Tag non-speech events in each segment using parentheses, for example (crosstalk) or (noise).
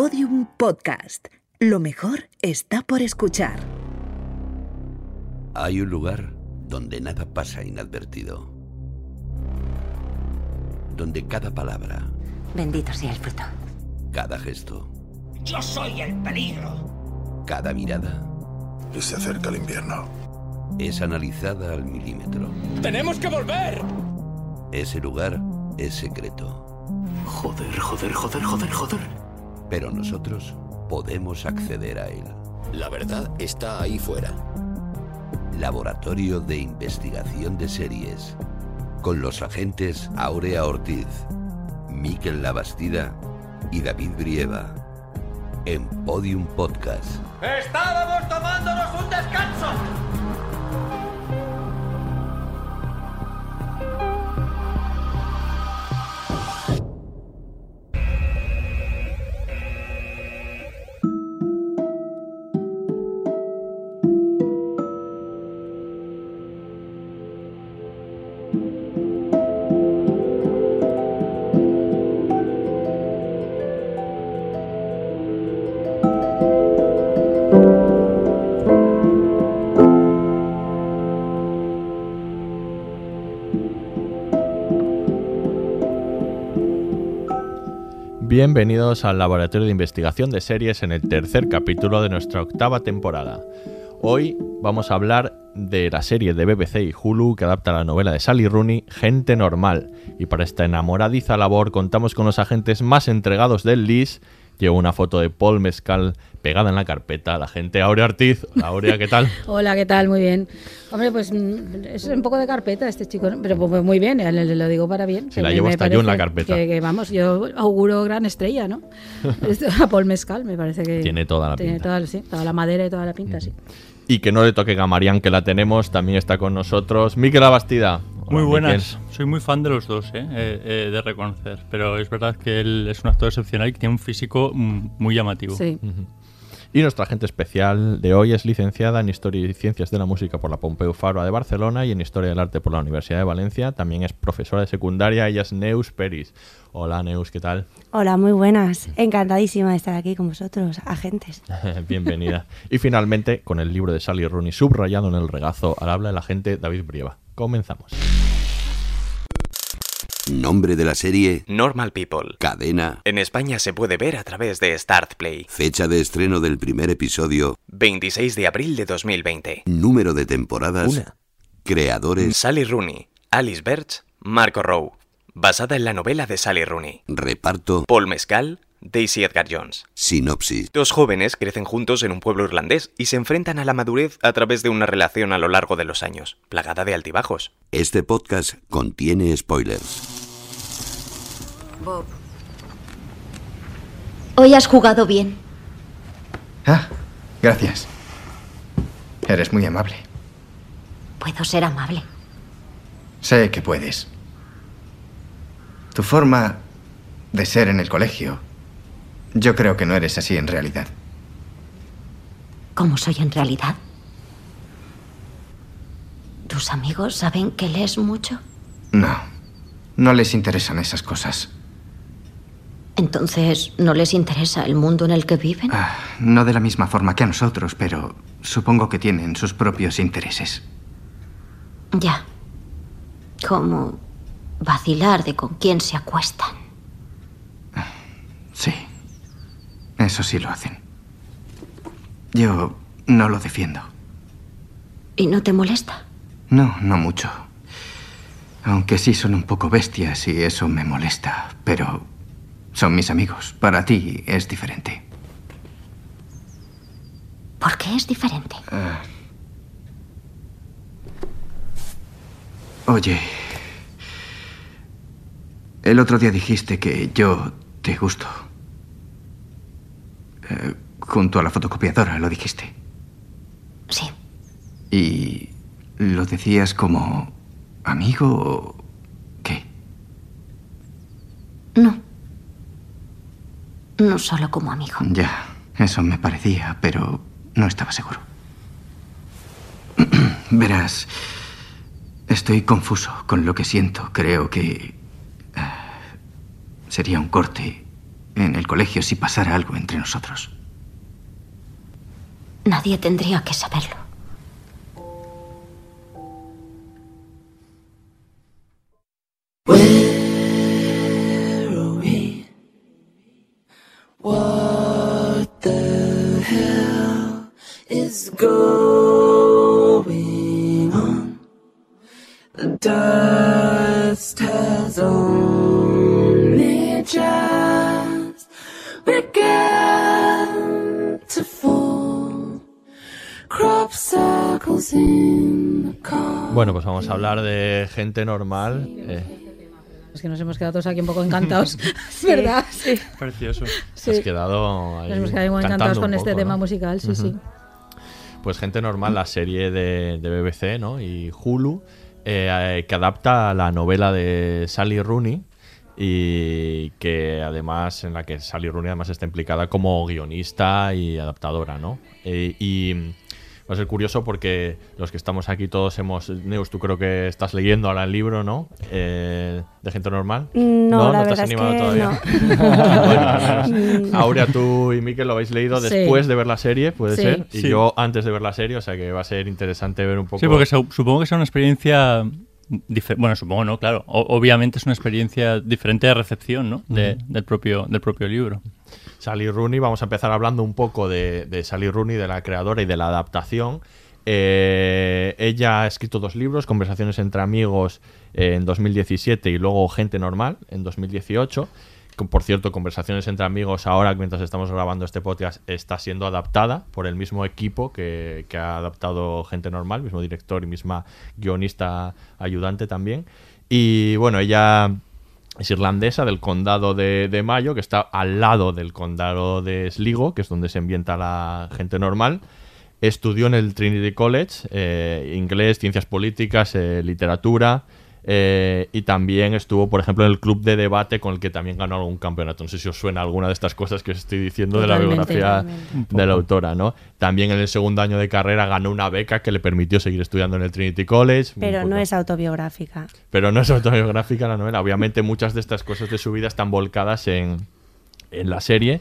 Podium Podcast. Lo mejor está por escuchar. Hay un lugar donde nada pasa inadvertido. Donde cada palabra, Bendito sea el fruto. cada gesto, Yo soy el peligro. cada mirada Y se acerca el invierno. es analizada al milímetro. ¡Tenemos que volver! Ese lugar es secreto, Joder, joder, joder, joder, joder. Pero nosotros podemos acceder a él. La verdad está ahí fuera. Laboratorio de Investigación de Series. Con los agentes Aurea Ortiz, Miquel Labastida y David Brieva. En Podium Podcast. ¡Estábamos tomándonos un descanso! Bienvenidos al Laboratorio de Investigación de Series en el tercer capítulo de nuestra octava temporada. Hoy vamos a hablar de la serie de BBC y Hulu que adapta la novela de Sally Rooney, Gente Normal. Y para esta enamoradiza labor contamos con los agentes más entregados del LIS. Llevo una foto de Paul Mescal pegada en la carpeta. La gente Aurea Ortiz. Hola, Aurea, ¿qué tal? (laughs) Hola, ¿qué tal? Muy bien. Hombre, pues mm, es un poco de carpeta este chico, pero pues, muy bien, le- le lo digo para bien. Que la llevo hasta yo en la carpeta. Que, que, vamos, yo auguro gran estrella, ¿no? (laughs) A Paul Mescal me parece que... Tiene toda la tiene pinta. Toda, sí, toda la madera y toda la pinta, sí. Y que no le toque a Marian, que la tenemos, también está con nosotros. Miquel Abastida. Muy buenas. Miquel. Soy muy fan de los dos, ¿eh? Eh, eh, de reconocer. Pero es verdad que él es un actor excepcional y que tiene un físico mm, muy llamativo. Sí. Y nuestra agente especial de hoy es licenciada en Historia y Ciencias de la Música por la Pompeu Fabra de Barcelona y en Historia del Arte por la Universidad de Valencia. También es profesora de secundaria, ella es Neus Peris. Hola Neus, ¿qué tal? Hola, muy buenas. Encantadísima de estar aquí con vosotros, agentes. (laughs) Bienvenida. Y finalmente, con el libro de Sally Rooney subrayado en el regazo, al habla el agente David Brieva. Comenzamos. Nombre de la serie, Normal People. cadena, En España se puede ver a través de Start Play. fecha de estreno del primer episodio, 26 de abril de 2020. número de temporadas, Una. creadores, Sally Rooney, Alice Birch, Marco Rowe. Basada en la novela de Sally Rooney. reparto, Paul Mescal, Daisy Edgar Jones. sinopsis. Dos jóvenes crecen juntos en un pueblo irlandés y se enfrentan a la madurez a través de una relación a lo largo de los años, plagada de altibajos. Este podcast contiene spoilers. Bob. Hoy has jugado bien. Ah, gracias. Eres muy amable. Puedo ser amable. Sé que puedes. Tu forma de ser en el colegio, yo creo que no eres así en realidad. ¿Cómo soy en realidad? ¿Tus amigos saben que lees mucho? No, no les interesan esas cosas. Entonces, ¿no les interesa el mundo en el que viven? Ah, no de la misma forma que a nosotros, pero supongo que tienen sus propios intereses. Ya. Como vacilar de con quién se acuestan. Sí, eso sí lo hacen. Yo no lo defiendo. ¿Y no te molesta? No, no mucho. Aunque sí son un poco bestias y eso me molesta, pero son mis amigos. Para ti es diferente. ¿Por qué es diferente? Oye, el otro día dijiste que yo te gusto. Eh, junto a la fotocopiadora, lo dijiste. Sí. ¿Y lo decías como amigo o qué? No. No solo como amigo. Ya, eso me parecía, pero no estaba seguro. (clears throat) Verás, estoy confuso con lo que siento. Creo que eh, sería un corte en el colegio si pasara algo entre nosotros. Nadie tendría que saberlo. What the hell is going on? The dust has only Bueno, pues vamos a hablar de gente normal. eh, Es que nos hemos quedado todos aquí un poco encantados, (laughs) (laughs) ¿verdad? Sí. Precioso. Sí. Has quedado ahí Nos hemos quedado encantados con este tema musical, sí, sí. Pues Gente Normal, la serie de, de BBC ¿no? y Hulu, eh, que adapta la novela de Sally Rooney y que además, en la que Sally Rooney además está implicada como guionista y adaptadora, ¿no? Eh, y va a ser curioso porque los que estamos aquí todos hemos... Neus, tú creo que estás leyendo ahora el libro, ¿no? Eh, de Gente Normal. No, la te has verdad es animado que todavía. no. Bueno, (laughs) Mm. Aurea, tú y Miquel lo habéis leído Sí. después de ver la serie, puede Sí. ser, y Sí. yo antes de ver la serie, o sea que va a ser interesante ver un poco. Sí, porque su- supongo que sea una experiencia. Bueno, supongo no, claro. O- obviamente es una experiencia diferente de recepción, ¿no? De- del, propio, del propio libro. Sally Rooney, vamos a empezar hablando un poco de, Sally Rooney, de la creadora y de la adaptación. Eh, ella ha escrito dos libros, Conversaciones entre amigos eh, en 2017 y luego Gente Normal en 2018. Con- Por cierto, Conversaciones entre amigos ahora, mientras estamos grabando este podcast, está siendo adaptada por el mismo equipo que, que ha adaptado Gente Normal, mismo director y misma guionista ayudante también. Y bueno, ella es irlandesa del condado de, de Mayo, que está al lado del condado de Sligo, que es donde se ambienta la gente normal. Estudió en el Trinity College eh, inglés, ciencias políticas, eh, literatura. Eh, y también estuvo, por ejemplo, en el club de debate con el que también ganó algún campeonato. No sé si os suena alguna de estas cosas que os estoy diciendo de la biografía totalmente. de la autora, ¿no? También en el segundo año de carrera ganó una beca que le permitió seguir estudiando en el Trinity College. Pero no es autobiográfica. pero no es autobiográfica la novela. Obviamente muchas de estas cosas de su vida están volcadas en, en la serie.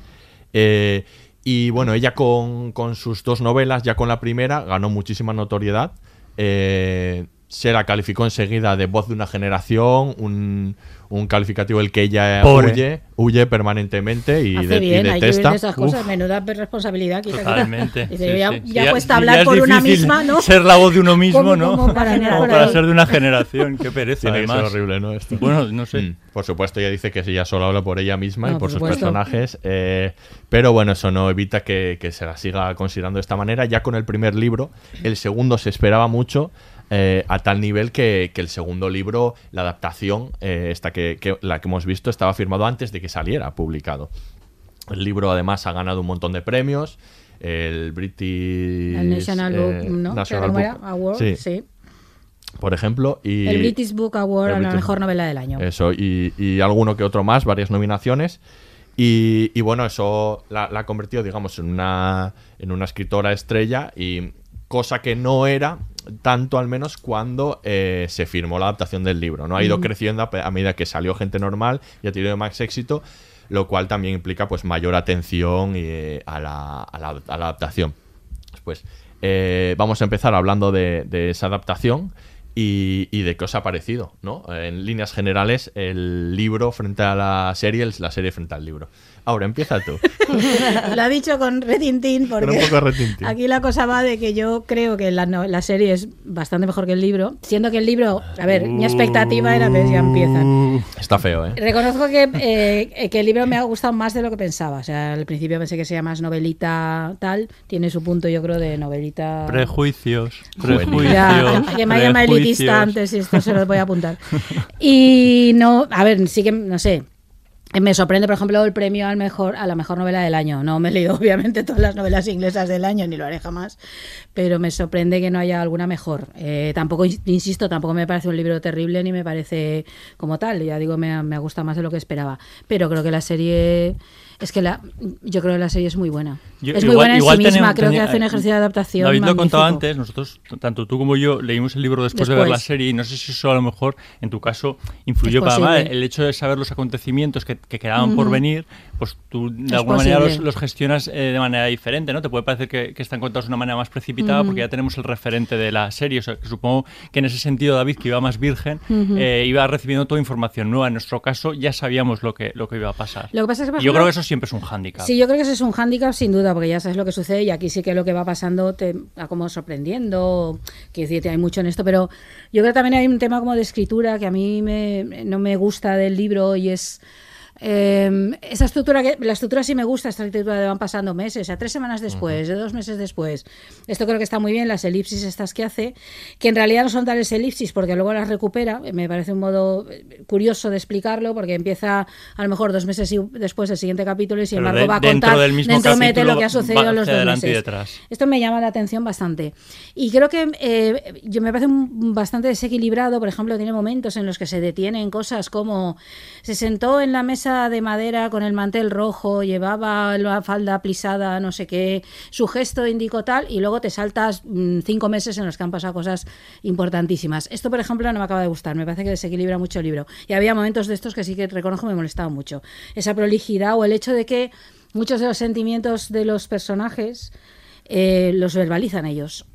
Eh, y bueno, ella con, con sus dos novelas, ya con la primera, ganó muchísima notoriedad. Eh, se la calificó enseguida de voz de una generación, un, un calificativo el que ella Pobre. huye, huye permanentemente y, Hace de- y hay que detesta. de esas cosas. Uf. Menuda responsabilidad. quita. Totalmente. (laughs) Sí, ya sí. ya cuesta hablar ya por una misma, ¿no? Ser la voz de uno (laughs) mismo, ¿Cómo- ¿no? para Como para ser de una generación. Qué pereza, Tiene que ser además. horrible, ¿no? Esto. Bueno, no sé. Mm. Por supuesto, ella dice que ella solo habla por ella misma No, y por, por sus supuesto. personajes. eh, pero bueno, eso no evita que, que se la siga considerando de esta manera. Ya con el primer libro, el segundo se esperaba mucho. Eh, a tal nivel que, que el segundo libro, la adaptación, eh, esta que, que- la que hemos visto, estaba firmado antes de que saliera publicado. El libro además ha ganado un montón de premios. El British El National eh, Book. Book, Award, sí, sí. por ejemplo. Y El British Book Award a la mejor novela del año. Eso, y, y alguno que otro más, varias nominaciones. Y, y bueno, eso la, la ha convertido, digamos, en una, en una escritora estrella y cosa que no era tanto al menos cuando eh, se firmó la adaptación del libro. ¿no? Ha ido Mm. creciendo a, medida que salió gente normal y ha tenido más éxito, lo cual también implica pues mayor atención eh, a, la, a la- a la adaptación. Pues eh, vamos a empezar hablando de, de esa adaptación y, y de qué os ha parecido, ¿no? En líneas generales, el libro frente a la serie, la serie frente al libro. Ahora, empieza tú. (laughs) Lo ha dicho con retintín porque un poco retintín. aquí la cosa va de que yo creo que la, no- la serie es bastante mejor que el libro, siendo que el libro, a ver, mi expectativa era, ves, ya empiezan. Está feo, ¿eh? Reconozco que, eh, que el libro me ha gustado más de lo que pensaba. O sea, al principio pensé que sería más novelita tal. Tiene su punto, yo creo, de novelita. Prejuicios. (laughs) Prejuicios. Ya, que me ha llamado elitista antes y esto se lo voy a apuntar. (laughs) Y no, a ver, sí que, no sé. Me sorprende, por ejemplo, el premio al mejor, a la mejor novela del año. No me he leído, (laughs) obviamente, todas las novelas inglesas del año, ni lo haré jamás. Pero me sorprende que no haya alguna mejor. Eh, tampoco, insisto, tampoco me parece un libro terrible ni me parece como tal. Ya digo, me, me gusta más de lo que esperaba. Pero creo que la serie. Es que la, yo creo que la serie es muy buena. Yo- es muy igual- buena en sí igual misma, tenemos- creo que hace un ejercicio de adaptación. David lo ha contado magnífico. antes, nosotros, tanto tú como yo, leímos el libro después, de ver la Después. serie y no sé si eso a lo mejor en tu caso influyó para mal. posible. El hecho de saber los acontecimientos que, que quedaban por venir, pues tú de Es alguna manera los, posible. los gestionas eh, de manera diferente, ¿no? Te puede parecer que, que están contados de una manera más precipitada porque ya tenemos el referente de la serie. O sea, que supongo que en ese sentido David, que iba más virgen, eh, iba recibiendo toda información nueva. En nuestro caso ya sabíamos lo que, lo que iba a pasar. Lo que pasa es que, yo creo que eso siempre es un hándicap. Sí, yo creo que ese es un hándicap sin duda, porque ya sabes lo que sucede y aquí sí que lo que va pasando te va como sorprendiendo. Quiero decir, hay mucho en esto, pero yo creo que también hay un tema como de escritura que a mí me, no me gusta del libro y es. Eh, esa estructura que la estructura sí me gusta esta estructura de van pasando meses o sea tres semanas después de dos meses después. Esto creo que está muy bien las elipsis estas que hace que en realidad no son tales elipsis porque luego las recupera. Me parece un modo eh, curioso de explicarlo porque empieza a lo mejor dos meses y- después del siguiente capítulo y sin Pero embargo de- va a dentro contar del mismo dentro mete lo que ha sucedido en los dos meses. esto me llama la atención bastante. Y creo que eh, yo me parece bastante desequilibrado por ejemplo tiene momentos en los que se detienen cosas como se sentó en la mesa de madera con el mantel rojo llevaba la falda plisada no sé qué su gesto indicó tal y luego te saltas mm, cinco meses en los que han pasado cosas importantísimas. Esto por ejemplo no me acaba de gustar me parece que desequilibra mucho el libro. Y había momentos de estos que sí que reconozco me molestaba mucho. Esa prolijidad o el hecho de que muchos de los sentimientos de los personajes eh, los verbalizan ellos.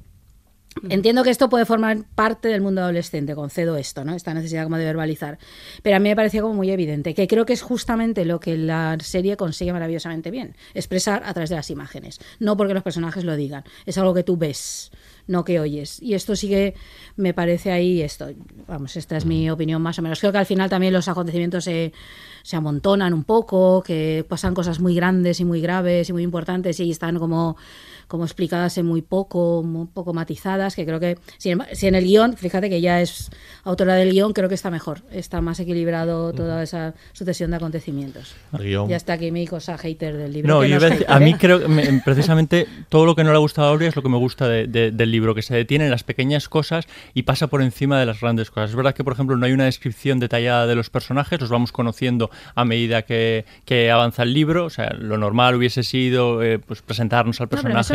Entiendo que esto puede formar parte del mundo adolescente, concedo esto, ¿no? Esta necesidad como de verbalizar. Pero a mí me parecía como muy evidente, que creo que es justamente lo que la serie consigue maravillosamente bien, expresar a través de las imágenes, no porque los personajes lo digan, es algo que tú ves, no que oyes. Y esto sí que me parece ahí esto, vamos, esta es mi opinión más o menos. Creo que al final también los acontecimientos se, se amontonan un poco, que pasan cosas muy grandes y muy graves y muy importantes y están como como explicadas en muy poco, muy poco matizadas, que creo que si en, si en el guion, fíjate que ya es autora del guion, creo que está mejor, está más equilibrado toda esa sucesión de acontecimientos. El guion. Ya está aquí mi cosa hater del libro. No, que yo decir- hater, a mí ¿eh? creo que me- precisamente todo lo que no le ha gustado a Aurea es lo que me gusta de- de- del libro, que se detiene en las pequeñas cosas y pasa por encima de las grandes cosas. Es verdad que, por ejemplo, no hay una descripción detallada de los personajes, los vamos conociendo a medida que, que avanza el libro. O sea, lo normal hubiese sido eh, pues presentarnos al No,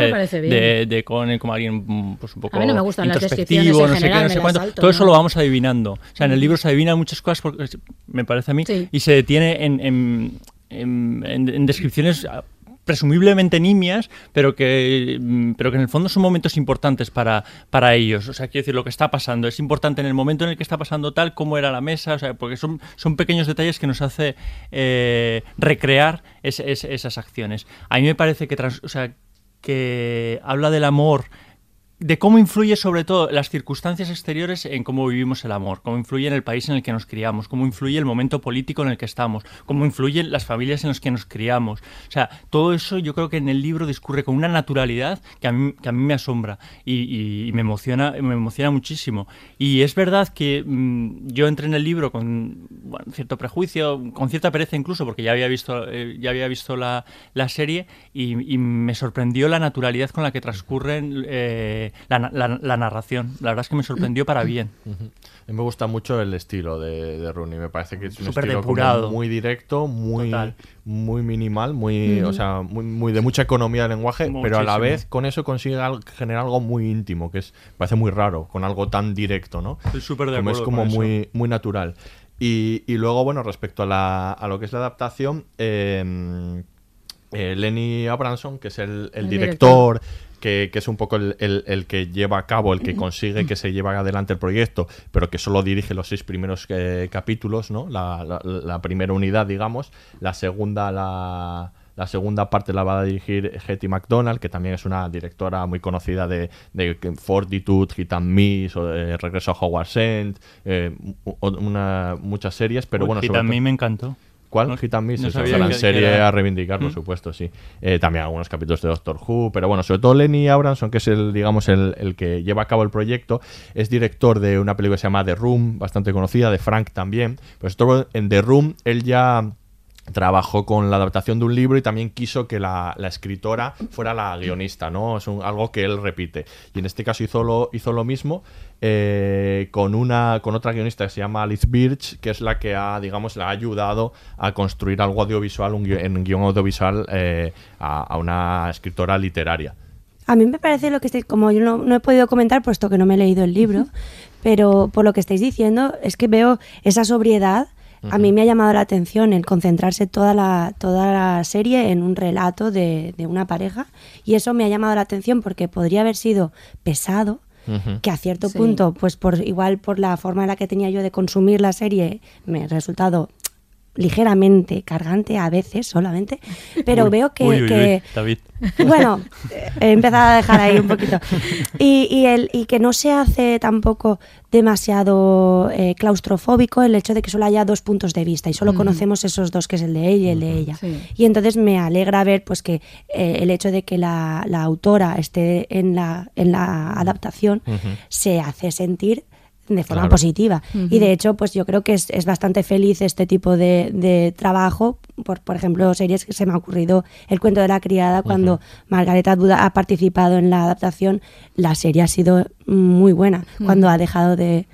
me parece bien. de, de Conan como alguien mm, pues, un poco A mí no me gustan las introspectivo, descripciones en no sé qué, no sé las cuánto. salto, Todo eso ¿no? lo vamos adivinando. O sea, en el libro se adivinan muchas cosas, porque, me parece a mí, Sí. y se detiene en, en- en- en- en descripciones ah, presumiblemente nimias, pero que, mm, pero que en el fondo son momentos importantes para, para ellos. O sea, quiero decir, lo que está pasando es importante en el momento en el que está pasando tal, cómo era la mesa, o sea, porque son, son pequeños detalles que nos hace eh, recrear es- es- esas acciones. A mí me parece que, trans- o sea, que habla del amor de cómo influye sobre todo las circunstancias exteriores en cómo vivimos el amor, cómo influye en el país en el que nos criamos, cómo influye el momento político en el que estamos, cómo influyen las familias en las que nos criamos. O sea, todo eso yo creo que en el libro discurre con una naturalidad que a mí, que a mí me asombra y, y- me, emociona, me emociona muchísimo. Y es verdad que mm, yo entré en el libro con bueno, cierto prejuicio, con cierta pereza incluso, porque ya había visto, eh, ya había visto la, la serie y, y me sorprendió la naturalidad con la que transcurren eh, la, na- la- la narración. La verdad es que me sorprendió para bien. A mí me gusta mucho el estilo de, de Rooney. Me parece que es un estilo como muy directo, muy, Total. muy minimal, muy, o sea, muy, muy de mucha economía del lenguaje, pero a la vez con eso consigue al- generar algo muy íntimo, que es parece muy raro, con algo tan directo, ¿no? Estoy súper de Como es como con eso. muy, muy natural. Y, y luego, bueno, respecto a, la, a lo que es la adaptación, eh, eh, Lenny Abramson, que es el, el El director, que, que es un poco el, el- el que lleva a cabo, el que consigue que se lleve adelante el proyecto, pero que solo dirige los seis primeros eh, capítulos, ¿no? La, la- la primera unidad, digamos. La segunda, la, la segunda parte la va a dirigir Hetty McDonald, que también es una directora muy conocida de, de Fortitude, Hit and Miss, o, eh, Regreso a Howard's End, eh, una- muchas series, pero Uy, bueno, sobre todo- me encantó. ¿Cuál? No- Hit and Miss no serie era- a reivindicar, por ¿Mm? supuesto, sí. Eh, también algunos capítulos de Doctor Who, pero bueno, sobre todo Lenny Abramson, que es el, digamos, el, el que lleva a cabo el proyecto, es director de una película que se llama The Room, bastante conocida, de Frank también. Pues todo en The Room él ya trabajó con la adaptación de un libro y también quiso que la, la escritora fuera la guionista, ¿no? Es un- algo que él repite. Y en este caso hizo lo, hizo lo mismo eh, con una con otra guionista que se llama Alice Birch, que es la que ha, digamos, la ha ayudado a construir algo audiovisual, un en guion audiovisual eh, a, a una escritora literaria. A mí me parece lo que estáis, como yo no, no he podido comentar puesto que no me he leído el libro, (laughs) pero por lo que estáis diciendo es que veo esa sobriedad. A mí me ha llamado la atención el concentrarse toda la, toda la serie en un relato de, de una pareja y eso me ha llamado la atención porque podría haber sido pesado, que a cierto Sí. punto, pues por igual por la forma en la que tenía yo de consumir la serie, me ha resultado ligeramente cargante a veces solamente, pero Uy, veo que, uy, uy, uy, que- David. bueno, (laughs) he empezado a dejar ahí un poquito. Y, y, el, y que no se hace tampoco demasiado eh, claustrofóbico el hecho de que solo haya dos puntos de vista y solo Ujú. conocemos esos dos, que es el de él y el de ella. Sí. Y entonces me alegra ver pues que eh, el hecho de que la, la autora esté en la, en la adaptación se hace sentir de forma Claro. positiva. Y de hecho, pues yo creo que es, es bastante feliz este tipo de, de trabajo. Por, por ejemplo, series que se me ha ocurrido El cuento de la criada, cuando Margaret Atwood ha participado en la adaptación, la serie ha sido muy buena. Cuando ha dejado de,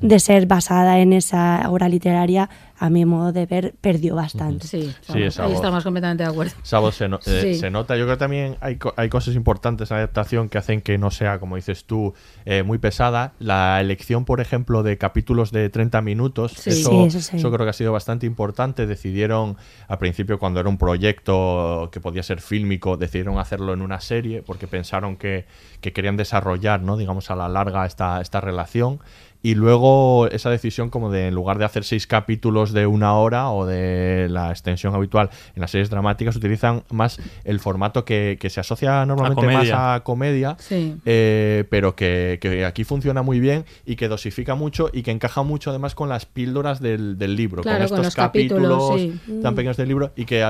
de ser basada en esa obra literaria, a mi modo de ver, perdió bastante. Sí, Sí, voz. estamos completamente de acuerdo. Esa voz se, no- eh, Sí. se nota. Yo creo que también hay, hay cosas importantes en la adaptación que hacen que no sea, como dices tú, eh, muy pesada. La elección, por ejemplo, de capítulos de 30 minutos, Sí. eso, Sí, eso sí. eso creo que ha sido bastante importante. Decidieron, al principio, cuando era un proyecto que podía ser fílmico, decidieron hacerlo en una serie porque pensaron que, que querían desarrollar, ¿no? digamos, a la larga esta, esta relación. Y luego esa decisión como de, en lugar de hacer seis capítulos de una hora o de la extensión habitual en las series dramáticas, utilizan más el formato que, que se asocia normalmente más a comedia, Sí. eh, pero que, que aquí funciona muy bien y que dosifica mucho y que encaja mucho además con las píldoras del, del libro, Claro, con estos los capítulos, capítulos sí. tan pequeños del libro y que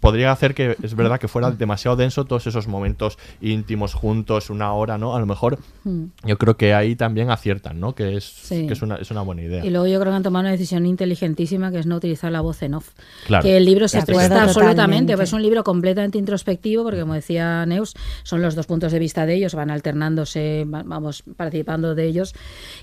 podría hacer que es verdad que fuera demasiado denso todos esos momentos íntimos juntos, una hora, ¿no? A lo mejor Mm. yo creo que ahí también aciertan, ¿no? Que es, Sí. que es, una, es una buena idea. Y luego yo creo que han tomado una decisión inteligentísima que es no utilizar la voz en off. Claro. Que el libro se presta absolutamente, pues es un libro completamente introspectivo, porque como decía Neus, son los dos puntos de vista de ellos, van alternándose, va- vamos participando de ellos.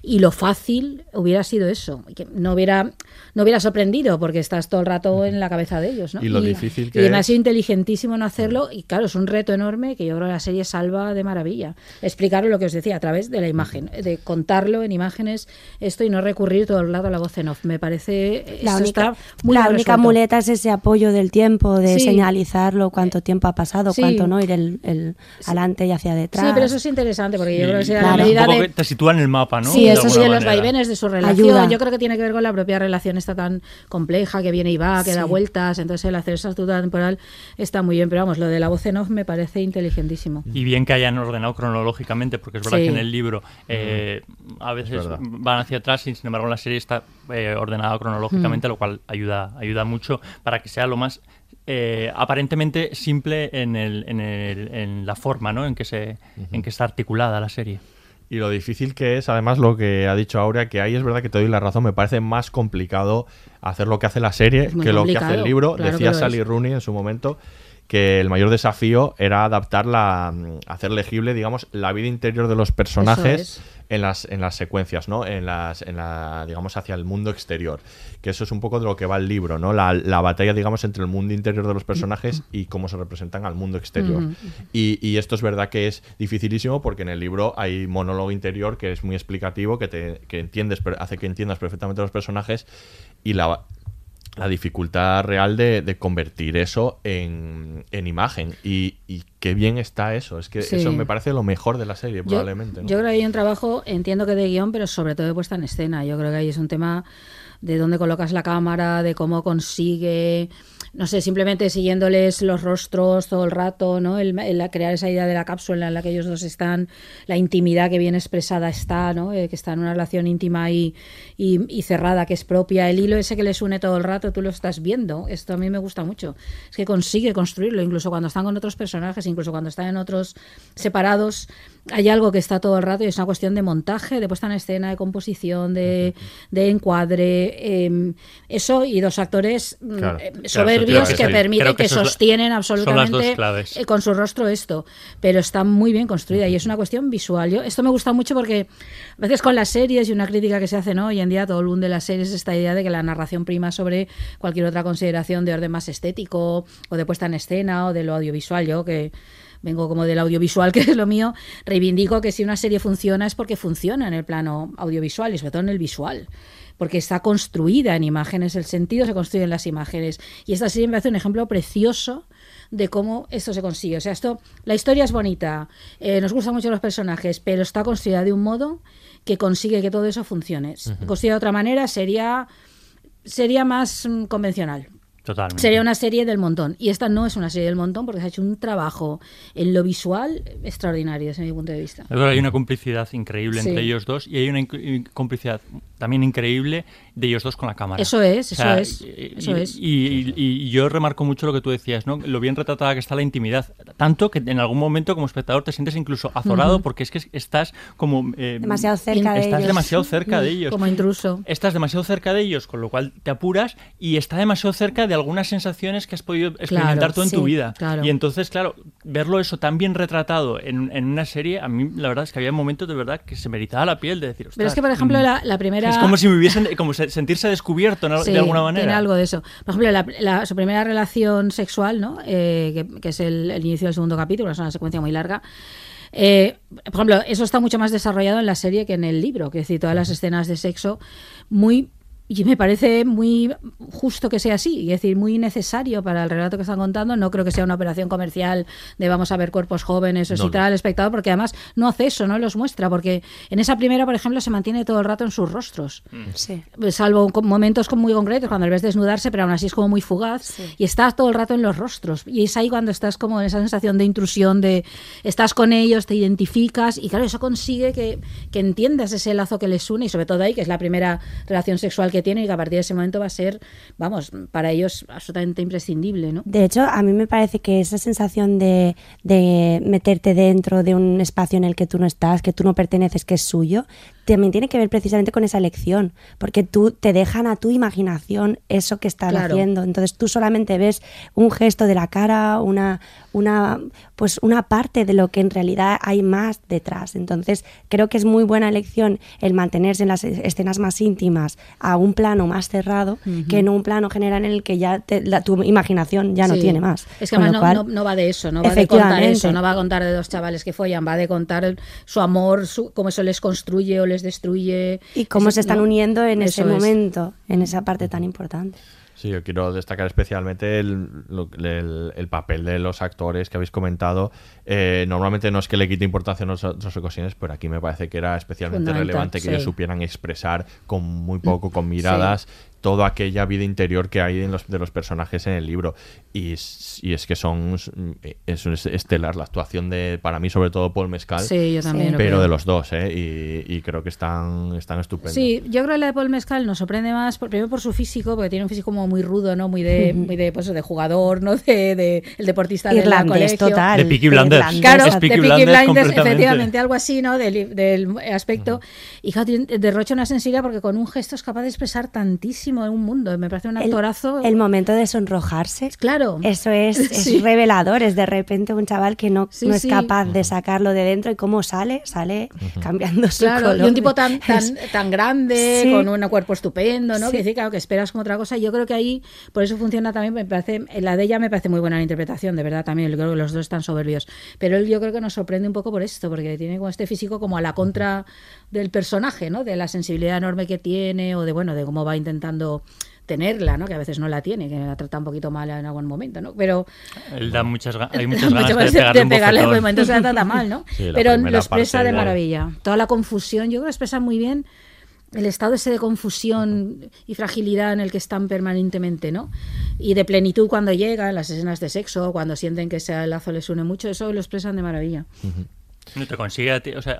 Y lo fácil hubiera sido eso, que no hubiera, no hubiera sorprendido, porque estás todo el rato en la cabeza de ellos. ¿no? Y lo difícil y además ha es. sido inteligentísimo en hacerlo, y claro, es un reto enorme que yo creo que la serie salva de maravilla. Explicar lo que os decía a través de la imagen, de contarlo en imágenes, esto y no recurrir todo el rato a la voz en off. Me parece La esto única, está muy la única muleta es ese apoyo del tiempo, de Sí. señalizarlo, cuánto tiempo ha pasado, Sí. cuánto no, ir el, el adelante y hacia detrás. Sí, pero eso es interesante porque yo Sí, creo que claro. la medida de que te sitúa en el mapa, ¿no? Sí, De eso sí, de los vaivenes de su relación. Ayuda. Yo creo que tiene que ver con la propia relación esta tan compleja que viene y va, que da Sí. vueltas. Entonces el hacer esa estructura temporal está muy bien. Pero vamos, lo de la voz en off me parece inteligentísimo. Y bien que hayan ordenado cronológicamente, porque es verdad Sí. que en el libro eh, a veces van hacia atrás y sin embargo en la serie está eh, ordenada cronológicamente, lo cual ayuda, ayuda mucho para que sea lo más eh, aparentemente simple en, el, en, el- en la forma ¿no? en, que se, en que está articulada la serie. Y lo difícil que es, además, lo que ha dicho Aurea, que ahí es verdad que te doy la razón, me parece más complicado hacer lo que hace la serie que lo que hace el libro. claro Decía Sally es. Rooney en su momento que el mayor desafío era adaptarla, mm, hacer legible, digamos, la vida interior de los personajes es. En las, en las secuencias, ¿no? En las, en la, digamos, hacia el mundo exterior. Que eso es un poco de lo que va el libro, ¿no? La, la batalla, digamos, entre el mundo interior de los personajes y cómo se representan al mundo exterior. Y, y esto es verdad que es dificilísimo porque en el libro hay monólogo interior que es muy explicativo, que, te, que entiendes, hace que entiendas perfectamente los personajes y la, la dificultad real de, de convertir eso en, en imagen. Y, y qué bien está eso. Es que Sí. eso me parece lo mejor de la serie, Yo, probablemente. ¿no? yo creo que hay un trabajo, entiendo que de guion, pero sobre todo de puesta en escena. Yo creo que ahí es un tema de dónde colocas la cámara, de cómo consigue, no sé, simplemente siguiéndoles los rostros todo el rato, ¿no? El, el crear esa idea de la cápsula en la que ellos dos están, la intimidad que bien expresada está, ¿no? Eh, que está en una relación íntima y, y, y cerrada que es propia. El hilo ese que les une todo el rato, tú lo estás viendo. Esto a mí me gusta mucho. Es que consigue construirlo, incluso cuando están con otros personajes, incluso cuando están en otros separados, hay algo que está todo el rato y es una cuestión de montaje, de puesta en escena, de composición, de, de encuadre, eh, eso y dos actores mm, Claro. eh, Claro, soberbios que permiten, que que, es la- sostienen absolutamente eh, con su rostro esto, pero está muy bien construida y es una cuestión visual. Yo, esto me gusta mucho porque a veces con las series y una crítica que se hace ¿no? hoy en día, todo el mundo de las series, esta idea de que la narración prima sobre cualquier otra consideración de orden más estético o de puesta en escena o de lo audiovisual. Yo que vengo como del audiovisual, (laughs) que es lo mío, reivindico que si una serie funciona es porque funciona en el plano audiovisual y sobre todo en el visual porque está construida en imágenes, el sentido se construye en las imágenes. Y esta serie me hace un ejemplo precioso de cómo esto se consigue. O sea, esto, la historia es bonita, eh, nos gustan mucho los personajes, pero está construida de un modo que consigue que todo eso funcione. Construida de otra manera sería, sería más mm, convencional. Totalmente. Sería una serie del montón. Y esta no es una serie del montón porque se ha hecho un trabajo en lo visual extraordinario desde mi punto de vista. Hay una complicidad increíble Sí. entre ellos dos y hay una complicidad también increíble de ellos dos con la cámara. Eso es, eso es, y- eso y, es. Y, y- y yo remarco mucho lo que tú decías, ¿no? Lo bien retratada que está la intimidad. Tanto que en algún momento como espectador te sientes incluso azorado porque es que estás como... eh, Demasiado cerca de Estás ellos. demasiado cerca de ellos. Como intruso. Estás demasiado cerca de ellos, con lo cual te apuras y está demasiado cerca de algunas sensaciones que has podido experimentar Claro, tú en tu vida. claro. Y entonces, claro, verlo eso tan bien retratado en, en una serie, a mí la verdad es que había momentos de verdad que se me erizaba la piel de decir, Pero es "Ostras, que, por ejemplo, mm". la, la primera... Es como si me hubiesen, como se- sentirse descubierto de alguna manera. Tiene algo de eso. Por ejemplo, la- la- su primera relación sexual, ¿no? Eh, que, que es el, el inicio del segundo capítulo, es una secuencia muy larga. Eh, por ejemplo, eso está mucho más desarrollado en la serie que en el libro, que es decir, todas las escenas de sexo muy y me parece muy justo que sea así, y es decir, muy necesario para el relato que están contando. No creo que sea una operación comercial de vamos a ver cuerpos jóvenes o No, si tal al espectador, porque además no hace eso, no los muestra, porque en esa primera, por ejemplo, se mantiene todo el rato en sus rostros. Sí. salvo con momentos muy concretos cuando le ves desnudarse, pero aún así es como muy fugaz y estás todo el rato en los rostros. Y es ahí cuando estás como en esa sensación de intrusión, de estás con ellos, te identificas y claro, eso consigue que, que entiendas ese lazo que les une y sobre todo ahí, que es la primera relación sexual que tienen y que a partir de ese momento va a ser, vamos, para ellos absolutamente imprescindible, ¿no? De hecho, a mí me parece que esa sensación de, de meterte dentro de un espacio en el que tú no estás, que tú no perteneces, que es suyo, también tiene que ver precisamente con esa elección, porque tú te dejan a tu imaginación eso que están Claro. haciendo. Entonces tú solamente ves un gesto de la cara, una, una, pues una parte de lo que en realidad hay más detrás. Entonces creo que es muy buena elección el mantenerse en las es- escenas más íntimas a un plano más cerrado que en un plano general en el que ya te- la- tu imaginación ya no Sí. tiene más. Es que además no, cual- no- no va de eso, no va de contar eso, no va a contar de dos chavales que follan, va de contar su amor, su, cómo eso les construye o les destruye. y cómo Ese- se están ¿no? uniendo en ese es. momento, en esa parte tan importante. Sí, yo quiero destacar especialmente el, el- el papel de los actores que habéis comentado. Eh, normalmente no es que le quite importancia en otras ocasiones, pero aquí me parece que era especialmente relevante que sí. ellos supieran expresar con muy poco, con miradas, Sí. Toda aquella vida interior que hay en los, de los personajes en el libro. Y, es- y es que son es, es estelar la actuación de, para mí, sobre todo Paul Mescal, Sí, yo también pero de los dos, ¿eh? y, y creo que están, están estupendos. Sí, yo creo que la de Paul Mescal nos sorprende más, por- primero por su físico, porque tiene un físico como muy rudo, ¿no? Muy de, (laughs) muy de, pues, de jugador, ¿no? De, de- el deportista Irlandés colegio. total. De Peaky Blinders. irlandés. Claro, Es de Peaky Peaky Blinders Blinders, efectivamente, algo así, ¿no? Del, del aspecto. Y claro, tiene- derrocha una sensibilidad porque con un gesto es capaz de expresar tantísimo en un mundo. Me parece un El- actorazo. El, momento de sonrojarse. Claro. Eso es, (laughs) es Sí. revelador. Es de repente un chaval que no, Sí, no es sí. capaz de sacarlo de dentro y cómo sale, sale cambiando su Claro, color. y un tipo tan, (laughs) tan, Es- tan grande, Sí. con un cuerpo estupendo, ¿no? Sí. Que decir, claro, que esperas como otra cosa. Yo creo que ahí, por eso funciona también, me parece, la de ella me parece muy buena la interpretación, de verdad, también. Yo creo que los dos están soberbios. Pero él yo creo que nos sorprende un poco por esto, porque tiene como este físico como a la contra del personaje, ¿no? De la sensibilidad enorme que tiene, o de, bueno, de cómo va intentando tenerla, ¿no? Que a veces no la tiene, que la trata un poquito mal en algún momento, ¿no? Pero Él da muchas, hay (laughs) muchas ganas de pegarle un pegarle, pues, entonces la trata mal, ¿no? (laughs) Sí, Pero lo expresa de de- maravilla. Toda la confusión, yo creo que expresa muy bien el estado ese de confusión y fragilidad en el que están permanentemente, ¿no? Y de plenitud cuando llegan las escenas de sexo, cuando sienten que ese lazo les une mucho, eso lo expresan de maravilla. No te consigue, a ti- o sea,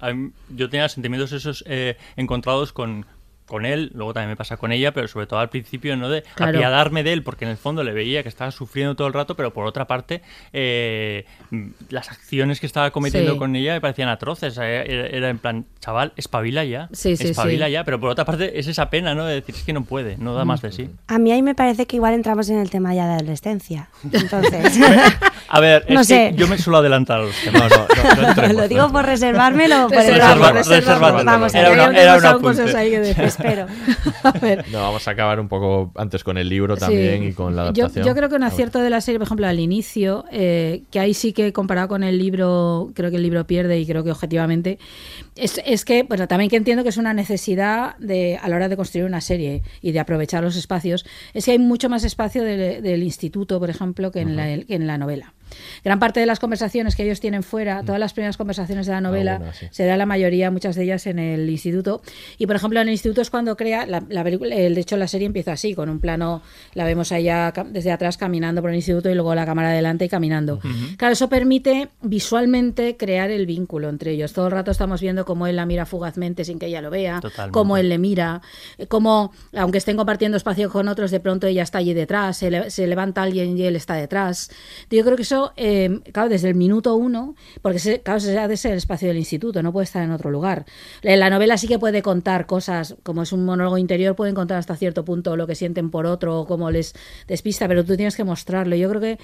yo tenía sentimientos esos eh, encontrados con, con él, luego también me pasa con ella, pero sobre todo al principio, ¿no? De Claro. apiadarme de él, porque en el fondo le veía que estaba sufriendo todo el rato, pero por otra parte, eh, mm, las acciones que estaba cometiendo Sí. con ella me parecían atroces. eh, Era, era en plan, chaval, espabila ya. Sí, sí, espabila sí. ya, pero por otra parte es esa pena, ¿no? De decir, es que no puede, no da más de sí. A mí ahí me parece que igual entramos en el tema ya de adolescencia. Entonces, (laughs) A ver, No es sé. que yo me suelo adelantar a los temas. (laughs) lo digo por reservármelo. por. Vamos Era una- era un pasaron apunte. cosas ahí que. Espero. (laughs) A ver. No, vamos a acabar un poco antes con el libro también Sí. y con la Yo, adaptación. yo creo que un acierto de la serie, por ejemplo, al inicio, eh, que ahí sí que comparado con el libro, creo que el libro pierde y creo que objetivamente, es, es que, bueno, también que entiendo que es una necesidad de, a la hora de construir una serie y de aprovechar los espacios, es que hay mucho más espacio del, del instituto, por ejemplo, que en, la, que en la novela. Gran parte de las conversaciones que ellos tienen fuera, todas las primeras conversaciones de la novela, sí. se da la mayoría, muchas de ellas en el instituto. Y por ejemplo, en el instituto es cuando crea la, la De hecho, la serie empieza así, con un plano, la vemos allá desde atrás caminando por el instituto y luego la cámara adelante y caminando. Claro, eso permite visualmente crear el vínculo entre ellos. Todo el rato estamos viendo cómo él la mira fugazmente sin que ella lo vea, Totalmente. cómo él le mira, eh, cómo, aunque estén compartiendo espacio con otros, de pronto ella está allí detrás, se, le- se levanta alguien y él está detrás. Yo creo que eso, claro, desde el minuto uno, porque se, claro, se ha de ser el espacio del instituto, no puede estar en otro lugar. La novela sí que puede contar cosas, como es un monólogo interior, pueden contar hasta cierto punto lo que sienten por otro o cómo les despista, pero tú tienes que mostrarlo. Yo creo que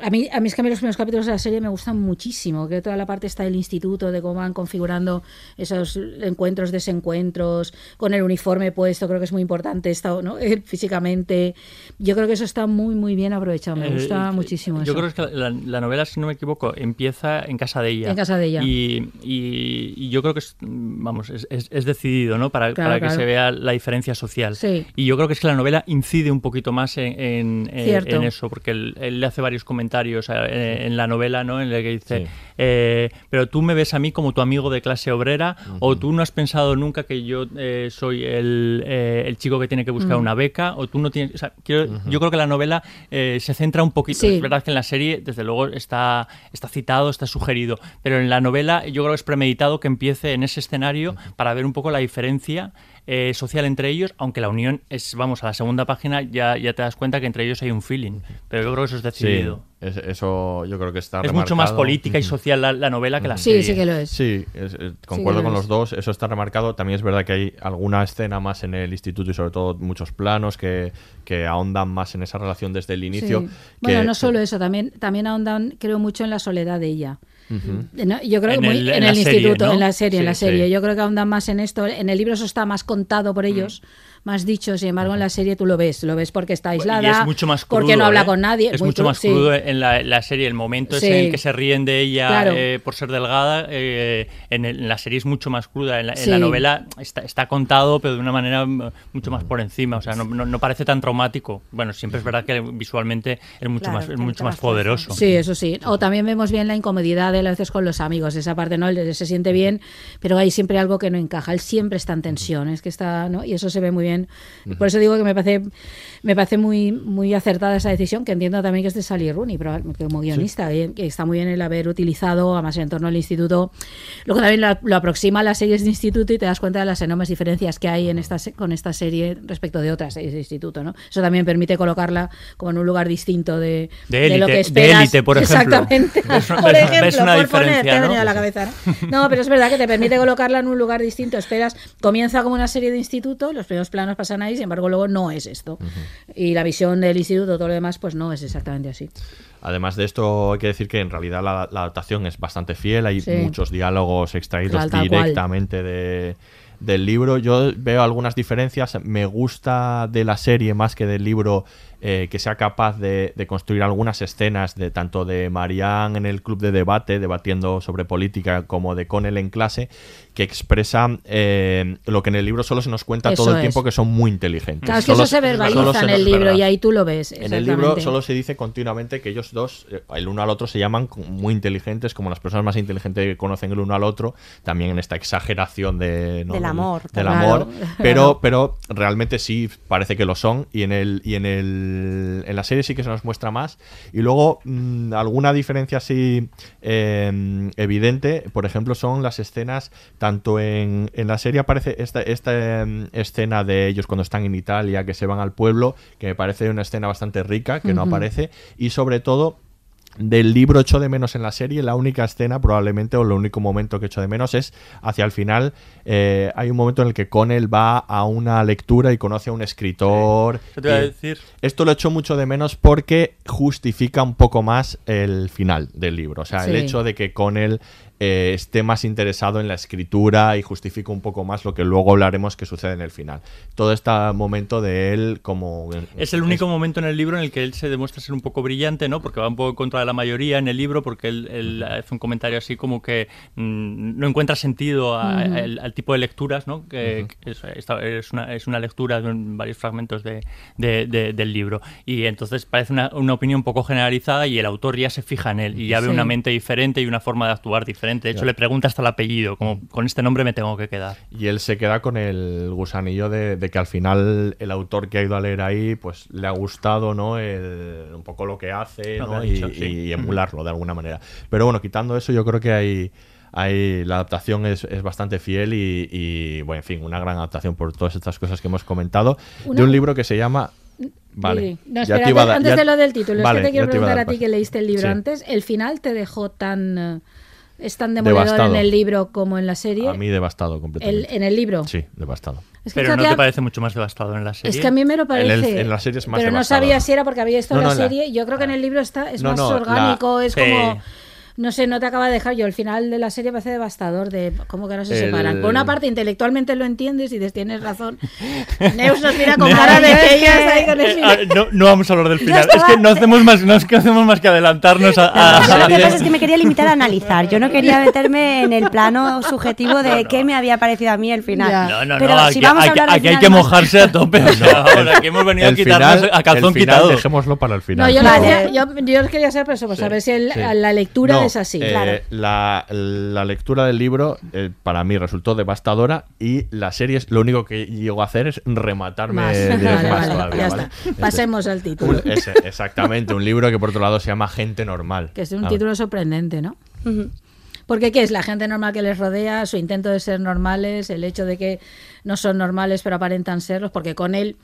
a mí, a mí es que a mí los primeros capítulos de la serie me gustan muchísimo, que toda la parte está del instituto, de cómo van configurando esos encuentros, desencuentros, con el uniforme puesto, creo que es muy importante esto, ¿no? Eh, (laughs) físicamente. Yo creo que eso está muy, muy bien aprovechado, me Eh, gusta eh, muchísimo Yo eso. creo que la, la novela, si no me equivoco, empieza en casa de ella. En casa de ella. Y, y- y yo creo que es, vamos, es, es- es decidido, ¿no? Para, Claro, para que claro. se vea la diferencia social. Sí. Y yo creo que es que la novela incide un poquito más en, en- en- Cierto. en eso, porque él, él le hace varios comentarios eh, en la novela, ¿no? En el que dice, Sí. eh, pero tú me ves a mí como tu amigo de clase obrera, o tú no has pensado nunca que yo eh, soy el, eh, el chico que tiene que buscar Mm. una beca, o tú no tienes... o sea, quiero- Yo creo que la novela eh, se centra un poquito, Sí. es verdad que en la serie, desde luego, está, está citado, está sugerido, pero en la novela yo creo que es premeditado que empiece en ese escenario para ver un poco la diferencia eh, social entre ellos, aunque la unión es, vamos, a la segunda página ya, ya te das cuenta que entre ellos hay un feeling, pero yo creo que eso es Sí, decidido. es- eso yo creo que está Es mucho más política y social la, la novela que la Sí, serie. sí que lo es. Sí, es- es- que concuerdo lo con es. los dos, eso está remarcado. También es verdad que hay alguna escena más en el instituto y sobre todo muchos planos que, que ahondan más en esa relación desde el inicio. Sí. que- Bueno, no solo eso, también, también ahondan, creo mucho en la soledad de ella. No, yo creo En que muy- el- en en el, serie, instituto, ¿no? en la serie, en la serie. sí. Yo creo que ahondan más en esto. En el libro eso está más contado por ellos, más dicho. Sin embargo, en la serie tú lo ves, lo ves porque está aislada, Y es mucho más crudo. porque no habla ¿eh? con nadie. Es muy mucho cru- más sí. crudo en la, la serie. El momento Sí. es en el que se ríen de ella Claro. eh, por ser delgada. eh, en, el- en la serie es mucho más cruda. En la, en Sí. la novela está, está contado, pero de una manera mm, mucho más por encima. O sea, no, no- no parece tan traumático. Bueno, siempre es verdad que visualmente es mucho Claro, más, es mucho más poderoso. Sí, eso sí. O también vemos bien la incomodidad de él a veces con los amigos. Esa parte, ¿no? Él se siente bien, pero hay siempre algo que no encaja. Él siempre está en tensión. Es que está, ¿no? Y eso se ve muy bien. Y Por eso digo que me parece, me parece muy, muy acertada esa decisión, que entiendo también que es de Sally Rooney, pero como guionista, eh, que está muy bien el haber utilizado, además en torno al instituto. Luego también lo, lo aproxima a las series de instituto y te das cuenta de las enormes diferencias que hay en esta, con esta serie respecto de otras series de instituto, ¿no? Eso también permite colocarla como en un lugar distinto de, De de lo élite- que de esperas. élite, por ejemplo. Exactamente. ¿Ves- por ves- ejemplo, ves una por poner, te ha a la cabeza. ¿no? No, pero es verdad que te permite colocarla en un lugar distinto. Esperas, comienza como una serie de instituto, los primeros planos pasan ahí, sin embargo, luego no es esto. Y la visión del instituto, todo lo demás, pues no es exactamente así. Además de esto, hay que decir que en realidad la, la adaptación es bastante fiel. Hay Sí. muchos diálogos extraídos Tal, tal cual. directamente de, del libro. Yo veo algunas diferencias. Me gusta de la serie más que del libro eh, que sea capaz de, de construir algunas escenas de tanto de Marianne en el club de debate, debatiendo sobre política, como de Connell en clase, que expresa eh, lo que en el libro solo se nos cuenta Eso todo el es. tiempo, que son muy inteligentes. Claro, es que Solo- eso se verbaliza en el libro y ahí tú lo ves. En el libro solo se dice continuamente que ellos dos, eh, el uno al otro, se llaman muy inteligentes, como las personas más inteligentes que conocen el uno al otro, también en esta exageración de, ¿no? Del amor, Del claro, amor. (laughs) Pero, pero realmente sí parece que lo son. Y en el, y en el el- en la serie sí que se nos muestra más. Y luego, mm, alguna diferencia así eh, evidente, por ejemplo, son las escenas, tanto en, en la serie aparece esta, esta em, escena de ellos cuando están en Italia, que se van al pueblo, que me parece una escena bastante rica, que no aparece, y sobre todo del libro echo de menos en la serie, la única escena probablemente o el único momento que echo de menos es hacia el final. eh, hay un momento en el que Connell va a una lectura y conoce a un escritor. Eso te iba a decir. Esto lo echo mucho de menos porque justifica un poco más el final del libro. O sea, el hecho de que Connell eh, esté más interesado en la escritura y justifica un poco más lo que luego hablaremos que sucede en el final. Todo este momento de él como... Es el único momento en el libro en el que él se demuestra ser un poco brillante, ¿no? Porque va un poco en contra de la mayoría en el libro, porque él, él hace un comentario así como que mm, no encuentra sentido a- al, al tipo de lecturas, ¿no? Que, que es, esta- es una, es una lectura de un- varios fragmentos de, de- de- del libro. Y entonces parece una, una opinión un poco generalizada y el autor ya se fija en él y ya ve una mente diferente y una forma de actuar diferente. De hecho, Claro. le pregunta hasta el apellido, como con este nombre me tengo que quedar. Y él se queda con el gusanillo de, de que al final el autor que ha ido a leer ahí, pues le ha gustado, ¿no? El- un poco lo que hace, Y, dicho, sí. y emularlo de alguna manera. Pero bueno, quitando eso, yo creo que hay. hay la adaptación es, es bastante fiel y, y, bueno, en fin, una gran adaptación por todas estas cosas que hemos comentado. Una- De un libro que se llama. Vale. Sí. No, ya espera, te iba a dar- antes ya- de lo del título, Vale, es que te quiero a preguntar dar a ti que leíste el libro Sí. antes. ¿El final te dejó tan... es tan demoledor Devastado. en el libro como en la serie? A mí devastado El- completamente. en el libro. Sí, devastado. Es que Pero ¿no te parece mucho más devastador en la serie? Es que a mí me lo En parece. el- en la serie es más Pero no sabía si era porque había visto No, la no, la- serie. Yo creo que en el libro está es No, más no, la- orgánico, es Sí. No sé, no te acaba de dejar. Yo el final de la serie parece devastador de cómo que no se El- separan. Por una parte, intelectualmente lo entiendes y dices, tienes razón. (laughs) Neus nos mira con cara de (laughs) que ella está ahí con el Eh, final. ah, no, no vamos a hablar del (laughs) Yo final. estaba- Es que no hacemos más, no es que hacemos más que adelantarnos a, a Yo lo que pasa es que me quería limitar a analizar. Yo no quería meterme en el plano subjetivo de qué me había parecido a mí el final. No, no, Pero no, si aquí, vamos a aquí- hablar del aquí hay que más- mojarse a tope. Ahora aquí hemos venido a quitarnos final- a calzón el final quitado. Dejémoslo para el final. No, yo, yo, yo quería saber por eso, por Sí, saber si el- sí. la lectura No, es así. eh, claro. la, la lectura del libro eh, para mí resultó devastadora y la serie es- lo único que llegó a hacer es rematarme Más. de- de- (laughs) Vale, más vale, todavía, ya ¿vale? está. Este- Pasemos al título. un- ese, exactamente, un libro que por otro lado se llama Gente Normal. Que es un Ah, título sorprendente, ¿no? Porque ¿qué es? La gente normal que les rodea, su intento de ser normales, el hecho de que no son normales pero aparentan serlos, porque con él,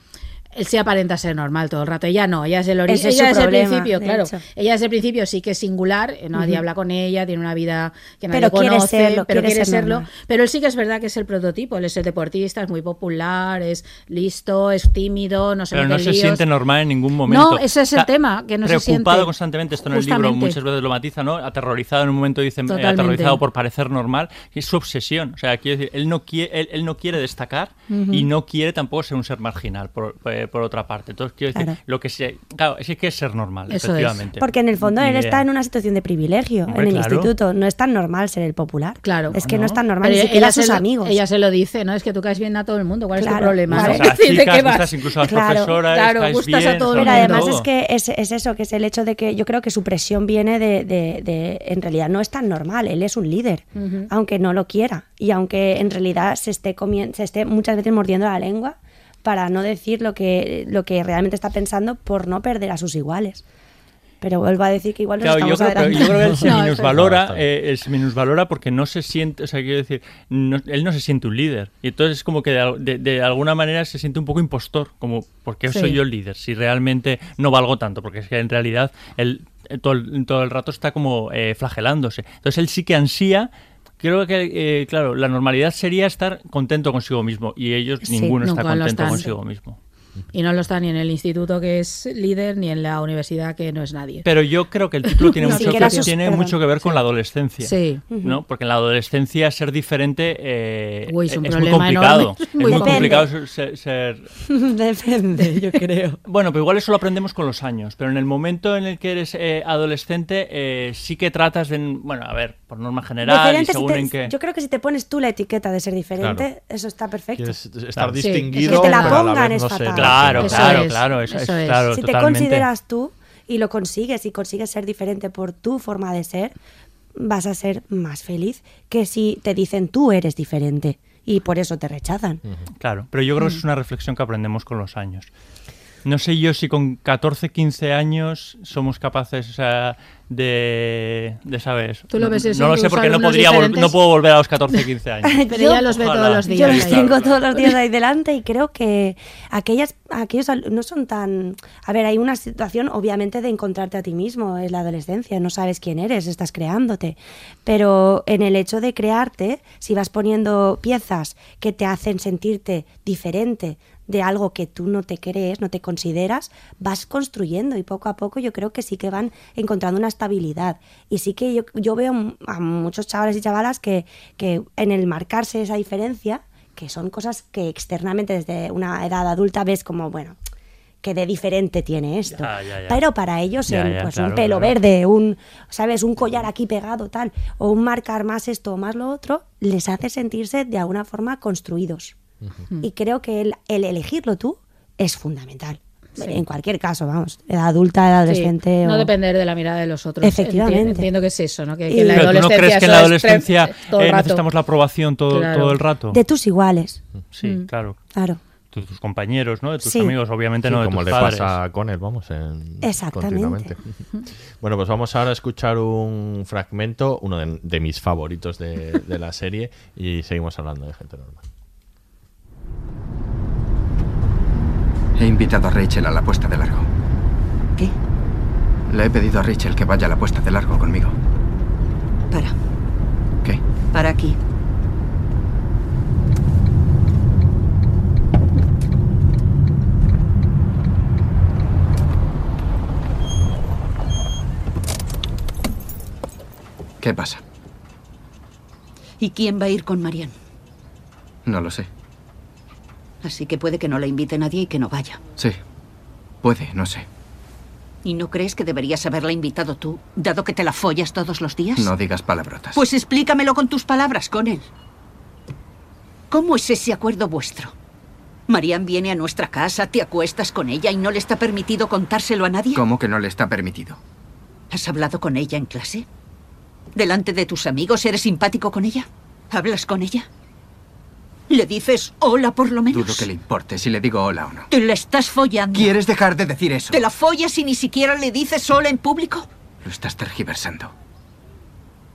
él sí aparenta ser normal todo el rato. Ella no, ella es el origen. Ese es ella desde el principio, claro. hecho. Ella desde el principio sí que es singular, eh, nadie habla con ella, tiene una vida que nadie Pero quiere conoce, serlo, pero quiere quiere ser serlo. normal. Pero él sí que es verdad que es el prototipo, él es el deportista, es muy popular, es listo, es tímido, no se Pero no se líos. siente normal en ningún momento. No, ese es el Está tema, que no se preocupado siente. constantemente, esto en el libro muchas veces lo matiza, ¿no? Aterrorizado en un momento dice eh, aterrorizado por parecer normal, y es su obsesión. O sea, quiero decir, él no quiere, él, él no quiere destacar y no quiere tampoco ser un ser marginal, por, eh, por otra parte. Entonces, quiero decir, Claro. lo que se. Claro, es que es ser normal, Eso es. efectivamente. Porque en el fondo Ni él idea. está en una situación de privilegio Hombre, en el claro. instituto. No es tan normal ser el popular. Claro. Es que no, No. es tan normal, Pero ni siquiera ella sus lo- amigos. Ella se lo dice, ¿no? Es que tú caes bien a todo el mundo. ¿Cuál es Claro, tu problema? vale. no? O sea, (laughs) Es decir, ¿de chicas, qué vas? gustas incluso a las Claro, profesoras, claro, gustas a todo el mundo. además es que es, es eso, que es el hecho de que yo creo que su presión viene de, de- de- en realidad no es tan normal, él es un líder, aunque no lo quiera y aunque en realidad se esté, se esté muchas veces mordiendo la lengua para no decir lo que, lo que realmente está pensando por no perder a sus iguales. Pero vuelvo a decir que igual nos Claro, yo estamos creo, pero yo creo que él se (laughs) No, minusvalora, No, está bien. eh, se minusvalora porque no se siente, o sea, quiero decir, no- él no se siente un líder. Y entonces es como que de, de- de alguna manera se siente un poco impostor, como, ¿por qué Sí. soy yo el líder? Si realmente no valgo tanto, porque es que en realidad él eh, todo el, todo el rato está como eh, flagelándose. Entonces él sí que ansía. Creo que, eh, claro, la normalidad sería estar contento consigo mismo y ellos, Sí, ninguno está contento consigo mismo. Y no lo está ni en el instituto que es líder, ni en la universidad que no es nadie. Pero yo creo que el título (laughs) tiene, mucho, que, sus- tiene perdón. mucho que ver con la adolescencia. Sí. ¿no? Porque en la adolescencia ser diferente eh, Uy, es (laughs) muy complicado. Es Muy complicado ser, ser- ser- (laughs) Depende, yo creo. Bueno, pero igual eso lo aprendemos con los años. Pero en el momento en el que eres eh, adolescente, eh, sí que tratas de. Bueno, a ver, por norma general y Diferente, si según te- en qué. Yo creo que si te pones tú la etiqueta de ser diferente, Claro. eso está perfecto. Quieres estar Claro. Sí, distinguido, es que te la pongan vez es no fatal. Claro, Eso claro, es, claro. Eso, eso es, es. claro, si te consideras tú y lo consigues y consigues ser diferente por tu forma de ser, vas a ser más feliz que si te dicen tú eres diferente y por eso te rechazan. Claro, pero yo creo Mm. que es una reflexión que aprendemos con los años. no sé yo si con 14, 15 años somos capaces, o sea, de, de ¿sabes? Tú lo ves eso No lo sé porque no, podría no puedo volver a los 14, 15 (laughs) años. Pero ella los ve Ojalá. todos los días. Yo los tengo todos los días ahí (laughs) delante y creo que aquellas, aquellos no son tan... A ver, hay una situación obviamente de encontrarte a ti mismo, es la adolescencia, no sabes quién eres, estás creándote, pero en el hecho de crearte, si vas poniendo piezas que te hacen sentirte diferente de algo que tú no te crees, no te consideras, vas construyendo y poco a poco yo creo que sí que van encontrando una estabilidad. Y sí que yo, yo veo a muchos chavales y chavalas que, que en el marcarse esa diferencia, que son cosas que externamente desde una edad adulta ves como, bueno, que de diferente tiene esto. Ya, ya, ya. Pero para ellos pues, claro, un pelo claro. verde, un, ¿sabes? Un collar aquí pegado, tal, o un marcar más esto o más lo otro, les hace sentirse de alguna forma construidos. Y creo que el, el elegirlo tú es fundamental. Sí. En cualquier caso, vamos, edad adulta, edad adolescente. Sí, no o- depender de la mirada de los otros. Efectivamente. Enti- Entiendo que es eso, ¿no? Que, la Pero tú no crees que en la es adolescencia eh, necesitamos la aprobación todo, Claro. todo el rato? De tus iguales, Sí, Mm. claro. claro. De tus compañeros, ¿no? De tus Sí. amigos, obviamente Sí, no de como tus le padres. pasa con él, vamos, en, Exactamente. continuamente. (laughs) Bueno, pues vamos ahora a escuchar un fragmento, uno de, de mis favoritos de, de la serie, y seguimos hablando de gente normal. He invitado a Rachel a la puesta de largo. ¿Qué? Le he pedido a Rachel que vaya a la puesta de largo conmigo. Para. ¿Qué? Para aquí. ¿Qué pasa? ¿Y quién va a ir con Marianne? No lo sé. Así que puede que no la invite nadie y que no vaya. Sí. Puede, no sé. ¿Y no crees que deberías haberla invitado tú, dado que te la follas todos los días? No digas palabrotas. Pues explícamelo con tus palabras, con él. ¿Cómo es ese acuerdo vuestro? Marianne viene a nuestra casa, te acuestas con ella y no le está permitido contárselo a nadie. ¿Cómo que no le está permitido? ¿Has hablado con ella en clase? ¿Delante de tus amigos eres simpático con ella? ¿Hablas con ella? ¿Le dices hola por lo menos? Dudo que le importe si le digo hola o no. ¿Te la estás follando? ¿Quieres dejar de decir eso? ¿Te la follas y ni siquiera le dices hola en público? Lo estás tergiversando.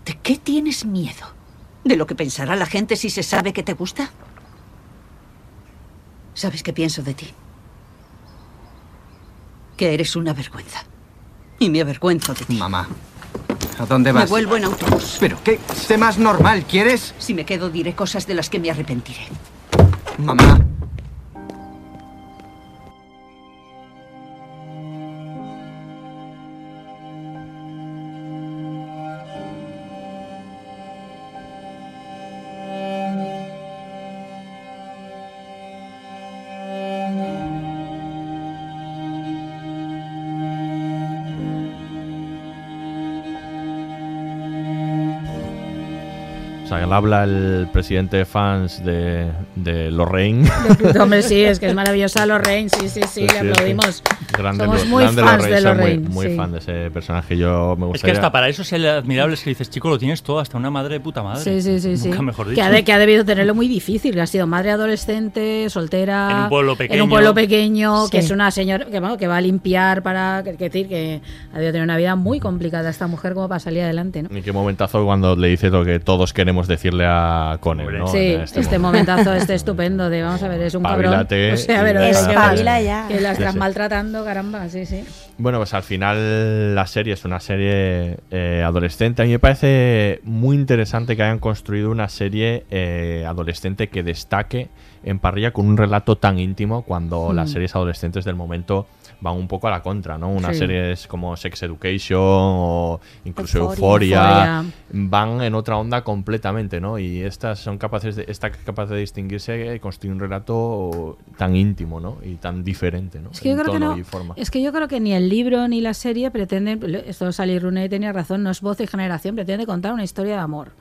¿De qué tienes miedo? ¿De lo que pensará la gente si se sabe que te gusta? ¿Sabes qué pienso de ti? Que eres una vergüenza. Y me avergüenzo de ti. Mamá, ¿a dónde Me vas? vuelvo en autobús. ¿Pero qué? Sé más normal, ¿quieres? Si me quedo diré cosas de las que me arrepentiré. Mamá. Él habla el presidente de fans de, de Lorraine. (laughs) Hombre, sí, es que es maravillosa Lorraine, sí, sí, sí, le aplaudimos. Grande Somos muy grande fans de soy Lorraine. Muy, muy sí. fan de ese personaje. Yo me Es que gustaría... hasta para eso es el admirable es que dices, chico, lo tienes todo, hasta una madre de puta madre. Sí, sí, sí, sí. Nunca mejor Que dicho. ha, de- que ha debido tenerlo muy difícil, que ha sido madre adolescente, soltera. En un pueblo En pequeño. un pueblo pequeño, que Sí. es una señora que, bueno, que va a limpiar para. Que, que decir que ha debido tener una vida muy complicada esta mujer como para salir adelante, ¿no? ¿En qué momentazo cuando le dice lo que todos queremos decirle a Conner, ¿no? Sí, En este, momentazo, este (laughs) estupendo de vamos a ver, es un cabrón. (laughs) O sea, pero que ya. Que la sí. maltratando, caramba, sí, sí. Bueno, pues al final la serie es una serie eh, adolescente. A mí me parece muy interesante que hayan construido una serie eh, adolescente que destaque en parrilla con un relato tan íntimo cuando Mm. las series adolescentes del momento van un poco a la contra, ¿no? Unas Sí. series como Sex Education o incluso Euphoria. van en otra onda completamente, ¿no? Y estas son capaces de, está capaz de distinguirse y construir un relato tan íntimo, ¿no? Y tan diferente, ¿no? Es que yo creo que no. y forma. Es que yo creo que ni el libro ni la serie pretenden. Esto Sally Rooney tenía razón, no es voz de generación, pretende contar una historia de amor.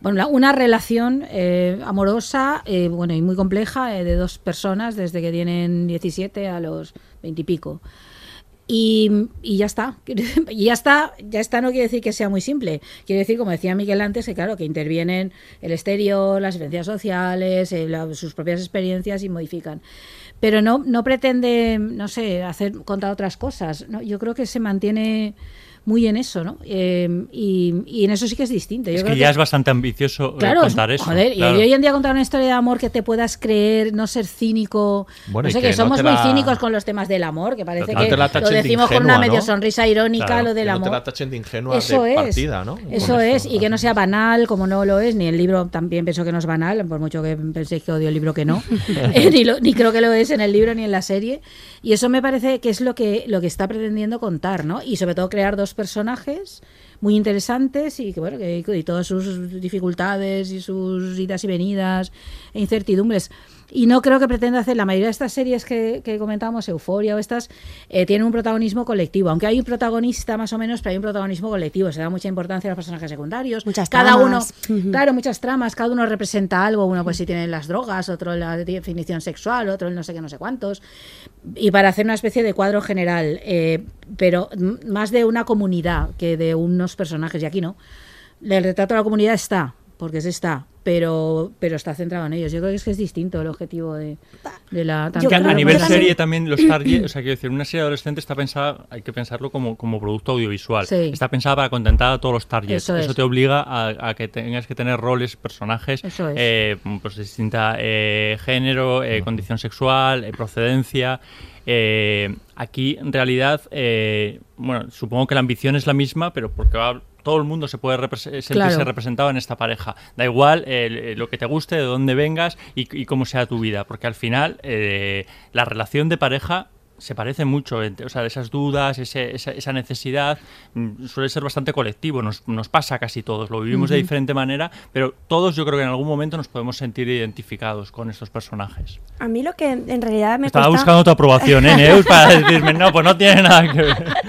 Bueno, una relación eh, amorosa, eh, bueno, y muy compleja eh, de dos personas desde que tienen 17 a los 20 y pico. Y, ya está. (laughs) Y ya está, ya está no quiere decir que sea muy simple. Quiere decir, como decía Miguel antes, que claro, que intervienen el exterior, las vivencias sociales, eh, sus propias experiencias y modifican. Pero no, no pretende, no sé, hacer contar otras cosas. Yo creo que se mantiene muy en eso, ¿no? Eh, y, y en eso sí que es distinto. Yo Es creo que ya es bastante ambicioso eh, Claro, contar eso. joder, claro. y hoy en día contar una historia de amor que te puedas creer, no ser cínico. Bueno, no sé, que que, no somos muy cínicos con los temas del amor, que parece Que no lo de decimos con una medio ¿no? sonrisa irónica, Claro, lo del no amor. te la tachen de ingenua Eso de es, partida, ¿no? Eso es, y que no sea banal, como no lo es, ni el libro también pienso que no es banal, por mucho que penséis que odio el libro que no, (laughs) (laughs) Eh, ni, lo- ni creo que lo es en el libro ni en la serie. Y eso me parece que es lo que, lo que está pretendiendo contar, ¿no? Y sobre todo crear dos personajes muy interesantes y que bueno que y todas sus dificultades y sus idas y venidas e incertidumbres y no creo que pretenda hacer la mayoría de estas series que, que comentábamos Euforia o estas eh, tienen un protagonismo colectivo. Aunque hay un protagonista más o menos pero hay un protagonismo colectivo. Se da mucha importancia a los personajes secundarios. Muchas cada tramas. uno (laughs) claro muchas tramas. Cada uno representa algo. Uno pues si tiene las drogas otro la definición sexual otro el no sé qué no sé cuántos. Y para hacer una especie de cuadro general, eh, pero más de una comunidad que de unos personajes, y aquí no. El retrato de la comunidad está, porque se está, pero, pero está centrado en ellos. Yo creo que es que es distinto el objetivo de, de la... Que a, nivel yo también- serie también los target, (clears throat) o sea, quiero decir, una serie adolescente está pensada, hay que pensarlo como, como producto audiovisual. Sí. Está pensada para contentar a todos los targets. Eso es. te obliga a, a que tengas que tener roles, personajes, Eso es. eh, pues de distinta eh, género, eh, condición sexual, eh, procedencia. Eh, aquí, en realidad, eh, bueno, supongo que la ambición es la misma, pero porque va- todo el mundo se puede repres- sentirse Claro. representado en esta pareja. Da igual eh, lo que te guste, de dónde vengas y, y cómo sea tu vida, porque al final eh, la relación de pareja se parece mucho, entre- o sea, esas dudas, ese- esa, esa necesidad mm, suele ser bastante colectivo, nos, nos pasa a casi todos, lo vivimos de diferente manera, pero todos yo creo que en algún momento nos podemos sentir identificados con estos personajes. A mí lo que en realidad me Estaba cuesta... buscando tu aprobación, ¿eh, Neus? Para (laughs) decirme, no, pues no tiene nada que ver. (laughs)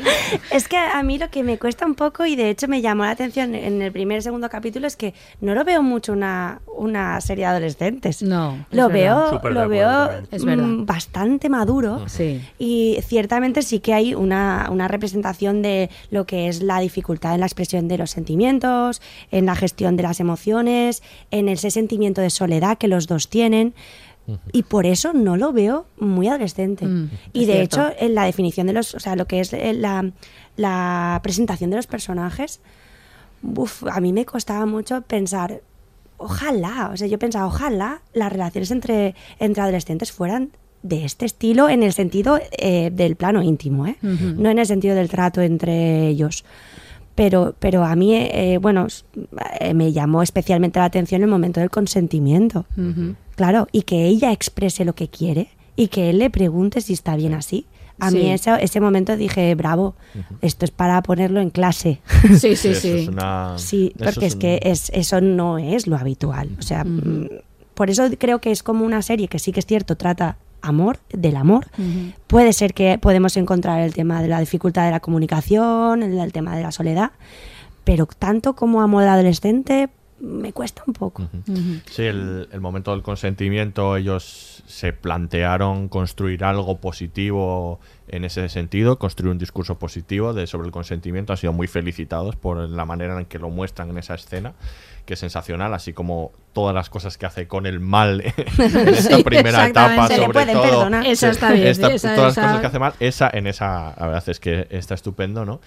Es que a mí lo que me cuesta un poco y de hecho me llamó la atención en el primer y segundo capítulo es que no lo veo mucho una, una serie de adolescentes. No, Lo veo, de lo acuerdo veo. Es mm, bastante maduro. Sí. Y ciertamente sí que hay una, una representación de lo que es la dificultad en la expresión de los sentimientos, en la gestión de las emociones, en ese sentimiento de soledad que los dos tienen. Y por eso no lo veo muy adolescente. Mm, y de cierto. hecho, en la definición de los, o sea, lo que es eh, la, la presentación de los personajes, uf, a mí me costaba mucho pensar, ojalá, o sea, yo pensaba, ojalá las relaciones entre, entre adolescentes fueran de este estilo en el sentido eh, del plano íntimo, ¿eh? Ujú. no en el sentido del trato entre ellos. Pero, pero a mí, eh, bueno, s- eh, me llamó especialmente la atención el momento del consentimiento. Ujú. Claro, y que ella exprese lo que quiere y que él le pregunte si está bien así. A mí Sí. ese, ese momento dije, bravo, esto es para ponerlo en clase. Sí, sí, Eso sí. es una- Sí, porque es, un- que es, eso no es lo habitual. O sea, mm, por eso creo que es como una serie que sí que es cierto, trata amor, del amor. Puede ser que podemos encontrar el tema de la dificultad de la comunicación, el, el tema de la soledad, pero tanto como amor de adolescente me cuesta un poco. Ujú. Sí, el, el momento del consentimiento, ellos se plantearon construir algo positivo en ese sentido, construir un discurso positivo de, sobre el consentimiento. Han sido muy felicitados por la manera en que lo muestran en esa escena, que es sensacional, así como todas las cosas que hace con el mal (laughs) en esta Sí, primera etapa. Se le sobre pueden todo. perdonar. Esa está bien, esta- esa- todas esa- las cosas que hace mal, esa en esa, la verdad es que está estupendo, ¿no?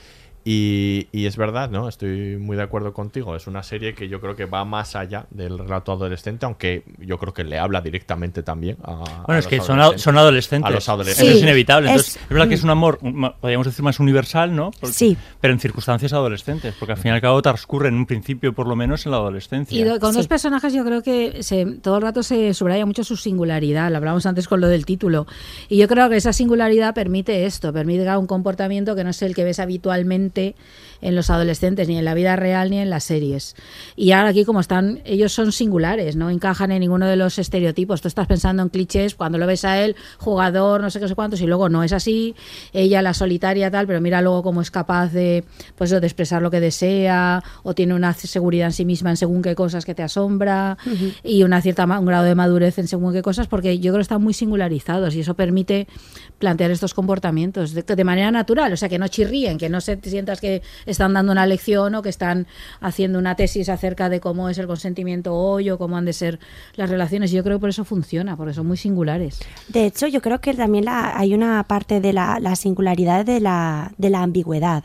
Y, y es verdad, ¿no? Estoy muy de acuerdo contigo. Es una serie que yo creo que va más allá del relato adolescente, aunque yo creo que le habla directamente también a. a Bueno, es los que son, a- adolescentes. son adolescentes. A los adolescentes. Sí, es inevitable. Entonces, es- es, verdad que es un amor, podríamos decir, más universal, ¿no? Porque- Sí. Pero en circunstancias adolescentes, porque al fin y al cabo transcurre en un principio, por lo menos, en la adolescencia. Y do- con dos Sí. personajes yo creo que se, todo el rato se subraya mucho su singularidad, lo hablábamos antes con lo del título, y yo creo que esa singularidad permite esto, permite un comportamiento que no es el que ves habitualmente en los adolescentes, ni en la vida real ni en las series. Y ahora aquí como están, ellos son singulares, no encajan en ninguno de los estereotipos. Tú estás pensando en clichés cuando lo ves a él, jugador, no sé qué, no sé cuántos, y luego no es así, ella la solitaria tal, pero mira luego cómo es capaz de, pues, de expresar lo que desea, o tiene una seguridad en sí misma en según qué cosas que te asombra, y una cierta un grado de madurez en según qué cosas, porque yo creo que están muy singularizados y eso permite plantear estos comportamientos de, de manera natural, o sea, que no chirríen, que no se que están dando una lección o que están haciendo una tesis acerca de cómo es el consentimiento hoy o cómo han de ser las relaciones. Yo creo que por eso funciona, porque son muy singulares. De hecho, yo creo que también la- hay una parte de la, la singularidad de la, de la ambigüedad.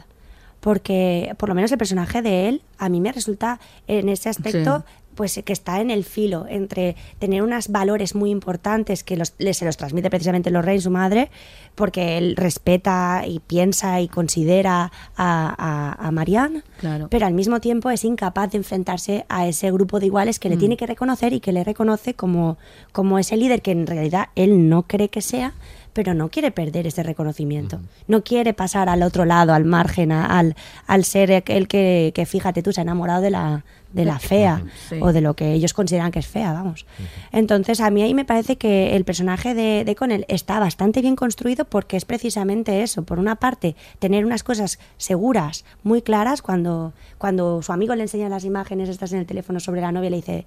Porque por lo menos el personaje de él a mí me resulta en ese aspecto pues que está en el filo entre tener unos valores muy importantes que los, le- se los transmite precisamente Lorraine, su madre, porque él respeta y piensa y considera a, a, a Marianne, Claro. pero al mismo tiempo es incapaz de enfrentarse a ese grupo de iguales que le Mm. tiene que reconocer y que le reconoce como, como ese líder que en realidad él no cree que sea, pero no quiere perder ese reconocimiento. No quiere pasar al otro lado, al margen, a- al, al ser el que, que, fíjate tú, se ha enamorado de la, de la fea Sí. o de lo que ellos consideran que es fea, vamos. Entonces, a mí ahí me parece que el personaje de, de Connell está bastante bien construido porque es precisamente eso. Por una parte, tener unas cosas seguras, muy claras, cuando, cuando su amigo le enseña las imágenes estas en el teléfono sobre la novia, le dice,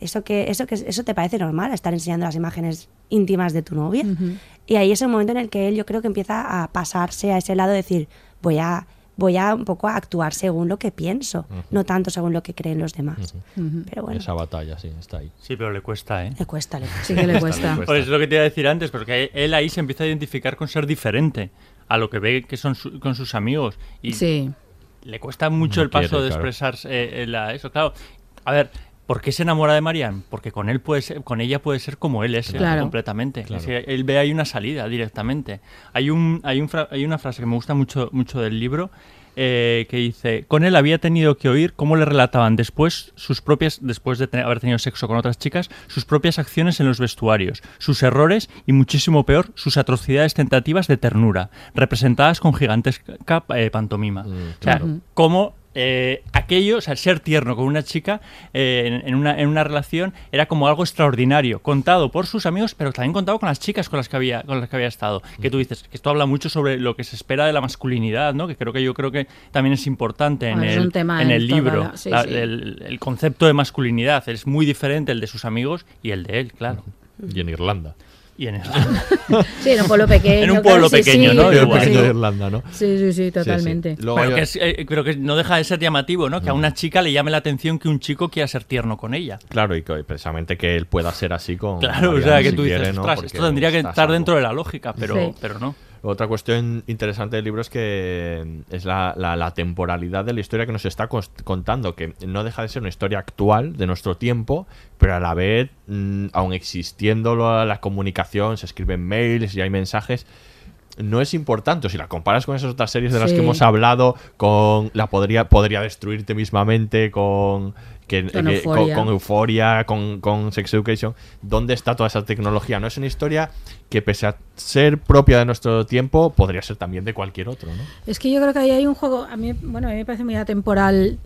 ¿eso, que, eso, que, ¿eso te parece normal, estar enseñando las imágenes íntimas de tu novia? Y ahí es el momento en el que él yo creo que empieza a pasarse a ese lado de decir, voy a voy a un poco a actuar según lo que pienso, no tanto según lo que creen los demás. Pero bueno, Esa batalla, sí, está ahí. Sí, pero le cuesta, ¿eh? le cuesta, le cuesta. Sí que le cuesta. Pues es lo que te iba a decir antes, porque él ahí se empieza a identificar con ser diferente a lo que ve que son su- con sus amigos. Y Sí. le cuesta mucho No el paso quiere, de claro. expresarse eh, en la- eso, claro. A ver, ¿por qué se enamora de Marianne? Porque con él puede ser, con ella puede ser como él es eh, Claro. completamente. Claro. Es que él ve ahí una salida directamente. Hay un, hay un fra- hay una frase que me gusta mucho, mucho del libro. eh, que dice, con él había tenido que oír cómo le relataban después sus propias, después de tener- haber tenido sexo con otras chicas, sus propias acciones en los vestuarios, sus errores y muchísimo peor, sus atrocidades tentativas de ternura, representadas con gigantesca eh, pantomima. o sea, claro. cómo eh, aquello, o sea, ser tierno con una chica eh, en, en una, en una relación era como algo extraordinario, contado por sus amigos, pero también contado con las chicas con las que había, con las que había estado. Que tú dices, que esto habla mucho sobre lo que se espera de la masculinidad, ¿no? Que creo que yo creo que también es importante en Bueno, el, tema en el libro. la- sí, La- sí. El, el concepto de masculinidad es muy diferente el de sus amigos y el de él, claro. Y en Irlanda. Y en el... (laughs) Sí, en un pueblo pequeño. (laughs) En un claro, pueblo sí, pequeño, sí, ¿no? sí, Igual. pequeño de Irlanda, ¿no? Sí, sí, sí, Sí, sí. totalmente. Luego hay- que es- eh, pero que no deja de ser llamativo, ¿no? Que a una chica le llame la atención que un chico quiera ser tierno con ella. Claro, y que precisamente que él pueda ser así con. Claro, o Marianne, sea, que si tú quiere, dices, ¿no? "Ostras, Porque esto tendría que estar salvo". dentro de la lógica, pero, Sí. pero no. Otra cuestión interesante del libro es que es la, la- la temporalidad de la historia que nos está contando, que no deja de ser una historia actual de nuestro tiempo, pero a la vez, mm, aun existiendo la, la comunicación, se escriben mails y hay mensajes, no es importante. Si la comparas con esas otras series de las que hemos hablado, con la podría, podría destruirte mismamente, con que, Con que- Euphoria. con Euforia, con, con Sex Education, ¿dónde está toda esa tecnología? No es una historia que pese a ser propia de nuestro tiempo, podría ser también de cualquier otro, ¿no? Es que yo creo que ahí hay un juego, a mí, bueno, a mí me parece muy atemporal.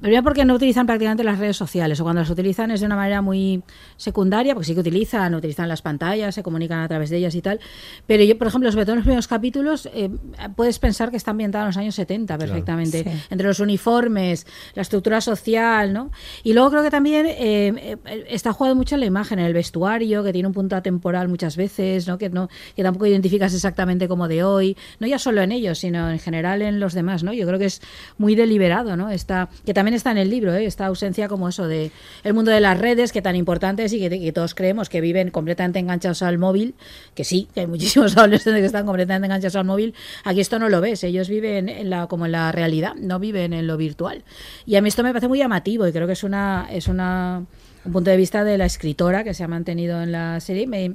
Primero porque no utilizan prácticamente las redes sociales, o cuando las utilizan es de una manera muy secundaria, porque sí que utilizan, utilizan las pantallas, se comunican a través de ellas y tal. Pero yo, por ejemplo, sobre todo en los primeros capítulos, eh, puedes pensar que está ambientada en los años 70 perfectamente. Sí. Entre los uniformes, la estructura social, ¿no? Y luego creo que también eh, eh, está jugado mucho en la imagen, en el vestuario, que tiene un punto atemporal muchas veces, ¿no? Que, no, que tampoco identificas exactamente como de hoy, no ya solo en ellos, sino en general en los demás, ¿no? Yo creo que es muy deliberado, ¿no? Esta, que también está en el libro, ¿eh? esta ausencia como eso de el mundo de las redes, que tan importante es y que, todos creemos que viven completamente enganchados al móvil, que sí, que hay muchísimos (laughs) adolescentes que están completamente enganchados al móvil, aquí esto no lo ves, ellos viven como en la realidad, no viven en lo virtual. Y a mí esto me parece muy llamativo y creo que es una, es un punto de vista de la escritora que se ha mantenido en la serie. Me,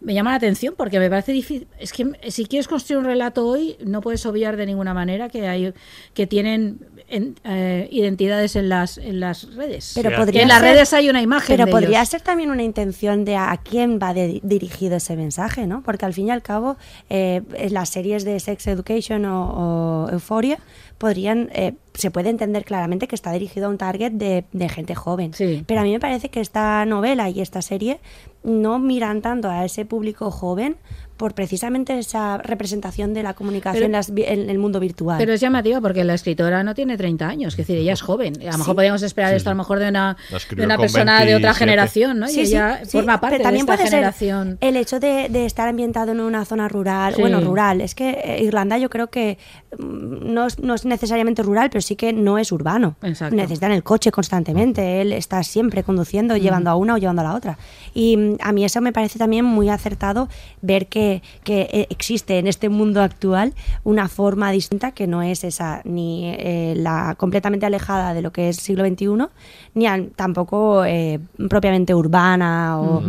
me llama la atención porque me parece difícil. Es que si quieres construir un relato hoy, no puedes obviar de ninguna manera que hay que tienen en- eh, identidades en las en las redes. Pero podría en las ser- redes hay una imagen. Pero de podría ellos. ser también una intención de a quién va de- dirigido ese mensaje, ¿no? Porque al fin y al cabo, eh, las series de Sex Education o, o Euphoria podrían, eh, se puede entender claramente que está dirigido a un target de, de gente joven. Pero a mí me parece que esta novela y esta serie no miran tanto a ese público joven por precisamente esa representación de la comunicación Pero- en, las en el mundo virtual. Pero es llamativo porque la escritora no tiene 30 años, es decir, ella es joven. A lo mejor Sí. podríamos esperar Sí, esto a lo mejor de una, de una persona de otra 27. generación, ¿no? Sí, y sí, ella sí, forma parte pero también de esta puede ser generación. el hecho de, de estar ambientado en una zona rural, Sí. bueno, rural, es que eh, Irlanda yo creo que mm, no es, no es necesariamente rural, pero sí que no es urbano. Exacto. Necesitan el coche constantemente, él está siempre conduciendo, llevando a una o llevando a la otra. Y mm, a mí eso me parece también muy acertado ver que, que eh, existe en este mundo actual una forma distinta que no es esa, ni eh, la completamente alejada de lo que es siglo XXI, ni al- tampoco eh, propiamente urbana o...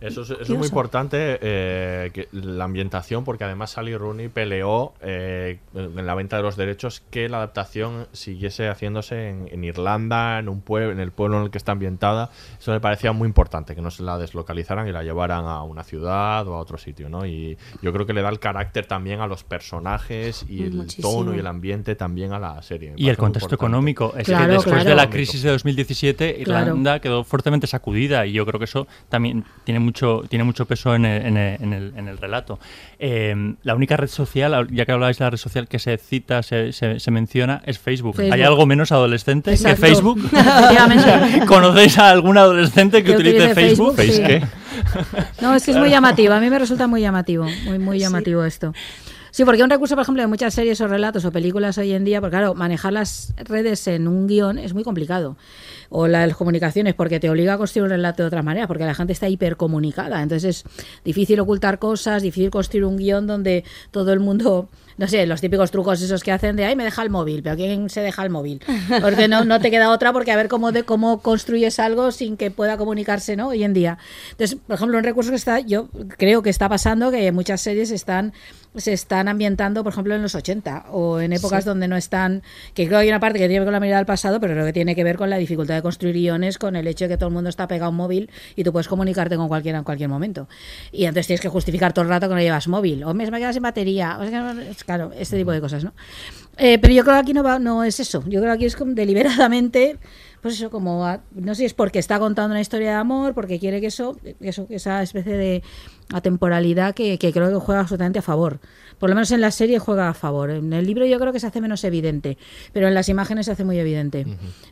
Eso es, eso es muy importante, eh, que la ambientación, porque además Sally Rooney peleó eh, en la venta de los derechos que la adaptación siguiese haciéndose en, en Irlanda, en un pueblo, en el pueblo en el que está ambientada. Eso me parecía muy importante, que no se la deslocalizaran y la llevaran a una ciudad o a otro sitio, ¿no? Y yo creo que le da el carácter también a los personajes y el Muchísimo. tono y el ambiente también a la serie. Y el contexto económico. Es Claro, que después claro. de la crisis de 2017, Claro. Irlanda quedó fuertemente sacudida y yo creo que eso también tiene mucho, tiene mucho peso en el, en el- en el- en el relato. Eh, la única red social, ya que hablabais de la red social que se cita, se, se- se menciona, es Facebook. Facebook. ¿Hay algo menos adolescente Exacto. que Facebook? (laughs) (laughs) ¿Conocéis a algún adolescente que, Que utilice Facebook? Facebook, ¿Face sí. (laughs) No, es que es muy llamativo. A mí me resulta muy llamativo. Muy, muy llamativo esto. Sí, porque un recurso, por ejemplo, de muchas series o relatos o películas hoy en día, porque claro, manejar las redes en un guion es muy complicado. O las comunicaciones, porque te obliga a construir un relato de otra manera, porque la gente está hipercomunicada. Entonces es difícil ocultar cosas, difícil construir un guion donde todo el mundo, no sé, los típicos trucos esos que hacen de, ay, me deja el móvil, pero ¿quién se deja el móvil? Porque no, no te queda otra, porque a ver cómo, de, cómo construyes algo sin que pueda comunicarse, ¿no? Hoy en día. Entonces, por ejemplo, un recurso que está, yo creo que está pasando, que muchas series están se están ambientando, por ejemplo, en los 80 o en épocas Sí. donde no están, que creo que hay una parte que tiene que ver con la mirada al pasado, pero creo que tiene que ver con la dificultad de construir guiones, con el hecho de que todo el mundo está pegado a un móvil y tú puedes comunicarte con cualquiera en cualquier momento. Y entonces tienes que justificar todo el rato que no llevas móvil, o me me quedas sin batería, o que es- claro, este tipo de cosas, ¿no? Eh, pero yo creo que aquí no, va, no es eso, yo creo que aquí es como deliberadamente pues eso, como, a- no sé si es porque está contando una historia de amor, porque quiere que eso, eso esa especie de atemporalidad que, que creo que juega absolutamente a favor. Por lo menos en la serie juega a favor. En el libro yo creo que se hace menos evidente, pero en las imágenes se hace muy evidente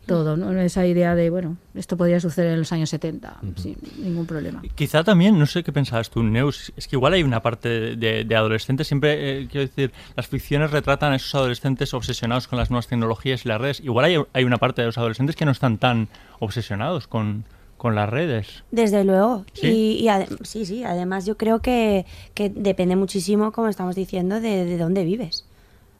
todo, ¿no? Esa idea de, bueno, esto podría suceder en los años 70, sin ningún problema. Quizá también, no sé qué pensabas tú, Neus, es que igual hay una parte de, de adolescentes, siempre, eh, quiero decir, las ficciones retratan a esos adolescentes obsesionados con las nuevas tecnologías y las redes. Igual hay, hay una parte de los adolescentes que no están tan obsesionados con, con las redes. Desde luego. ¿Sí? Y, y sí, sí, además yo creo que, que depende muchísimo, como estamos diciendo, de, de dónde vives.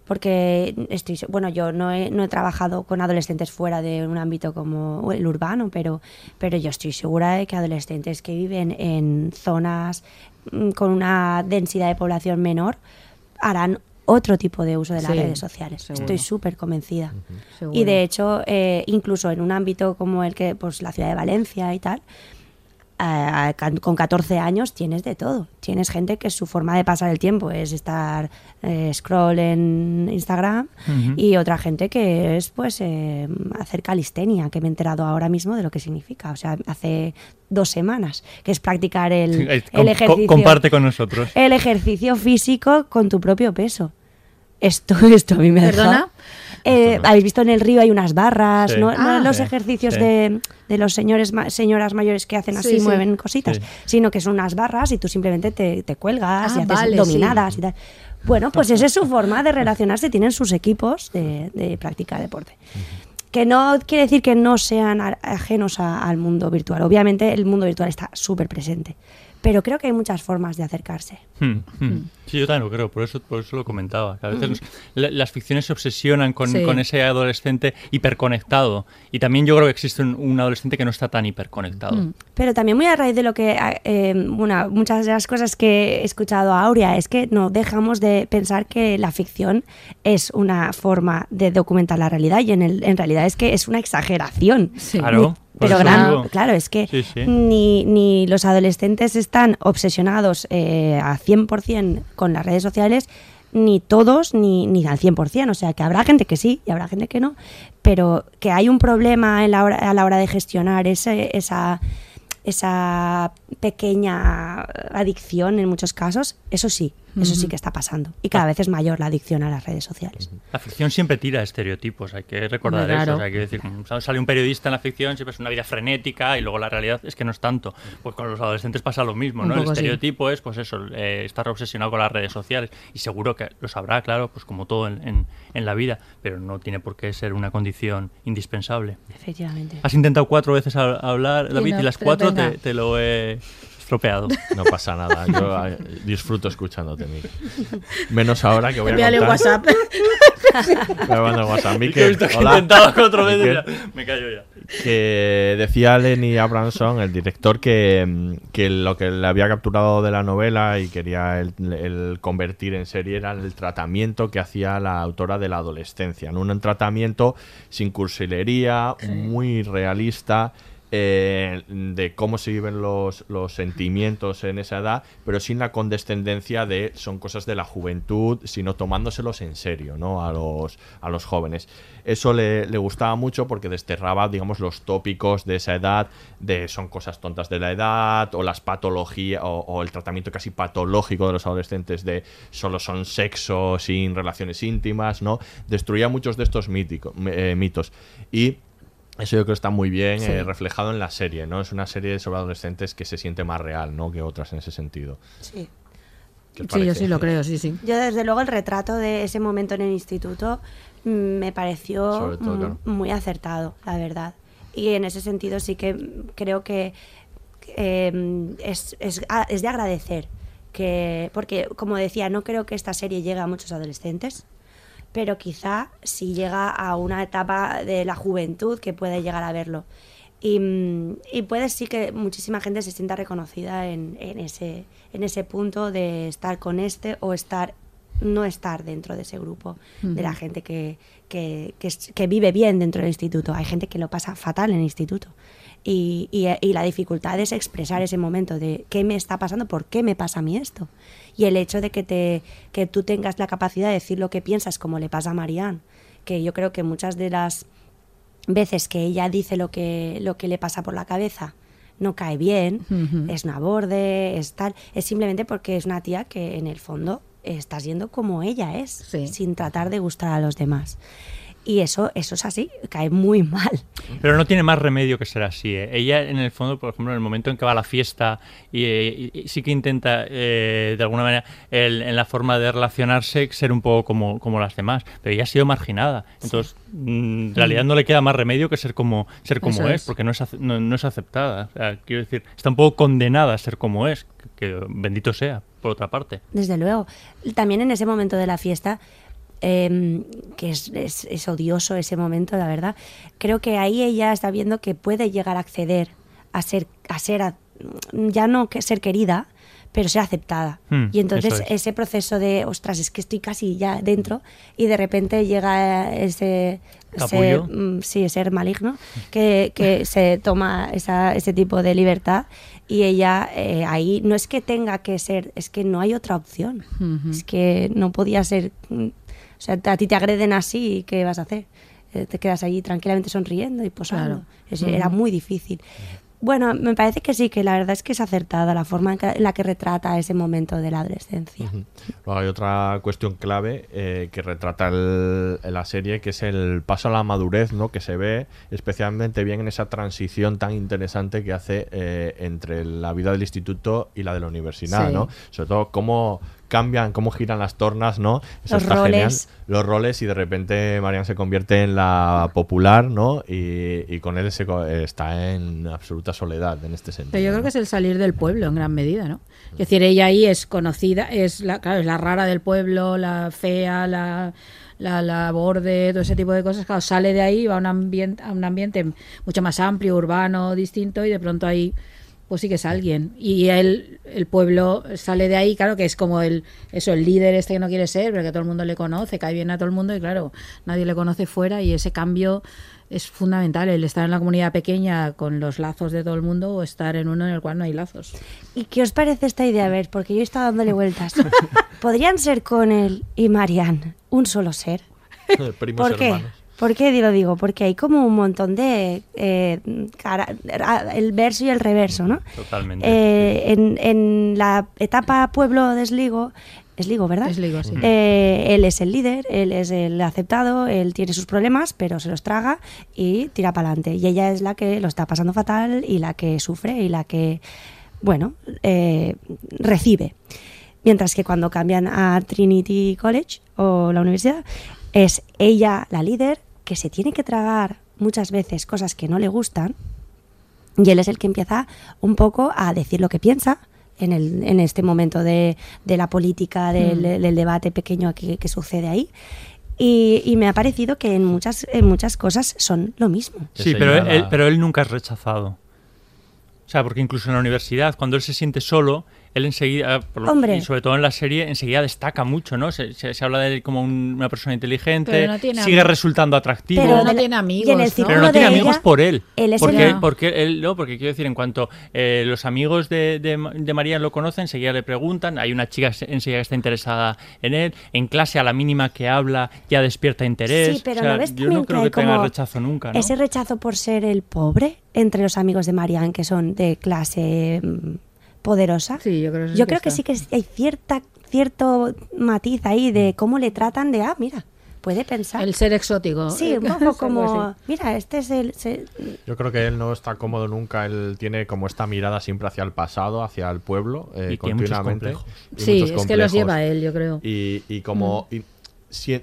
Porque estoy, bueno, yo no he, no he trabajado con adolescentes fuera de un ámbito como el urbano, pero, pero yo estoy segura de que adolescentes que viven en zonas mm, con una densidad de población menor harán otro tipo de uso de las Sí, redes sociales. seguro. Estoy súper convencida. Y de hecho, eh, incluso en un ámbito como el que, pues la ciudad de Valencia y tal, eh, con 14 años tienes de todo. Tienes gente que su forma de pasar el tiempo es estar eh, scroll en Instagram y otra gente que es pues eh, hacer calistenia, que me he enterado ahora mismo de lo que significa. O sea, hace dos semanas, que es practicar el, el com- co- ejercicio. comparte con nosotros. El ejercicio físico con tu propio peso. Esto, (laughs) esto a mí me ha ¿Perdona? Eh, Habéis visto en el río hay unas barras, Sí. no, no Ah. los Sí, ejercicios sí. de, de los señores ma- señoras mayores que hacen así, Sí, sí. mueven cositas, Sí. sino que son unas barras y tú simplemente te, te cuelgas Ah, y haces vale, dominadas sí. y tal. Bueno, pues esa es su forma de (laughs) relacionarse, tienen sus equipos de, de practicar deporte. Que no quiere decir que no sean ajenos a- al mundo virtual. Obviamente el mundo virtual está súper presente. Pero creo que hay muchas formas de acercarse. Hmm, hmm. Sí, yo también lo creo, por eso, por eso lo comentaba. que a veces los- la- las ficciones se obsesionan con, Sí. con ese adolescente hiperconectado. Y también yo creo que existe un, un adolescente que no está tan hiperconectado. Pero también muy a raíz de lo que, eh, bueno, muchas de las cosas que he escuchado a Aurea es que no dejamos de pensar que la ficción es una forma de documentar la realidad y en, el, en realidad es que es una exageración. Claro, Ni- por pero gran- claro, es que Sí, sí. Ni, ni los adolescentes están obsesionados eh, a 100% con las redes sociales, ni todos, ni, ni al 100%. O sea, que habrá gente que sí y habrá gente que no, pero que hay un problema en la hora, a la hora de gestionar ese, esa, esa pequeña adicción en muchos casos, eso sí, eso sí que está pasando. Y cada vez es mayor la adicción a las redes sociales. La ficción siempre tira estereotipos, hay que recordar eso. o sea, hay que decir, sale un periodista en la ficción, siempre es una vida frenética y luego la realidad es que no es tanto. Pues con los adolescentes pasa lo mismo, ¿no? El sí. estereotipo es, pues eso, eh, estar obsesionado con las redes sociales. Y seguro que lo sabrá, claro, pues como todo en, en- en la vida, pero no tiene por qué ser una condición indispensable. Efectivamente. Has intentado cuatro veces a- hablar, Y David, no, y las cuatro te, te lo he estropeado. No pasa nada, yo eh, (laughs) disfruto escuchándote, Miguel. Menos ahora que voy a Envíale un contar... WhatsApp. Me manda un WhatsApp. Miquel, que hola. intentaba cuatro veces Miquel, ya. Me callo ya. Que decía Lenny Abramson, el director, que, que lo que le había capturado de la novela y quería el, el convertir en serie era el tratamiento que hacía la autora de la adolescencia. ¿no? Un tratamiento sin cursilería, muy realista. Eh, de cómo se viven los, los sentimientos en esa edad, pero sin la condescendencia de son cosas de la juventud, sino tomándoselos en serio, ¿no? A los, a los jóvenes. Eso le, le gustaba mucho porque desterraba, digamos, los tópicos de esa edad, de son cosas tontas de la edad, o las patologías, o, el tratamiento casi patológico de los adolescentes de solo son sexo sin relaciones íntimas, ¿no? Destruía muchos de estos eh, mitos. Y eso yo creo que está muy bien Sí. eh, reflejado en la serie, ¿no? Es una serie sobre adolescentes que se siente más real, ¿no? Que otras en ese sentido. Sí. ¿Qué os Sí, yo sí lo creo, sí, sí. Yo desde luego el retrato de ese momento en el instituto mm, me pareció todo, mm, claro. muy acertado, la verdad. Y en ese sentido sí que mm, creo que eh, es, es, a- es de agradecer. Que, porque, como decía, no creo que esta serie llegue a muchos adolescentes, pero quizá si llega a una etapa de la juventud que puede llegar a verlo. Y, mm, y puede sí que muchísima gente se sienta reconocida en, en ese, en ese punto de estar con este o estar no estar dentro de ese grupo de la gente que, que, que vive bien dentro del instituto. Hay gente que lo pasa fatal en el instituto. Y, y- y la dificultad es expresar ese momento de qué me está pasando, por qué me pasa a mí esto. Y el hecho de que, te, que tú tengas la capacidad de decir lo que piensas, como le pasa a Marianne, que yo creo que muchas de las veces que ella dice lo que, lo que le pasa por la cabeza no cae bien, es una borde, es tal, es simplemente porque es una tía que en el fondo está siendo como ella es, sin tratar de gustar a los demás. Y eso, eso es así, cae muy mal. Pero no tiene más remedio que ser así. ¿eh? Ella, en el fondo, por ejemplo, en el momento en que va a la fiesta y, y- y sí que intenta, eh, de alguna manera, el- en la forma de relacionarse, ser un poco como, como las demás. Pero ella ha sido marginada. Entonces, mm, en realidad no le queda más remedio que ser como, ser como Eso es, porque no es, no, no es aceptada. O sea, quiero decir, está un poco condenada a ser como es. Que, que bendito sea, por otra parte. Desde luego. También en ese momento de la fiesta, em, que es, es- es odioso ese momento, la verdad, creo que ahí ella está viendo que puede llegar a acceder a ser, a ser a- ya no que ser querida, pero ser aceptada. Hmm, y entonces es. ese proceso de, ostras, es que estoy casi ya dentro, y de repente llega ese... Capullo. mm, sí, ser maligno, que, que (laughs) se toma esa, ese tipo de libertad y ella eh, ahí no es que tenga que ser, es que no hay otra opción. Es que no podía ser, mm, o sea, a ti te agreden así, ¿qué vas a hacer? Eh, te quedas allí tranquilamente sonriendo y posando. Claro. Era muy difícil. Bueno, me parece que sí, que la verdad es que es acertada la forma en, que- en la que retrata ese momento de la adolescencia. Luego hay otra cuestión clave eh, que retrata el- la serie, que es el paso a la madurez, ¿no? Que se ve especialmente bien en esa transición tan interesante que hace eh, entre la vida del instituto y la de la universidad, Sí. ¿no? Sobre todo cómo cambian, cómo giran las tornas, ¿no? Eso Los está roles. genial. Los roles y de repente Marianne se convierte en la popular, ¿no? Y, y con él se está en absoluta soledad en este sentido. Pero yo creo que es el salir del pueblo en gran medida, ¿no? Es decir, ella ahí es conocida, es la, claro, es la rara del pueblo, la fea, la, la, la borde, todo ese tipo de cosas. Claro, sale de ahí, va a un, ambiente, a un ambiente mucho más amplio, urbano, distinto, y de pronto ahí, pues sí que es alguien. Y él, el pueblo sale de ahí, claro, que es como el, eso, el líder este que no quiere ser, pero que todo el mundo le conoce, cae bien a todo el mundo, y claro, nadie le conoce fuera, y ese cambio es fundamental, el estar en la comunidad pequeña con los lazos de todo el mundo o estar en uno en el cual no hay porque ¿Y qué os parece esta idea? A ver, porque yo he estado dándole vueltas. (laughs) ¿Podrían ser con él y Marianne un solo ser? (laughs) Primos ¿Por qué? ¿Por qué lo digo? Porque hay como un montón de... eh, cara- el verso y el reverso, ¿no? Totalmente. Eh, en, en la etapa pueblo de Sligo, Sligo, ¿verdad? Sligo, sí. Eh, él es el líder, él es el aceptado, él tiene sus problemas, pero se los traga y tira para adelante. Y ella es la que lo está pasando fatal y la que sufre y la que, bueno, eh, recibe. Mientras que cuando cambian a Trinity College o la universidad, es ella la líder que se tiene que tragar muchas veces cosas que no le gustan y él es el que empieza un poco a decir lo que piensa en, el, en este momento de, de la política, del, Mm. del debate pequeño que, que sucede ahí. Y, y me ha parecido que en muchas, en muchas cosas son lo mismo. Sí, pero él, pero él nunca es rechazado. O sea, porque incluso en la universidad, cuando él se siente solo, él enseguida, por lo- Hombre. y sobre todo en la serie, enseguida destaca mucho, ¿no? Se, se- se habla de él como un- una persona inteligente, Pero no tiene sigue resultando atractivo. Pero no tiene amigos, y en el Pero no tiene ella, amigos por él. él es porque, el- porque él, no, porque quiero decir, en cuanto eh, los amigos de, de, de María lo conocen, enseguida le preguntan, hay una chica se- enseguida que está interesada en él, en clase a la mínima que habla ya despierta interés. Sí, pero O sea, ¿no ves yo no creo que tenga como rechazo nunca, ¿no? Ese rechazo por ser el pobre entre los amigos de Marianne, que son de clase mm, poderosa. Sí, yo creo, que sí Yo que creo que sí que hay cierta, cierto matiz ahí de cómo le tratan de, ah, mira, puede pensar. El ser exótico. Sí, un (laughs) poco como, mira, este es el... se- Yo creo que él no está cómodo nunca, él tiene como esta mirada siempre hacia el pasado, hacia el pueblo, eh, Y tiene muchos continuamente. complejos. y Sí, muchos es que los lleva él, yo creo. Y, y como y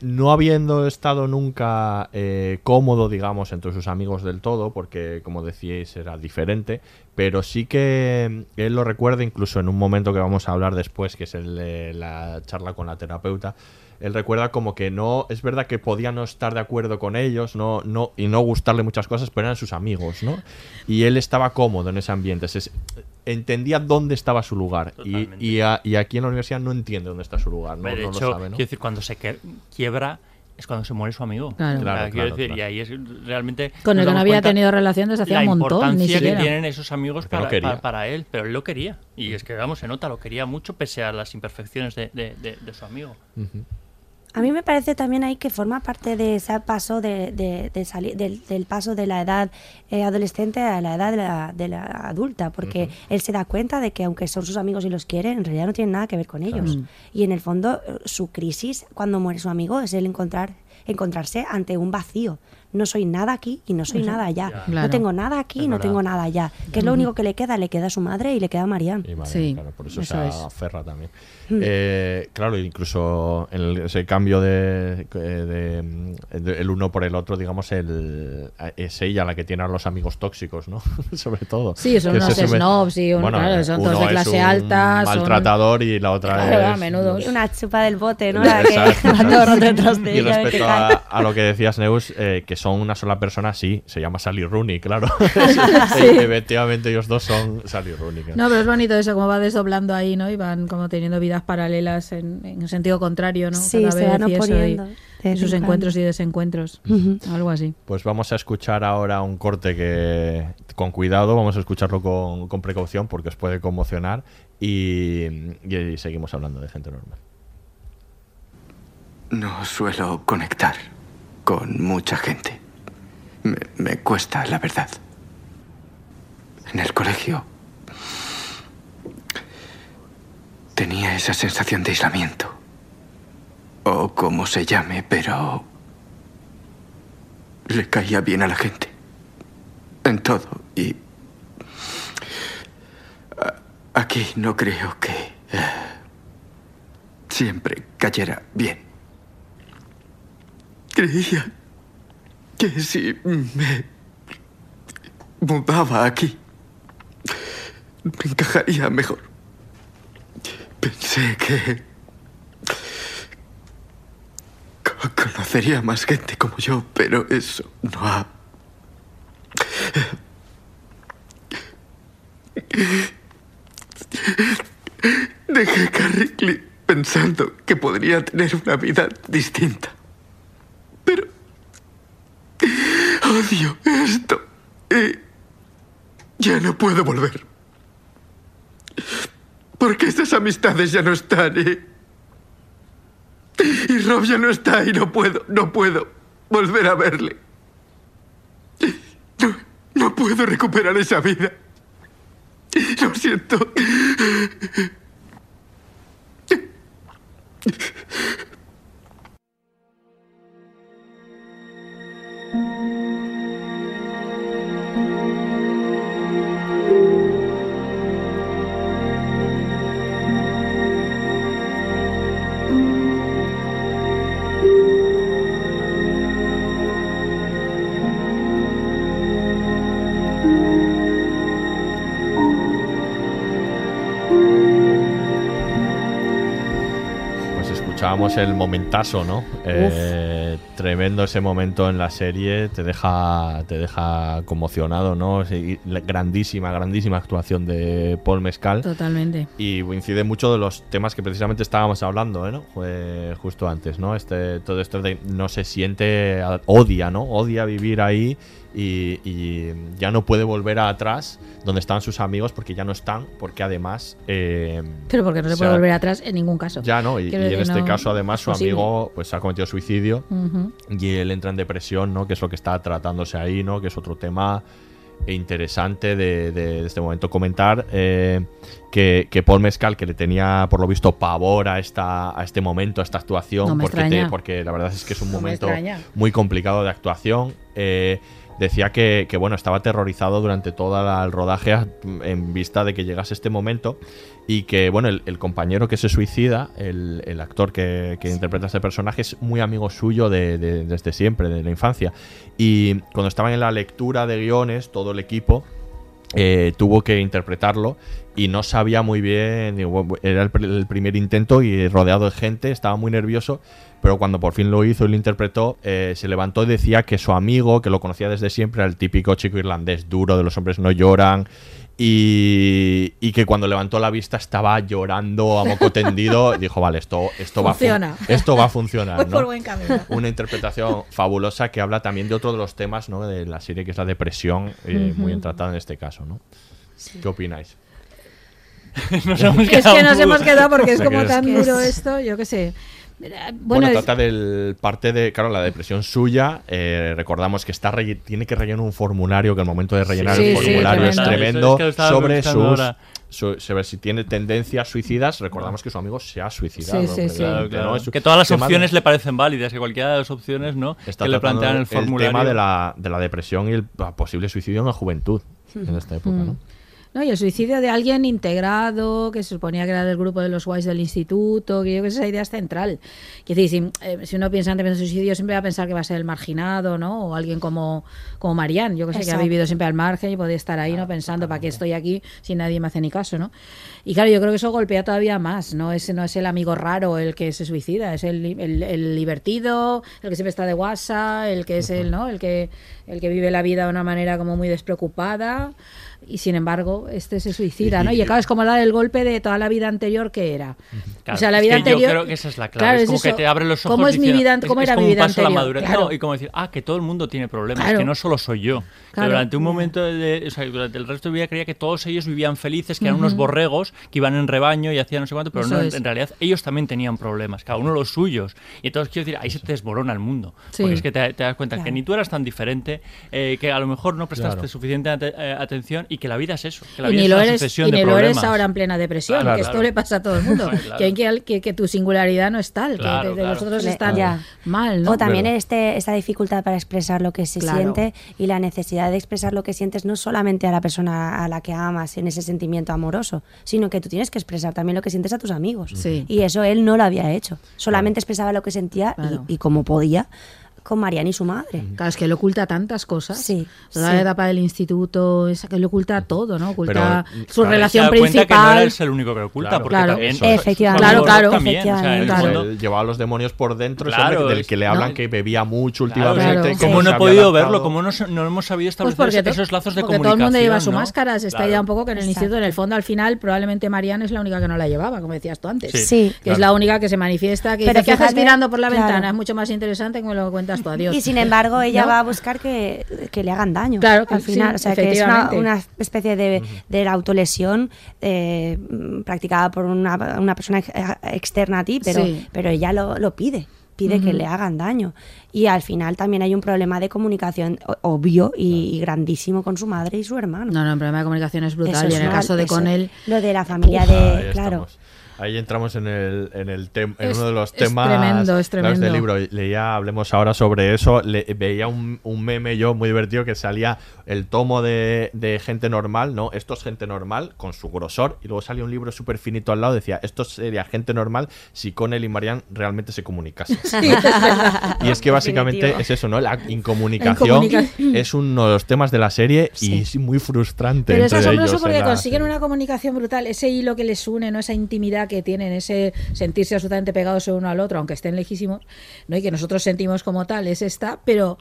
no habiendo estado nunca eh, cómodo, digamos, entre sus amigos del todo, porque como decíais era diferente, pero sí que mm, él lo recuerda incluso en un momento que vamos a hablar después, que es el la charla con la terapeuta. Él recuerda como que no, es verdad que podía no estar de acuerdo con ellos, no, no, y no gustarle muchas cosas, pero eran sus amigos, ¿no? Y él estaba cómodo en ese ambiente, se- entendía dónde estaba su lugar. Y, y, a- y aquí en la universidad no entiende dónde está su lugar, no, de no hecho, lo sabe, ¿no? quiero decir, cuando se que- quiebra es cuando se muere su amigo. Claro. Claro, quiero decir, claro. y ahí es realmente... Con el que no había tenido relación desde hacía un montón, ni importancia que siquiera. tienen esos amigos no para, para- para él, pero él lo quería. Y es que, vamos, se nota, lo quería mucho pese a las imperfecciones de, de- de- de su amigo. A mí me parece también ahí que forma parte de ese paso de, de- de salir del, del paso de la edad eh, adolescente a la edad de la, de la adulta, porque él se da cuenta de que aunque son sus amigos y los quiere, en realidad no tienen nada que ver con ellos. Y en el fondo eh, su crisis cuando muere su amigo es el encontrar encontrarse ante un vacío. No soy nada aquí y no soy nada allá. Claro. No tengo nada aquí y no tengo nada allá. Que es lo único que le queda, le queda a su madre y le queda a Marianne. Y vale, Sí, claro, por eso, eso se es. aferra también. Mm. Eh, claro, incluso en el- ese cambio de, de- de- el uno por el otro, digamos, el, es ella la que tiene a los amigos tóxicos, ¿no? (laughs) Sobre todo. Sí, son unos snobs y un- claro, son todos uno de es clase un alta, son- maltratador y la otra Claro, es a menudo. Una chupa del bote, ¿no? La que (laughs) va detrás de Y ella, respecto a, a lo que decías, Neus, eh, que son una sola persona, sí, se llama Sally Rooney, claro. (laughs) Efectivamente, ellos dos son Sally Rooney. claro. No, pero es bonito eso, como va desdoblando ahí, ¿no? Y van como teniendo paralelas en, en sentido contrario, ¿no? Sí, Cada se vez van oponiendo vez sus en encuentros y desencuentros. Algo así. Pues vamos a escuchar ahora un corte que con cuidado, vamos a escucharlo con, con precaución porque os puede conmocionar y, y seguimos hablando de gente normal. No suelo conectar con mucha gente. Me, me cuesta, la verdad. En el colegio tenía esa sensación de aislamiento. O como se llame, pero le caía bien a la gente. En todo. Y aquí no creo que... eh, siempre cayera bien. Creía que si me mudaba aquí, me encajaría mejor. Pensé que co- conocería más gente como yo, pero eso no ha... Dejé Carrickly pensando que podría tener una vida distinta. Pero odio esto y ya no puedo volver. Porque esas amistades ya no están y... Y Rob ya no está y no puedo, no puedo volver a verle. No, no puedo recuperar esa vida. Lo siento. Escuchábamos el momentazo, ¿no? Eh, tremendo ese momento en la serie, te deja, te deja conmocionado, ¿no? Sí, grandísima, grandísima actuación de Paul Mescal. Totalmente. Y coincide mucho de los temas que precisamente estábamos hablando, ¿eh? ¿no? Fue justo antes, ¿no? Este, todo esto de no se siente, odia, ¿no? Odia vivir ahí y, y ya no puede volver atrás donde estaban sus amigos porque ya no están, porque además... eh, Pero porque no se se puede ha- volver atrás en ningún caso. ya no, y, en este no- caso además su posible. amigo pues ha cometido suicidio y él entra en depresión, ¿no? Que es lo que está tratándose ahí, ¿no? Que es otro tema interesante de, de- de este momento comentar eh, que, que Paul Mescal que le tenía por lo visto pavor a esta a este momento a esta actuación No porque, te- porque la verdad es que es un No momento muy complicado de actuación eh, decía que, que, bueno estaba aterrorizado durante todo el rodaje en vista de que llegase este momento y que bueno el, el compañero que se suicida el, el actor que, que interpreta a este personaje es muy amigo suyo de- de- desde siempre de la infancia. Y cuando estaban en la lectura de guiones todo el equipo eh, tuvo que interpretarlo y no sabía muy bien, era el primer intento y rodeado de gente, estaba muy nervioso, pero cuando por fin lo hizo y lo interpretó, eh, se levantó y decía que su amigo, que lo conocía desde siempre, era el típico chico irlandés duro, de los hombres no lloran, y, y que cuando levantó la vista estaba llorando a moco (laughs) tendido, dijo, vale, esto, esto, va, Funciona. esto va a funcionar. (laughs) Voy ¿no? por buen camino. Una interpretación fabulosa que habla también de otro de los temas ¿no? de la serie, que es la depresión, eh, muy bien tratada en este caso. ¿no? ¿Qué opináis? (laughs) Nos hemos Es que nos hemos quedado porque es como tan duro esto, yo qué sé. Bueno, Bueno, es- trata del parte de, claro, la depresión suya. eh, recordamos que está relle- tiene que rellenar un formulario que al momento de rellenar Sí, el sí, formulario es tremendo. tremendo Es que sobre sus ahora. su- sobre si tiene tendencias suicidas. Recordamos que su amigo se ha suicidado. Sí, sí, sí. Claro, que claro. que todas las tema de- opciones le parecen válidas, que cualquiera de las opciones, ¿no? está que le plantean el formulario. tema de la, de la depresión y el posible suicidio en la juventud en esta época, ¿no? No, y el suicidio de alguien integrado, que se suponía que era del grupo de los guays del instituto, que yo creo que esa idea es central. Quiero decir, si, eh, si uno piensa en de suicidio, siempre va a pensar que va a ser el marginado, ¿no? O alguien como, como Marianne, yo que sé, que ha Exacto. vivido siempre al margen y puede estar ahí, ¿no? Pensando, ¿para qué estoy aquí si nadie me hace ni caso, ¿no? Y claro, yo creo que eso golpea todavía más, ¿no? Ese no es el amigo raro el que se suicida, es el, el, el divertido, el que siempre está de WhatsApp, el que es el, ¿no? El que, el que vive la vida de una manera como muy despreocupada y sin embargo este se suicida, ¿no? Y claro, es como dar el golpe de toda la vida anterior que era. Claro, o sea, la es vida que anterior. Yo creo que esa es la clave. Claro, es como eso. que te abre los ojos. ¿Cómo es mi diciendo- vida? ¿Cómo es- era es mi como un vida paso a la anterior? madurez. Claro. No, y como decir, ah, que todo el mundo tiene problemas, Claro. que no solo soy yo. Que Claro. durante un momento, de, o sea, durante el resto de mi vida creía que todos ellos vivían felices, que eran unos borregos que iban en rebaño y hacían no sé cuánto, pero no, es. en realidad ellos también tenían problemas, cada uno los suyos. Y entonces quiero decir, ahí se te desmorona el mundo. Sí. Porque es que te, te das cuenta que ni tú eras tan diferente, eh, que a lo mejor no prestaste Claro. suficiente ate- eh, atención y que la vida es eso. Que la y vida ni es lo una eres, y de ni lo eres ahora en plena depresión, Claro, que esto claro. le pasa a todo el mundo. (laughs) Claro. que, que, que, tu singularidad no es tal, que- Claro, que, que claro. los otros están ya. mal, ¿no? O también este, esta dificultad para expresar lo que se Claro. siente y la necesidad de expresar lo que sientes no solamente a la persona a la que amas en ese sentimiento amoroso, sino que tú tienes que expresar también lo que sientes a tus amigos. Sí. Y eso él no lo había hecho. Solamente expresaba lo que sentía y- y, como podía con Mariana y su madre. Claro, es que él oculta tantas cosas. Sí, Toda sí. la etapa del instituto, esa que él oculta todo, ¿no? Oculta Pero, su claro, relación se da cuenta que no principal. eres el único que lo oculta, Claro. porque Claro. también Eso es. Efectivamente. Claro, claro, también, o sea, efectivamente. fondo- Él llevaba los demonios por dentro, del que le hablan no. que bebía mucho últimamente. ¿Cómo no he podido adaptado. verlo? ¿Cómo no, no hemos sabido Pues establecer porque, esos lazos de porque todo comunicación? el mundo lleva su ¿no? máscara, se está Claro. ya un poco que en el Exacto. instituto, en el fondo, al final, probablemente Mariana es la única que no la llevaba, como decías tú antes. Sí. Que es la única que se manifiesta, que Pero dice, ¿qué haces mirando por la ventana? Es mucho más interesante que me lo cuentas adiós. Y sin embargo, (laughs) ella ¿No? va a buscar que, que le hagan daño. Claro que al sí, final. o sea, que es una, especie de, de la autolesión eh, mm, practicada por una, una persona eh, externa a ti, pero, Sí. pero ella lo, lo pide. Pide que le hagan daño. Y al final también hay un problema de comunicación obvio y, y grandísimo con su madre y su hermano. No, no, el problema de comunicación es brutal. Eso y es en el mal, caso de eso- con él, Lo de la familia de. Claro. estamos. Ahí entramos en el, en el tem- en Es- uno de los es temas tremendo, es claros del tremendo. libro. Leía, hablemos ahora sobre eso. Le- veía un, un meme yo muy divertido que salía el tomo de, de gente normal, ¿no? Esto es gente normal con su grosor. Y luego salía un libro súper finito al lado. Decía, esto sería gente normal si Connell y Marianne realmente se comunicasen. (laughs) y es que básicamente Definitivo. es eso, ¿no? La incomunicación es uno de los temas de la serie y es muy frustrante. Pero es asombroso porque la consiguen una comunicación brutal, ese hilo que les une, ¿no? esa intimidad que tienen, ese sentirse absolutamente pegados el uno al otro, aunque estén lejísimos, ¿no? y que nosotros sentimos como tal, es esta, pero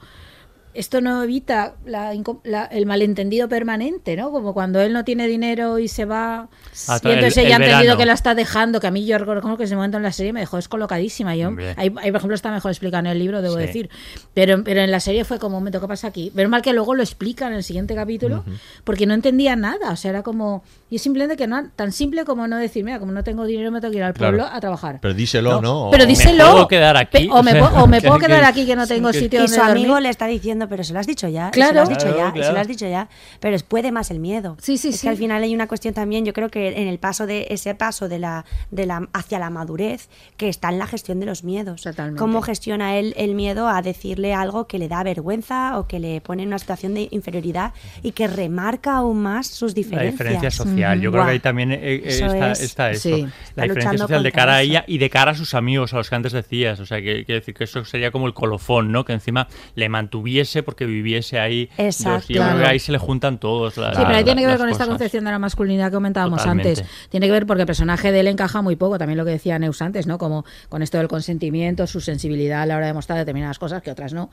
esto no evita la la- el malentendido permanente, ¿no? Como cuando él no tiene dinero y se va, A y entonces el- ella ha entendido que la está dejando, que a mí yo reconozco que ese momento en la serie me dejó descolocadísima. Yo, ahí, ahí, por ejemplo, está mejor explicado en el libro, debo Sí. decir. Pero, pero en la serie fue como un momento, ¿qué pasa aquí? Pero mal que luego lo explican en el siguiente capítulo, porque no entendía nada. O sea, era como. Y es simplemente que no, tan simple como no decir, mira, como no tengo dinero, me tengo que ir al Claro. pueblo a trabajar. Pero díselo, ¿no? Pero O- díselo. puedo quedar aquí? Pe- O me, (laughs) O o me (laughs) puedo que- quedar aquí que no tengo que- sitio Y donde su amigo dormir. le está diciendo, pero se lo has dicho ya, y se Claro. lo has dicho Claro, ya, se claro. lo has dicho ya. Pero es- puede más el miedo. Sí, sí, es sí. que al final hay una cuestión también, yo creo que en el paso de ese paso de la, de la hacia la madurez, que está en la gestión de los miedos. Totalmente. Cómo gestiona él el miedo a decirle algo que le da vergüenza o que le pone en una situación de inferioridad y que remarca aún más sus La diferencias. diferencia social. Yo creo que ahí también eh, eh, Eso está, es. está eso. Sí. La Está diferencia social de cara a ella y de cara a sus amigos, a los que antes decías. O sea, que decir que eso sería como el colofón, ¿no? Que encima le mantuviese porque viviese ahí. Exacto. Los- yo creo que Claro. ahí se le juntan todos. las- Sí, pero ahí tiene que ver con esta cosas. concepción de la masculinidad que comentábamos Totalmente. antes. Tiene que ver porque el personaje de él encaja muy poco, también lo que decía Neus antes, ¿no? Como con esto del consentimiento, su sensibilidad a la hora de mostrar determinadas cosas que otras no,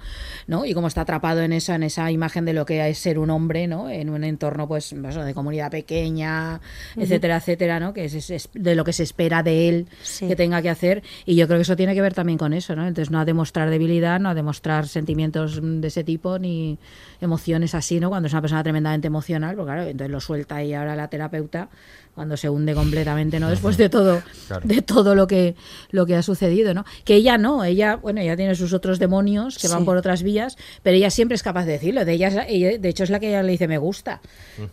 ¿no? Y cómo está atrapado en esa, en esa imagen de lo que es ser un hombre, ¿no? En un entorno, pues, de comunidad pequeña, etcétera, etcétera, ¿no? Que es, es de lo que se espera de él Sí. que tenga que hacer. Y yo creo que eso tiene que ver también con eso, ¿no? Entonces, no a demostrar debilidad, no a demostrar sentimientos mm, de ese tipo, ni emociones así, ¿no? Cuando es una persona tremendamente emocional, porque claro, entonces lo suelta y ahora la terapeuta cuando se hunde completamente, ¿no? Después de todo, Claro. de todo lo que, lo que ha sucedido, ¿no? Que ella no, ella, bueno, ella tiene sus otros demonios que van por otras vías, pero ella siempre es capaz de decirlo. De ella, de hecho, es la que ella le dice me gusta.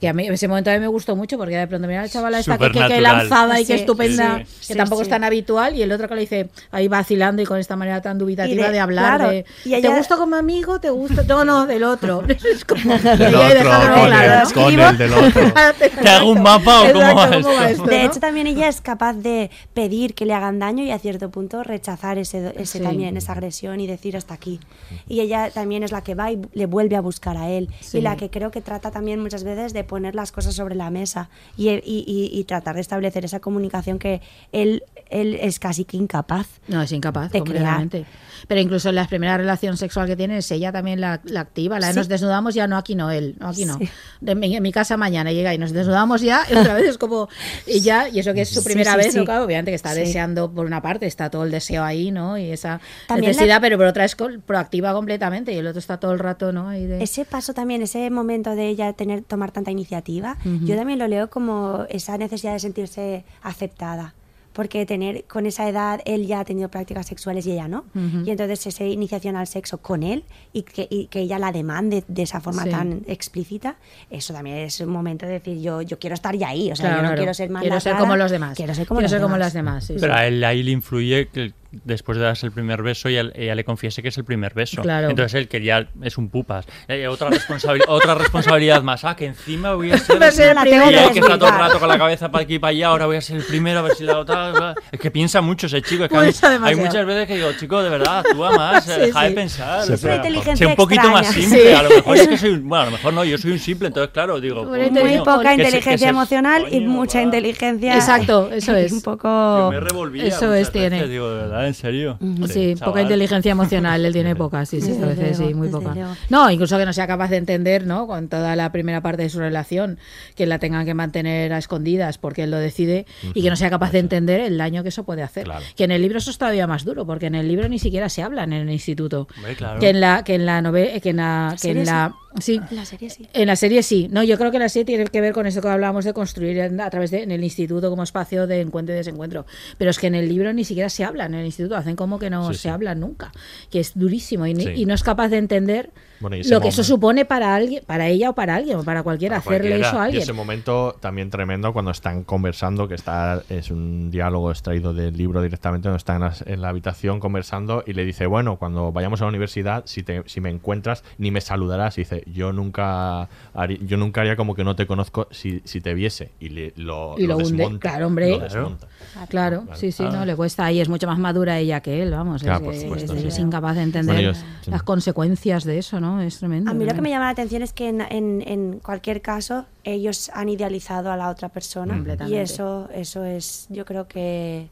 Que a mí, en ese momento a mí me gustó mucho porque de pronto mira la chavala esta que, que, lanzada y que estupenda, sí, que sí, tampoco sí. es tan habitual, y el otro que le dice ahí vacilando y con esta manera tan dubitativa de, de- hablar claro, de y ¿te gusto como amigo? ¿Te gusta? No, no, del otro. (laughs) Es como, Del otro, con claro, el- ¿no? con el del otro. (laughs) ¿Te hago un mapa o cómo De hecho, también ella es capaz de pedir que le hagan daño y a cierto punto rechazar ese, ese Sí. también, esa agresión y decir hasta aquí. Y ella también es la que va y le vuelve a buscar a él. Sí. Y la que creo que trata también muchas veces de poner las cosas sobre la mesa y, y- y- y tratar de establecer esa comunicación que él, él es casi que incapaz. No, es incapaz, de completamente. Pero incluso en la primera relación sexual que tiene es ella también la, la activa. La de Sí. nos desnudamos ya, no aquí no él, no aquí no. De mi- en mi casa mañana llega y nos desnudamos ya, y otra vez es como, y ya, y eso que es su Sí, primera sí, vez, sí. ¿no? Claro, obviamente que está Sí. deseando por una parte, está todo el deseo ahí, ¿no? Y esa También la- necesidad, pero por otra es proactiva completamente, y el otro está todo el rato, ¿no? Ahí de... Ese paso también, ese momento de ella tener tomar tanta iniciativa, Ujú. yo también lo leo como esa necesidad de sentirse aceptada porque tener con esa edad él ya ha tenido prácticas sexuales y ella no. Y entonces esa iniciación al sexo con él y que, y que ella la demande de esa forma Sí. tan explícita, eso también es un momento de decir yo, yo quiero estar ya ahí, o sea, Claro, yo no claro. quiero ser más Quiero la ser como los demás. Quiero ser como, Quiero los, ser como demás. las demás, sí, Pero sí. a él ahí le influye que después de darse el primer beso ella, ella le confiese que es el primer beso. Claro. Entonces él que ya es un pupas. Eh, otra, responsabil- (laughs) otra responsabilidad más. Ah, que encima voy a ser... (laughs) Ser el y primero. él que está todo el rato con la cabeza para aquí y para allá, ahora voy a ser el primero, a ver si la otra... (laughs) Es que piensa mucho ese chico. Es que a mí- Piensa hay demasiado. muchas veces que digo, chico, de verdad, actúa más, eh, Sí, deja de pensar. Sí, o sea, una inteligencia sé un poquito más simple. Sí. A lo mejor es que soy... un- Bueno, a lo mejor no, yo soy un simple, entonces claro, digo... Pues, Muy coño, poca que que inteligencia se- emocional y mucha va. inteligencia. Exacto, eso es. un Yo poco. me revolvía Eso es, tiene. veces, digo, de verdad, en serio. Sí, poca inteligencia emocional, él tiene poca, sí, sí, a veces sí, muy poca. luego. No, incluso que no sea capaz de entender, ¿no? Con toda la primera parte de su relación, que la tengan que mantener a escondidas porque él lo decide y que no sea capaz de entender el daño que eso puede hacer. Claro. Que en el libro eso es todavía más duro, porque en el libro ni siquiera se habla en el instituto. Hombre, claro. Que en la que en la novela, que en la que en serie la sí, En la serie sí. en la serie sí, no, yo creo que la serie tiene que ver con eso que hablábamos de construir en- a través de en el instituto como espacio de encuentro y desencuentro. Pero es que en el libro ni siquiera se habla, en el instituto hacen como que no Sí, se sí. habla nunca, que es durísimo y no es capaz de entender Bueno, lo que eso supone para alguien, para ella o para alguien, o para cualquiera, Para hacerle cualquiera. eso a Y alguien. ese momento también tremendo cuando están conversando, que está es un diálogo extraído del libro directamente, donde están en la, en la habitación conversando y le dice, bueno, cuando vayamos a la universidad, si, te, si me encuentras, ni me saludarás. Y dice, yo nunca, haría, yo nunca haría como que no te conozco si, si te viese. Y le- lo, Y lo desmonta, claro, hombre. lo desmonta. Claro, Claro. sí, sí, Ah. no le cuesta. Y es mucho más madura ella que él, vamos. Claro, es, incapaz de entender Bueno, yo- sí. las consecuencias de eso, ¿no? Es tremendo. A mí lo que ¿no? me llama la atención es que en, en- en cualquier caso ellos han idealizado a la otra persona y Completamente. eso eso es yo creo que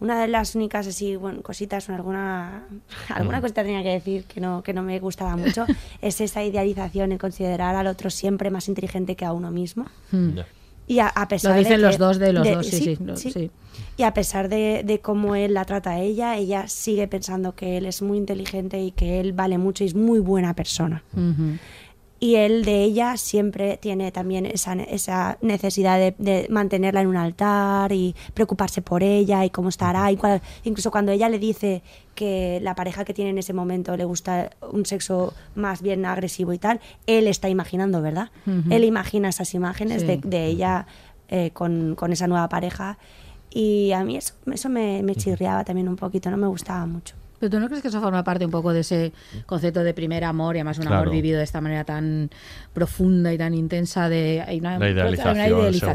una de las únicas así bueno, cositas o alguna (laughs) alguna cosita tenía que decir que no que no me gustaba mucho (laughs) es esa idealización en considerar al otro siempre más inteligente que a uno mismo Mm. Y a, a pesar Lo dicen de los que- dos de los de- dos, sí, sí, y a pesar de, de cómo él la trata a ella, ella sigue pensando que él es muy inteligente y que él vale mucho y es muy buena persona. Y él de ella siempre tiene también esa, esa necesidad de, de mantenerla en un altar y preocuparse por ella y cómo estará. Y cual- incluso cuando ella le dice que la pareja que tiene en ese momento le gusta un sexo más bien agresivo y tal, él está imaginando, ¿verdad? Él imagina esas imágenes Sí. de, de ella eh, con, con esa nueva pareja. Y a mí eso, eso me, me chirriaba también un poquito, no me gustaba mucho. Pero tú no crees que eso forma parte un poco de ese concepto de primer amor y además un Claro. amor vivido de esta manera tan profunda y tan intensa de hay una, La hay una idealización,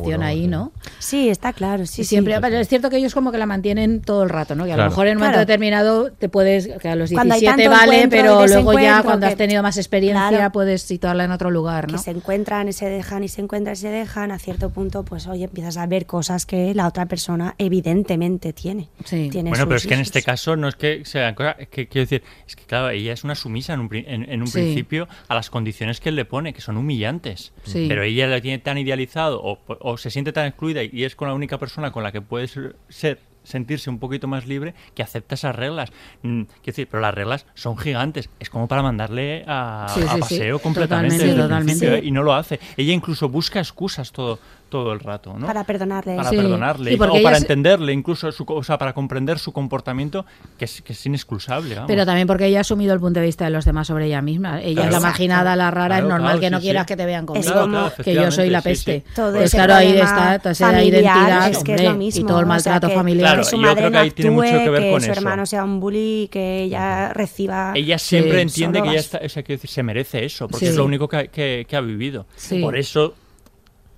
seguro, ahí, sí. ¿no? Sí, está claro, sí, y sí. siempre, pero es cierto que ellos como que la mantienen todo el rato, ¿no? Que a Claro. lo mejor en un momento Claro. determinado te puedes, que a los Cuando hay 17 tanto vale, pero luego ya cuando has que- tenido más experiencia Claro. puedes situarla en otro lugar, que ¿no? se encuentran y se dejan y se encuentran y se dejan, a cierto punto, pues oye, empiezas a ver cosas que la otra persona evidentemente tiene. Sí. Tiene Bueno, pero es que en este caso no es que sean cosas, es que quiero decir, es que claro, ella es una sumisa en un, en, en un Sí. principio a las condiciones que él le pone, que son humillantes. Sí. Pero ella la tiene tan idealizado o, o se siente tan excluida y es con la única persona con la que puede ser, sentirse un poquito más libre que acepta esas reglas. Mm, quiero decir, pero las reglas son gigantes. Es como para mandarle a, Sí, a sí, sí. paseo completamente Totalmente, desde el totalmente. principio, y no lo hace. Ella incluso busca excusas todo, todo el rato, ¿no? Para perdonarle. para Sí. perdonarle Y o para ella se- entenderle incluso su, co- o sea, para comprender su comportamiento que es, que es inexcusable vamos. Pero también porque ella ha asumido el punto de vista de los demás sobre ella misma. Ella es Claro. la marginada, la rara, Claro, es normal claro, que no sí, quieras sí. que te vean conmigo. Claro, claro, que yo soy la peste. sí. Todo Pues ese claro, ahí está toda esa familiar identidad, es que es hombre, lo mismo, y todo el o sea, maltrato que- familiar. Claro, que su yo madre creo que no ahí tiene mucho que ver con su eso. hermano sea un bully, que ella reciba... ella siempre entiende que ella está, o sea, quiero decir, se merece eso porque es lo único que, ha- que- que vivido por eso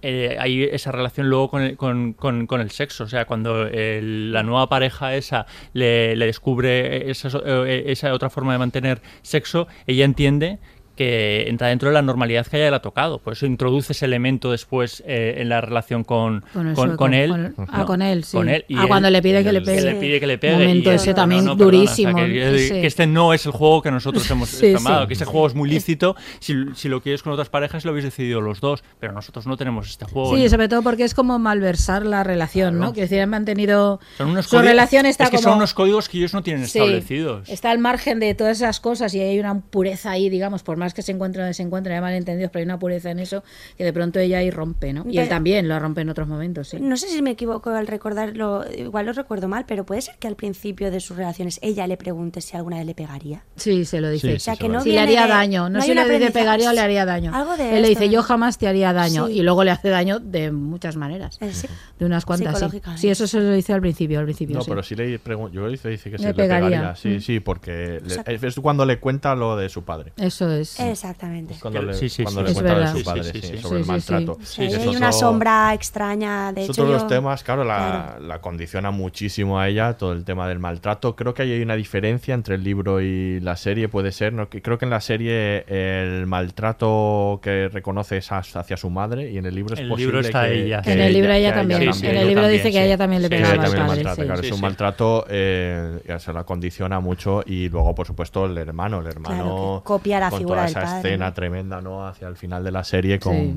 eh, hay esa relación luego con el, con, con- con el sexo. O sea, cuando el- la nueva pareja esa le, descubre esa, eh, esa otra forma de mantener sexo, ella entiende que entra dentro de la normalidad que a ella le ha tocado. Por eso introduce ese elemento después eh, en la relación con, Con el con, sueco, con él. con ah, ¿no? con él, sí. Con él, y Ah, él- cuando le pide que le que pegue. le pide que le pegue. Momento ese también perdona, o sea, durísimo, que, ese. que este no es el juego que nosotros hemos Sí, tomado, sí. que este juego es muy lícito. Si, si lo quieres con otras parejas, lo habéis decidido los dos, pero nosotros no tenemos este juego. Sí, sobre todo porque es como malversar la relación, ¿no? Que decir, han mantenido Son unos su códigos- relación está es que como son unos códigos que ellos no tienen establecidos. Está al margen de todas esas cosas y hay una pureza ahí, digamos, por más más que se encuentran donde se encuentran, hay malentendidos, pero hay una pureza en eso que de pronto ella ahí rompe, ¿no? Y él también lo rompe en otros momentos, sí. No sé si me equivoco al recordarlo, igual lo recuerdo mal, pero puede ser que al principio de sus relaciones ella le pregunte si alguna vez le pegaría. Sí, se lo dice. Sí, O sea, sí, que se no si le haría de- daño, no, no hay si le dice pegaría o le haría daño. Algo de Él le dice, yo jamás te haría daño. Sí. Y luego le hace daño de muchas maneras. Eh, sí. De unas cuantas, sí. Eso se lo dice al principio, al principio, No, sí. pero sí le pregunto. Yo dice, dice que sí Le le pegaría. pegaría. Sí, Mm. sí, porque le- es cuando le cuenta lo de su padre. Eso es. Exactamente. Cuando le, Sí, sí, cuando sí. le Es cuenta verdad. de su padre, sí, sí, sí, sobre el sí, sí, maltrato. Hay una sombra extraña, de hecho todos los temas, claro, la, Claro. la condiciona muchísimo a ella, todo el tema del maltrato. Creo que ahí hay una diferencia entre el libro y la serie, puede ser. ¿no? Que Creo que en la serie el maltrato que reconoce es hacia su madre y en el libro es El posible libro está que, ella. que En el libro ella también. Sí, sí, en el libro dice que ella también le pegaba al padre. es un maltrato eh, que se la condiciona mucho y luego, por supuesto, el hermano, el hermano copia la figura toda esa padre, escena tremenda, ¿no? Hacia el final de la serie con, Sí.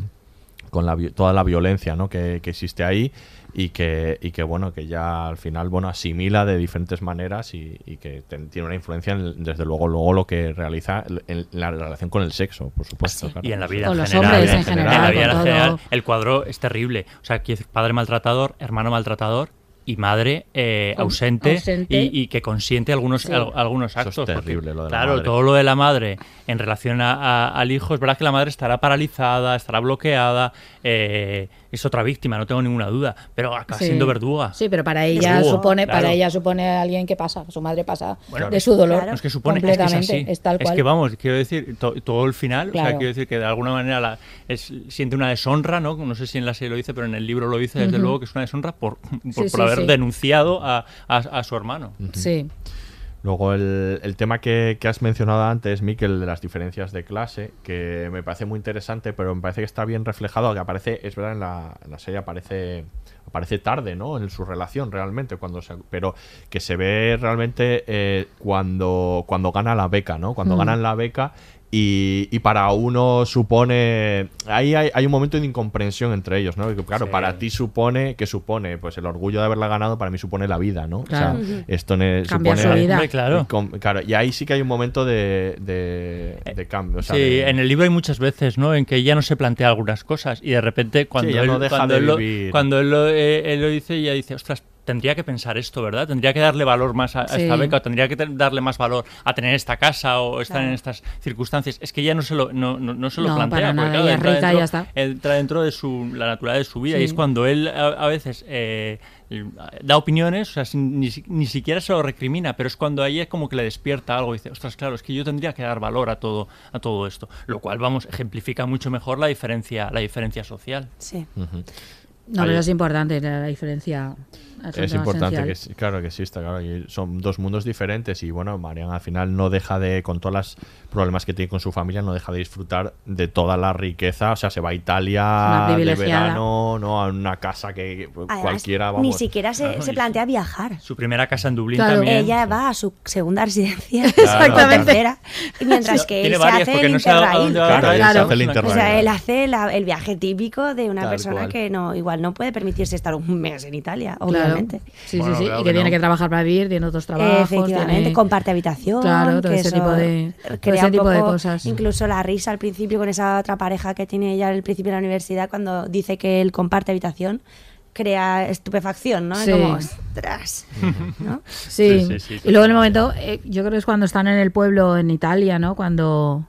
con la, toda la violencia, ¿no? Que, que existe ahí y que, y que, bueno, que ya al final, bueno, asimila de diferentes maneras y, y que ten- tiene una influencia, en, desde luego, luego lo que realiza en, la relación con el sexo, por supuesto. claro. Y en la vida Con en los general. hombres en general, En la vida general, el cuadro es terrible. O sea, aquí padre maltratador, hermano maltratador y madre eh, ausente, ausente. Y, y que consiente algunos, Sí. al- algunos Eso es actos. porque, terrible, lo de la claro, madre. todo lo de la madre en relación a- a- al hijo, es verdad que la madre estará paralizada, estará bloqueada, eh, es otra víctima, no tengo ninguna duda, pero acaba Sí. siendo verduga. Sí, pero para ella Verdugo, supone, claro. para ella supone a alguien que pasa, su madre pasa Bueno, de su dolor. claro. No es que supone, es que es completamente, así. tal cual. que vamos, quiero decir, to- todo el final, o sea, quiero decir que de alguna manera la- es- siente una deshonra, ¿no? No sé si en la serie lo dice, pero en el libro lo dice, desde luego que es una deshonra por, por, Sí, por sí, haber denunciado a, a- a su hermano. Sí. Luego el, el tema que, que has mencionado antes, Miquel, de las diferencias de clase, que me parece muy interesante, pero me parece que está bien reflejado, que aparece, es verdad, en la, en la serie aparece aparece tarde, ¿no? En su relación realmente, cuando se- pero que se ve realmente eh, cuando, cuando gana la beca, ¿no? Cuando Mm. ganan la beca y, y para uno supone. Ahí hay, hay un momento de incomprensión entre ellos, ¿no? Que, claro, Sí. para ti supone. ¿Qué supone? Pues el orgullo de haberla ganado, para mí supone la vida, ¿no? Claro. O sea, esto ne- Cambia supone. su vida. Claro. Com- claro, y ahí sí que hay un momento de, de, de cambio. o sea, sí, de- en el libro hay muchas veces, ¿no? En que ella no se plantea algunas cosas y de repente cuando ella él, no deja cuando de él lo, vivir. cuando él lo, eh, él lo dice, ella dice, ostras, tendría que pensar esto, ¿verdad? Tendría que darle valor más a, a Sí. esta beca, o tendría que darle más valor a tener esta casa o estar Claro. en estas circunstancias. Es que ella no se lo, no, no, no se lo No, plantea, para porque nada, claro, es entra, rica dentro, ya está. entra dentro de su, la naturaleza de su vida y es cuando él a, a veces eh, da opiniones, o sea, sin- ni, ni siquiera se lo recrimina, pero es cuando a ella como que le despierta algo y dice, ostras, claro, es que yo tendría que dar valor a todo, a todo esto. Lo cual, vamos, ejemplifica mucho mejor la diferencia, la diferencia social. Sí. No, Ahí- pero es importante la, la diferencia. Es importante esencial. que sí, claro que exista, claro, y son dos mundos diferentes y bueno, Marian al final no deja de, con todos los problemas que tiene con su familia, no deja de disfrutar de toda la riqueza, o sea, se va a Italia de verano, no a una casa que Además, cualquiera, vamos. ni siquiera se, Claro, se plantea viajar. Su primera casa en Dublín Claro. también. Ella va a su segunda residencia, tercera, y mientras que él se hace el Interrail. O sea, él hace la- el viaje típico de una Tal persona cual. que no igual no puede permitirse estar un mes en Italia, Claro. Sí, Bueno, sí, sí. claro y que que tiene no. que trabajar para vivir, tiene otros trabajos. Efectivamente, tiene- comparte habitación. Claro, todo que ese eso tipo de- todo ese un tipo de cosas. Incluso la risa al principio con esa otra pareja que tiene ella al principio de la universidad cuando dice que él comparte habitación crea estupefacción, ¿no? Sí. como, ostras, ¿no? Sí. Sí, sí, sí, y luego en el momento, eh, yo creo que es cuando están en el pueblo en Italia, ¿no? Cuando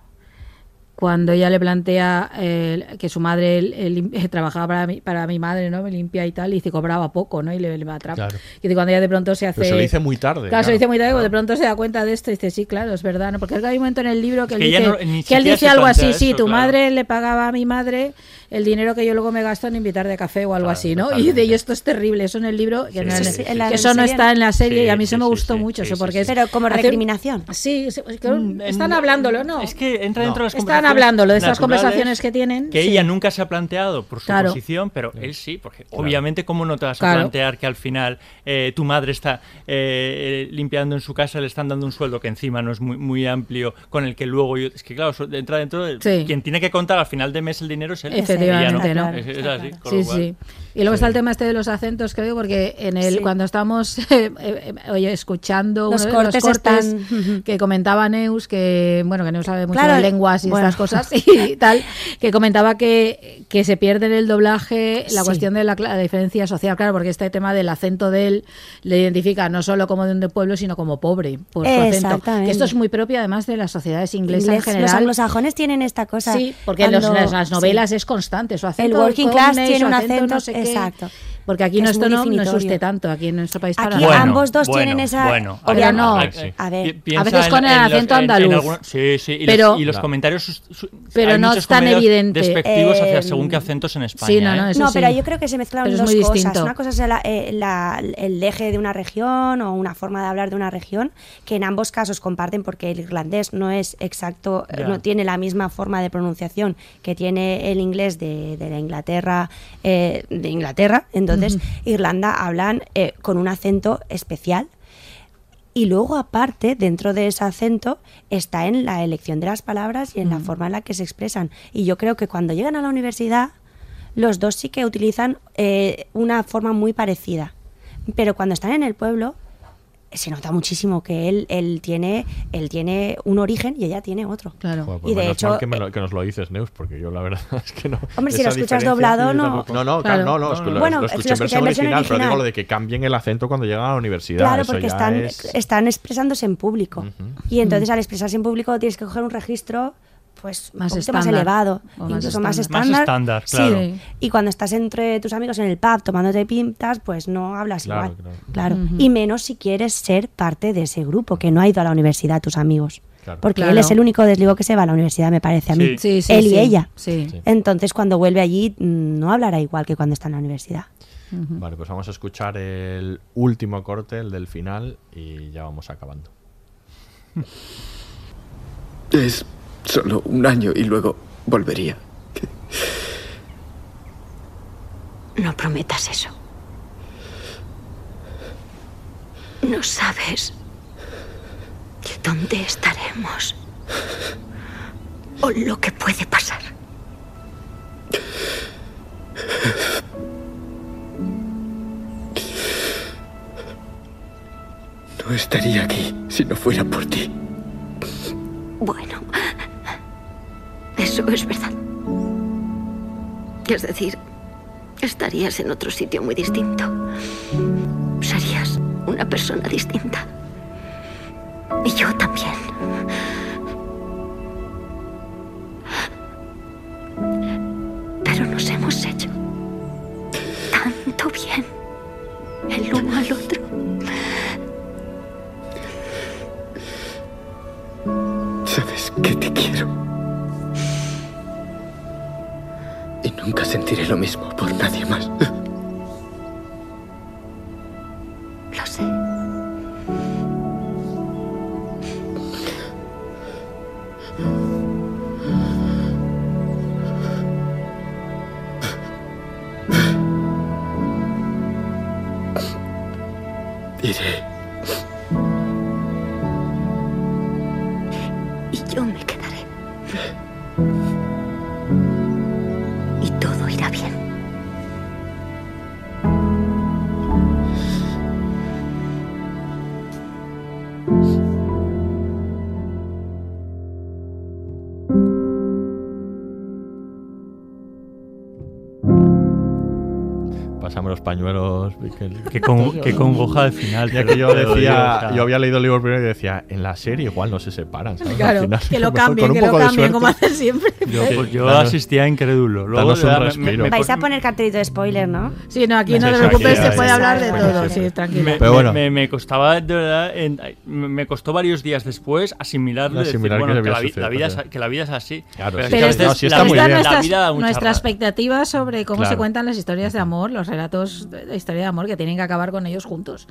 cuando ella le plantea eh, que su madre eh, (laughs) trabajaba para mi, para mi madre, ¿no? Me limpia y tal, y dice cobraba poco, ¿no? Y le, le atrapa. Claro. Y cuando ella de pronto se hace... Pero se lo dice muy tarde. Claro, se lo dice muy tarde, cuando de pronto se da cuenta de esto y dice, sí, claro, es verdad, ¿no? Porque hay un momento en el libro que, Es él que dice, no- que él dice algo así, sí, tu claro. madre le pagaba a mi madre el dinero que yo luego me gasto en invitar de café o algo Claro, así, ¿no? Y de y esto es terrible, eso en el libro, que, Sí, no, sí, en- que eso no está en la serie Sí, y a mí sí, eso me gustó sí, mucho, sí, eso porque sí. es Pero como hace- recriminación. Sí, Mm, están hablándolo, ¿no? Es que entra dentro de las Están hablándolo de esas conversaciones que tienen. Que sí. ella nunca se ha planteado por su Claro. posición, pero él sí, porque obviamente cómo no te vas a Claro. plantear que al final eh, tu madre está eh, limpiando en su casa, le están dando un sueldo que encima no es muy, muy amplio, con el que luego yo... Es que claro, entra dentro de... Sí. Quien tiene que contar al final de mes el dinero es él. ¿No? Es, es así. con Sí, lo cual- sí. Y luego está el tema este de los acentos, creo, porque en el Sí. cuando estamos (laughs) eh, eh, oye, escuchando Los uno cortes cortes están- que comentaba Neus, que bueno, que Neus sabe mucho Claro, de lenguas y bueno. estas cosas (laughs) y tal, que comentaba que, que se pierde en el doblaje la Sí. cuestión de la, la diferencia social, claro, porque este tema del acento de él le identifica no solo como de un pueblo, sino como pobre por su acento. Que esto es muy propio además de las sociedades inglesas en general. Los anglosajones tienen esta cosa. Sí, porque en los- las, las novelas es constante. Su acento El working class tiene un acento, no sé exacto. Porque aquí no es esto no, no asuste tanto, aquí en nuestro país para Aquí nada. ambos dos tienen esa- Bueno, ver, no. ver. A ver. Veces con el en acento en- en andaluz. sí, sí. Y, Pero- los, y los Claro. comentarios. su- Pero no es tan evidente. Despectivos hacia Eh, según qué acentos en España. sí, no, no, ¿eh? eso No, pero sí. yo creo que se mezclan Pero es dos cosas. distinto. Una cosa es la- eh, la- el eje de una región o una forma de hablar de una región, que en ambos casos comparten porque el irlandés no es exacto, no tiene la misma forma de pronunciación que tiene el inglés de, de la Inglaterra, eh, de Inglaterra. Entonces, Irlanda hablan eh, con un acento especial. Y luego, aparte, dentro de ese acento, está en la elección de las palabras y en la forma en la que se expresan. Y yo creo que cuando llegan a la universidad, los dos sí que utilizan eh, una forma muy parecida. Pero cuando están en el pueblo, se nota muchísimo que él, él, tiene, él tiene un origen y ella tiene otro. Claro. Joder, pues y de menos hecho, mal que, me lo- que nos lo dices, Neus, porque yo la verdad (laughs) es que no. Hombre, si lo escuchas doblado, no- No, no, claro, no, no, que lo, Bueno, lo escuché lo en escuché versión en versión original, pero digo original. lo de que cambien el acento cuando llegan a la universidad. Claro, eso porque ya están, es- están expresándose en público. Y entonces al expresarse en público tienes que coger un registro pues Más un poquito más elevado, O más incluso más estándar. estándar. Más estándar, claro. Sí. Y cuando estás entre tus amigos en el pub tomándote pintas, pues no hablas Claro, igual. claro. Claro. Y menos si quieres ser parte de ese grupo, que no ha ido a la universidad tus amigos. Claro. Porque Claro. él es el único desligo que se va a la universidad, me parece a mí. Sí, sí, él sí. y ella. Entonces, cuando vuelve allí, mm, no hablará igual que cuando está en la universidad. Vale, pues vamos a escuchar el último corte, el del final, y ya vamos acabando. Es solo un año y luego volvería. No prometas eso. No sabes dónde estaremos o lo que puede pasar. No estaría aquí si no fuera por ti. Bueno, eso es verdad. Es decir, estarías en otro sitio muy distinto. Serías una persona distinta. Miquel. Qué, con, qué congoja al final. Ya que yo decía, yo había leído el libro primero y decía, en la serie igual no se separan. ¿sabes? Al Claro, final, que lo cambien, que lo cambien, como hacen siempre. (laughs) Yo, pues yo Danos- asistía incrédulo. Luego, un. Vais a poner cartelito de spoiler, ¿no? Sí, no, aquí no te preocupes, se puede hablar de todo, sí. tranquilo. Me, Pero me- bueno. me, me costaba, de verdad, en- me costó varios días después asimilarlo. decir, que bueno, que, la, vida es, claro. que la vida es así. Claro, es sí. que Pero sí está muy bien. nuestra, expectativa sobre cómo se cuentan las historias de amor, los relatos de historia de amor que tienen que acabar con ellos juntos.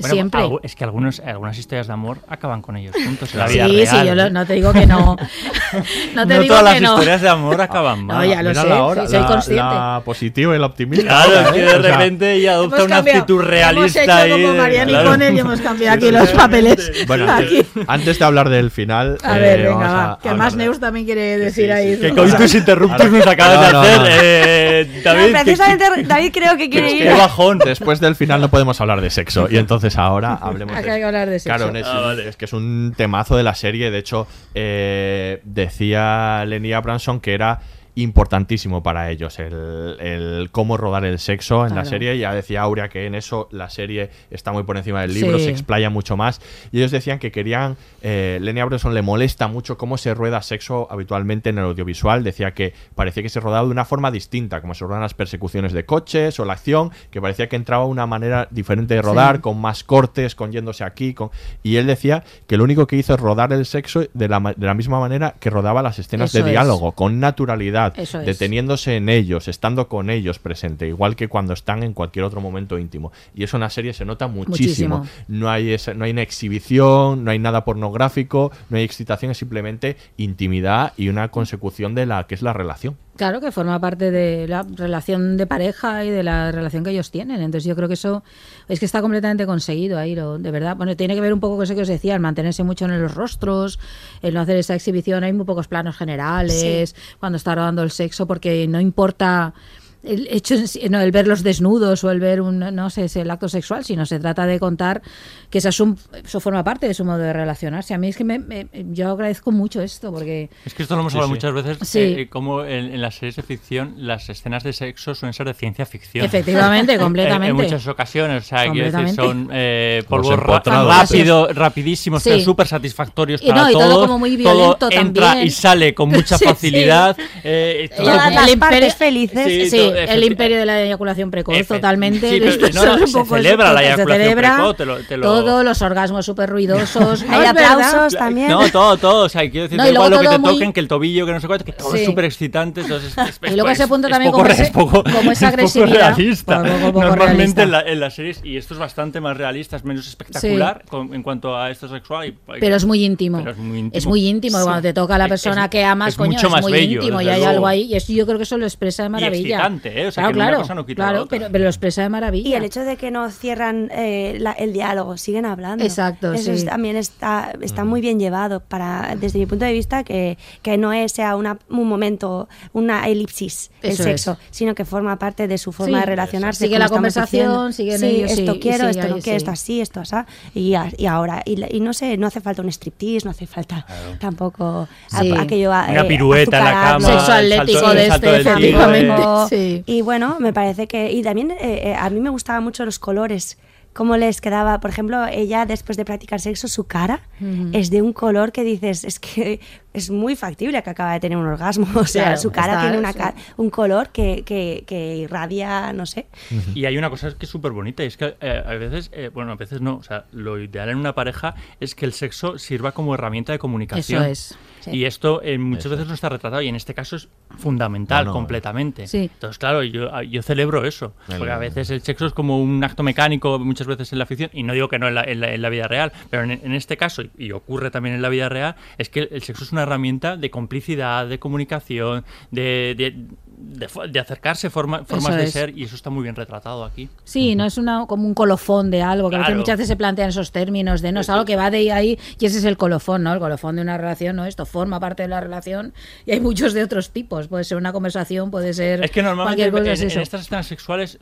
Bueno, siempre. es que algunos, algunas historias de amor acaban con ellos juntos en la Sí, vida sí, real. yo lo- ¿eh? no te digo que no. (laughs) No te No digo todas que las no. historias de amor acaban No, mal. ya lo Mira sé, la hora, sí, soy la, consciente. la positiva y la optimista. Claro, ahora, es que ¿eh? de repente ella adopta Hemos una cambiado. actitud realista. Hemos hecho ahí como Mariano claro. y Conel y hemos cambiado aquí los papeles. Bueno, Aquí. antes, de hablar del final. A eh, ver, venga, vamos a va. Que además de- Neus también quiere decir ahí. Que su con cosa. tus interruptos Ahora- nos acabas No, de no, hacer, no. eh, David. Precisamente David creo que quiere ir. Qué bajón. Después del final no podemos hablar de sexo. Y entonces ahora (laughs) hablemos Acá de hay que hablar de sexo. Claro, es, Ah, vale. es que es un temazo de la serie. De hecho, eh, decía Lenny Abramson que era importantísimo para ellos el, el cómo rodar el sexo en la serie. Ya decía Aurea que en eso la serie está muy por encima del libro, Sí. se explaya mucho más. Y ellos decían que querían. Eh, Lenny Abramson le molesta mucho cómo se rueda sexo habitualmente en el audiovisual. Decía que parecía que se rodaba de una forma distinta, como se rodan las persecuciones de coches o la acción, que parecía que entraba una manera diferente de rodar, Sí. con más cortes, con yéndose aquí. Con... Y él decía que lo único que hizo es rodar el sexo de la, de la misma manera que rodaba las escenas Eso de es. diálogo, con naturalidad, Es. deteniéndose en ellos, estando con ellos presente, igual que cuando están en cualquier otro momento íntimo. Y eso en la serie se nota muchísimo. Muchísimo. No, hay esa- no hay una exhibición, no hay nada pornográfico, no hay excitación, es simplemente intimidad y una consecución de la que es la relación. Claro, que forma parte de la relación de pareja y de la relación que ellos tienen. Entonces yo creo que eso es que está completamente conseguido ahí, lo- de verdad. Bueno, tiene que ver un poco con eso que os decía, el mantenerse mucho en los rostros, el no hacer esa exhibición. Hay muy pocos planos generales cuando está rodando el sexo porque no importa el hecho no, el ver los desnudos o el ver un no sé es el acto sexual sino se trata de contar que esa es un- eso forma parte de su modo de relacionarse a mí es que me- me- yo agradezco mucho esto porque Es que esto lo hemos Sí, hablado sí. muchas veces, Sí. eh, eh, como en, en las series de ficción las escenas de sexo suelen ser de ciencia ficción. Efectivamente, (laughs) En- completamente. En, muchas ocasiones, o sea, quiero decir, son eh, polvos rápido, rapidísimos, Sí. pero súper satisfactorios Y para no, y todo todos. como muy violento entra también. y sale con mucha (laughs) Sí, sí. facilidad. eh, todo las partes felices. Sí, Sí, el imperio de la eyaculación precoz, totalmente. sí, pero (laughs) no, se eso, celebra la que se eyaculación celebra precoz, te lo- te lo- Todo, los orgasmos súper ruidosos. (laughs) Hay aplausos también. No, todo, todo. O sea, quiero decir, No, igual lo que te muy- toquen, que el tobillo, que no sé cuánto, que todo Sí. es súper excitante. Entonces, es, (laughs) es- Y luego es- ese punto es también poco como ese- es poco- como esa es poco agresividad. realista. Poco- poco Normalmente realista. En, la- en las series, y esto es bastante más realista, es menos espectacular con- en cuanto a esto sexual. y- Pero es muy íntimo. Es muy íntimo. Es muy íntimo. Cuando te toca a la persona que amas, es coño, mucho es más muy bello, íntimo y hay algo ahí. Y eso yo creo que eso lo expresa de maravilla. ¿Eh? O sea, claro, que una claro, cosa no quita la claro, otra. pero, pero lo expresa de maravilla. Y el hecho de que no cierran eh, la- el diálogo, siguen hablando. Exacto, Eso sí. es- también está, está muy bien llevado para, desde mi punto de vista, que, que no es, sea una, un momento, una elipsis el Eso sexo, es. sino que forma parte de su forma Sí. de relacionarse. Sigue la conversación, siguen sí, ellos, esto sí, quiero, sigue esto no quiero, sí. esto así, esto así. Y, y ahora, y, la- y no sé, no hace falta un striptease, no hace falta tampoco a- Sí. aquello a- Una eh, pirueta en la cama. Sexo atlético salto- de este, efectivamente. Sí. Y bueno, me parece que. Y también eh, eh, a mí me gustaban mucho los colores. Cómo les quedaba, por ejemplo, ella después de practicar sexo, su cara es de un color que dices, es que es muy factible que acaba de tener un orgasmo. (laughs) O sea, Claro, su cara está- tiene una sí. ca- un color que, que, que irradia, no sé. Y hay una cosa que es súper bonita, y es que eh, a veces, eh, bueno, a veces no, o sea, lo ideal en una pareja es que el sexo sirva como herramienta de comunicación. Eso es, sí. Y esto eh, muchas Eso veces no está retratado, y en este caso es fundamental, No, no, completamente. Sí. Entonces, claro, yo, yo celebro eso, El- porque a veces el sexo es como un acto mecánico, muchas veces en la ficción, y no digo que no en la, en la- en la vida real, pero en, en este caso, y, y ocurre también en la vida real, es que el sexo es una herramienta de complicidad, de comunicación, de, de, de acercarse forma- formas Eso de es. ser, y eso está muy bien retratado aquí. Sí, no es una, como un colofón de algo, que a veces Claro. muchas veces se plantean esos términos de no, es algo que va de ahí y ese es el colofón, ¿no? El colofón de una relación, ¿no? Esto forma parte de la relación y hay muchos de otros tipos. Puede ser una conversación, puede ser Es que normalmente cualquier cosa, en, es en eso. estas escenas sexuales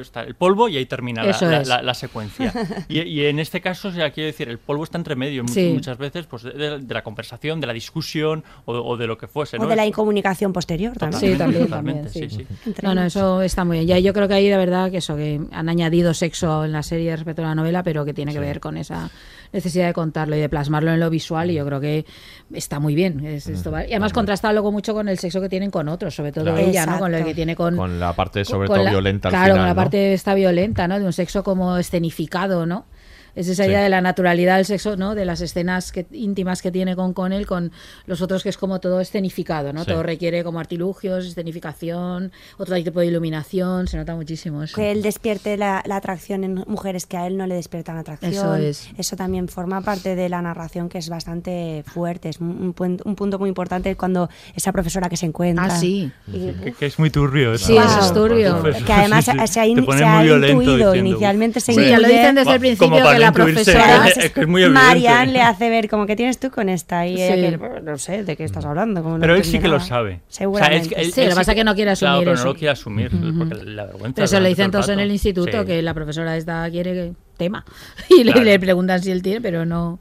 estar el polvo y ahí termina la, la- es. la- la secuencia. (laughs) Y, y en este caso, ya quiero decir, el polvo está entre medio Sí. muchas veces pues, de, la conversación, de la discusión o, o de lo que fuese. O ¿no? de la incomunicación posterior también. Sí, también, totalmente, también, sí. sí, sí. Entre No, no, eso está muy bien. Ya yo creo que ahí de verdad que eso, que han añadido sexo en la serie respecto a la novela, pero que tiene que ver con esa necesidad de contarlo y de plasmarlo en lo visual y yo creo que está muy bien. Es, esto Y además contrasta luego mucho con el sexo que tienen con otros, sobre todo Claro. ella, ¿no? Con lo que tiene con... Con la parte sobre con todo la- violenta al Claro, final, con la ¿no? parte esta violenta, ¿no? De un sexo como escenificado, ¿no? Es esa Sí. idea de la naturalidad del sexo, ¿no? De las escenas que- íntimas que tiene con Connell, con los otros que es como todo escenificado, ¿no? Sí. Todo requiere como artilugios, escenificación, otro tipo de iluminación, se nota muchísimo eso. Que él despierte la, la atracción en mujeres que a él no le despiertan atracción. Eso es. Eso también forma parte de la narración que es bastante fuerte. Es un, un un punto muy importante cuando esa profesora que se encuentra. Ah, sí. Y, Que, que es muy turbio. eso. Sí, eso es turbio. Que además (laughs) sí, sí. se ha, in- se ha intuido diciendo, inicialmente se Sí, ya lo dicen desde el principio que la profesora... (laughs) Es que es. Marianne le hace ver como que tienes tú con esta y ella Sí. que, "Bueno, no sé de qué estás hablando. como no Pero él entiende sí que lo nada". sabe. Seguramente. O sea, es que él- Sí, él lo que pasa es que no quiere Claro, asumir pero eso. no lo quiere asumir, porque la vergüenza. Pero se lo durante dicen todo todos en el instituto, Sí. que la profesora esta quiere que tema. (laughs) Y le, Claro. le preguntan si él tiene, pero no...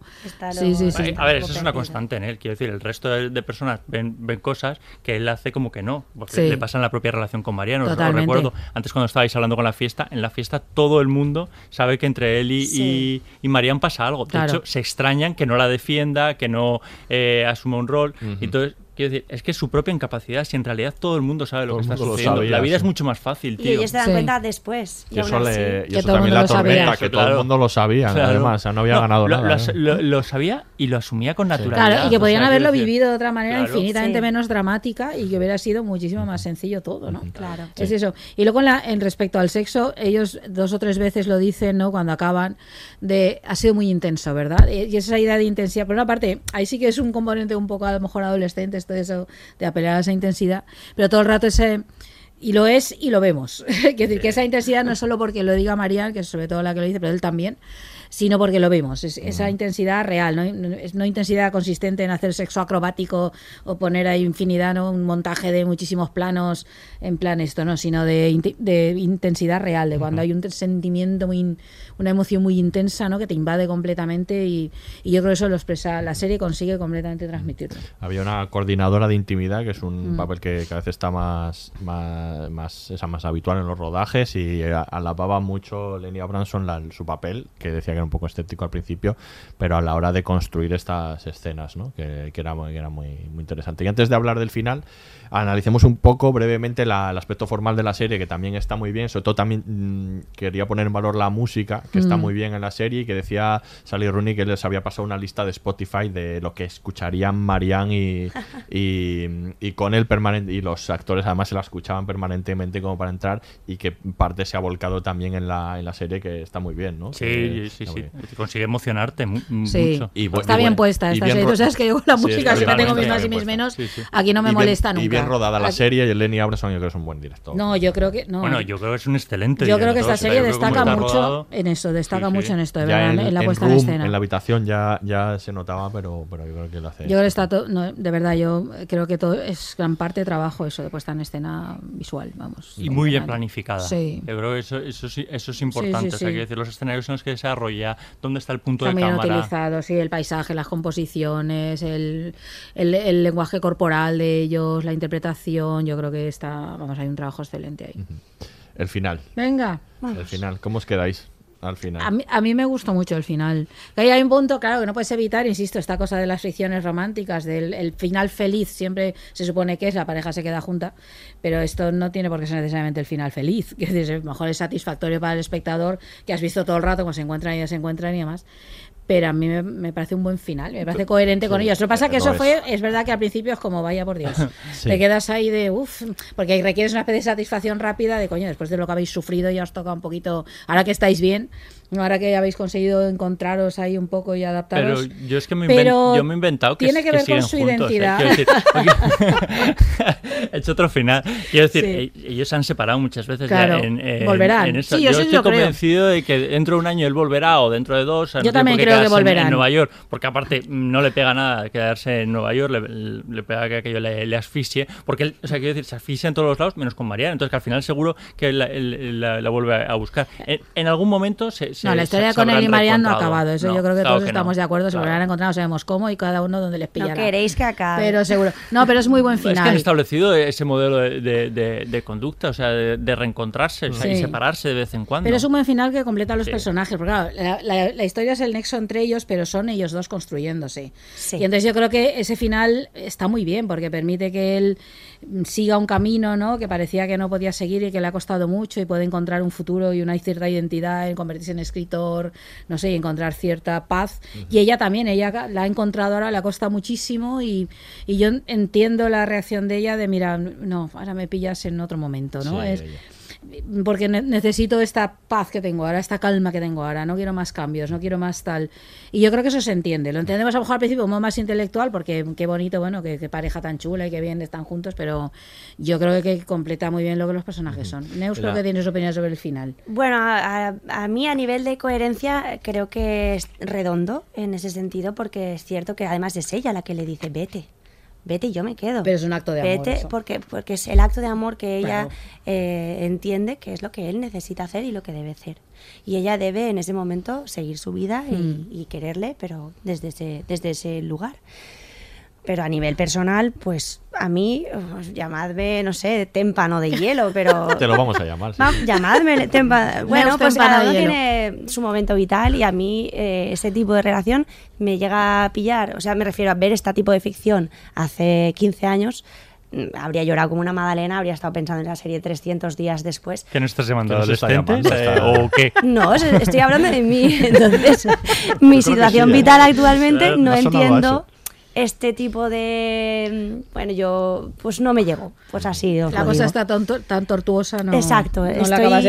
Sí, sí, sí. A ver, eso es una constante en él. Quiero decir, el resto de, de personas ven, ven cosas que él hace como que no. Porque Sí. le pasa en la propia relación con Mariano. Os- recuerdo, antes cuando estabais hablando con la fiesta, en la fiesta todo el mundo sabe que entre él y, Sí. y, y Marian pasa algo. De Claro. hecho, se extrañan que no la defienda, que no eh, asuma un rol. Entonces, quiero decir, es que es su propia incapacidad. Si en realidad todo el mundo sabe lo Todo que está mundo lo sucediendo, sabía, la vida sí. es mucho más fácil, Y tío. ellos se dan Sí. cuenta después. Y Y eso, le, y Que eso todo el también mundo la lo sabía. tormenta, que todo el mundo lo sabía, Claro. además, o sea, no había ganado lo, nada. lo- ¿eh? lo- lo sabía y lo asumía con naturalidad. Claro, y que O podían sea, haberlo vivido de otra manera claro. infinitamente Sí. menos dramática y que hubiera sido muchísimo más sencillo todo, ¿no? Claro. Es eso. Y luego en, la- en respecto al sexo, ellos dos o tres veces lo dicen, ¿no? Cuando acaban, de ha sido muy intenso, ¿verdad? Y y esa idea de intensidad. Por una parte, ahí sí que es un componente un poco a lo mejor adolescente, esto de eso, de apelar a esa intensidad, pero todo el rato ese... Y lo es y lo vemos. (laughs) Quiero decir que esa intensidad no es solo porque lo diga Marian, que es sobre todo la que lo dice, pero él también, sino porque lo vemos. Es esa intensidad real, ¿no? Es no intensidad consistente en hacer sexo acrobático o poner ahí infinidad, ¿no? Un montaje de muchísimos planos en plan esto, ¿no? Sino de, intensidad real, de cuando hay un sentimiento muy, in- una emoción muy intensa, ¿no? Que te invade completamente y, y yo creo que eso lo expresa, la serie consigue completamente transmitirlo. Había una coordinadora de intimidad, que es un Mm. papel que cada vez está más, más, más, esa, más habitual en los rodajes y a- alababa mucho Lenny Abramson la- su papel, que decía que era un poco escéptico al principio, pero a la hora de construir estas escenas, ¿no? que, que era, muy, que era muy, muy interesante. Y antes de hablar del final, analicemos un poco brevemente la- el aspecto formal de la serie, que también está muy bien, sobre todo también mm, quería poner en valor la música, que está Mm. muy bien en la serie, y que decía Sally Rooney que les había pasado una lista de Spotify de lo que escucharían Marianne y, (laughs) y, y con él permanente y los actores además se la escuchaban permanentemente como para entrar y que parte se ha volcado también en la, en la serie que está muy bien, ¿no? Sí, Que sí, sí. bien. Consigue emocionarte mu- Sí, mucho. Y está y bien puesta y esta bien serie. Tú sabes que yo con la Sí, música siempre tengo mis más y mis menos. Sí, sí. Aquí no me Y bien- molesta nunca. Y bien rodada la Aquí- serie y el Lenny Abramson yo creo que es un buen director. No, yo creo que no. Bueno, yo creo que es un excelente Yo creo que director, esta serie destaca mucho en eso, destaca Sí, sí. mucho en esto, de verdad, en, en, la en puesta en Room, escena. en la habitación ya, ya se notaba, pero, pero yo creo que lo hace. Yo creo que está todo, no, de verdad, yo creo que todo es gran parte trabajo eso de puesta en escena visual, vamos. Y muy bien planificada. Sí. Yo creo que eso, eso, sí, eso es importante. sí, O sea, quiero decir, los escenarios en los que se desarrolla, dónde está el punto Está de muy bien cámara. utilizado, sí, el paisaje, las composiciones, el, el, el lenguaje corporal de ellos, la interpretación, yo creo que está, vamos, hay un trabajo excelente ahí. El final. Venga. El final. ¿Cómo os quedáis al final? A mí, a mí me gustó mucho el final. Que hay un punto, claro, que no puedes evitar, insisto, esta cosa de las ficciones románticas, del el final feliz, siempre se supone que es, la pareja se queda junta, pero esto no tiene por qué ser necesariamente el final feliz, (laughs) que es, mejor es satisfactorio para el espectador, que has visto todo el rato cómo se encuentran y desencuentran y demás. Pero a mí me, me parece un buen final, me parece coherente con ellos. Lo que pasa es que eso es. fue, es verdad que al principio es como, vaya por Dios, (laughs) Sí. te quedas ahí de, uff, porque requieres una especie de satisfacción rápida de, coño, después de lo que habéis sufrido ya os toca un poquito, ahora que estáis bien, ahora que habéis conseguido encontraros ahí un poco y Pero adaptaros. yo es que me, Pero inven- yo me he inventado que, tiene que ver con su juntos, ¿eh? identidad. Quiero decir, (laughs) porque- (laughs) he hecho otro final. Quiero decir, Sí. e- ellos se han separado muchas veces ya Claro, en, en- volverán. en esto. Sí, yo yo sí estoy lo creo. convencido de que dentro de un año él volverá o dentro de dos. Yo también creo que volverán. En Nueva York, porque aparte no le pega nada quedarse en Nueva York, le, le pega que aquello le, le asfixie, porque él, o sea, quiero decir, se asfixia en todos los lados, menos con Mariana, entonces que al final seguro que la, él- la- la vuelve a buscar. En, en algún momento se, se no, la historia con él y Marianne no ha acabado. Eso No, yo creo que claro todos no. estamos de acuerdo. Se Claro. volverán a encontrar, no sabemos cómo y cada uno donde les No pillará. queréis que acabe. Pero seguro. No, pero es muy buen (laughs) Es que han final. establecido ese modelo de, de- de- de conducta, o sea, de, de reencontrarse o sea, y separarse de vez en cuando. Pero es un buen final que completa los Sí. personajes. Porque claro, la, la- la historia es el nexo entre ellos, pero son ellos dos construyéndose. Sí. Y entonces yo creo que ese final está muy bien, porque permite que él siga un camino, ¿no? Que parecía que no podía seguir y que le ha costado mucho y puede encontrar un futuro y una cierta identidad en convertirse en escritor, no sé, y encontrar cierta paz. Y ella también, ella la ha encontrado ahora, le ha costado muchísimo y, y yo entiendo la reacción de ella de, mira, no, ahora me pillas en otro momento, ¿no? Sí, es, ella. Porque ne- necesito esta paz que tengo ahora, esta calma que tengo ahora, no quiero más cambios, no quiero más tal. Y yo creo que eso se entiende. Lo entendemos a lo mejor al principio como más intelectual, porque qué bonito, bueno, que, que pareja tan chula y que bien están juntos, pero yo creo que completa muy bien lo que los personajes son. Neus creo que tiene su opinión sobre el final. Bueno, a mí a nivel de coherencia creo que es redondo en ese sentido, porque es cierto que además es ella la que le dice, vete, vete y yo me quedo. Pero es un acto de amor. Vete, eso. porque, porque es el acto de amor que ella Claro. eh, entiende que es lo que él necesita hacer y lo que debe hacer. Y ella debe en ese momento seguir su vida y, Mm. y quererle, pero desde ese, desde ese lugar. Pero a nivel personal, pues a mí, pues, llamadme, no sé, témpano de hielo, pero... (laughs) Te lo vamos a llamar. sí. Va, llamadme témpano. (laughs) Bueno, pues cada uno tiene su momento vital y a mí eh, ese tipo de relación me llega a pillar. O sea, me refiero a ver este tipo de ficción hace 15 años. mm, Habría llorado como una magdalena, habría estado pensando en la serie 300 días después. ¿Qué nos estás llamando? ¿Qué nos está ¿Adolescentes? Eh, ¿O qué? (laughs) No, es- estoy hablando de mí. Entonces, mi que situación sí, ¿eh? vital actualmente Eh, no entiendo. Este tipo de... mm, Bueno, yo pues no me llego. Pues así os La lo cosa digo. está tan, tan tortuosa, no, Exacto, no estoy,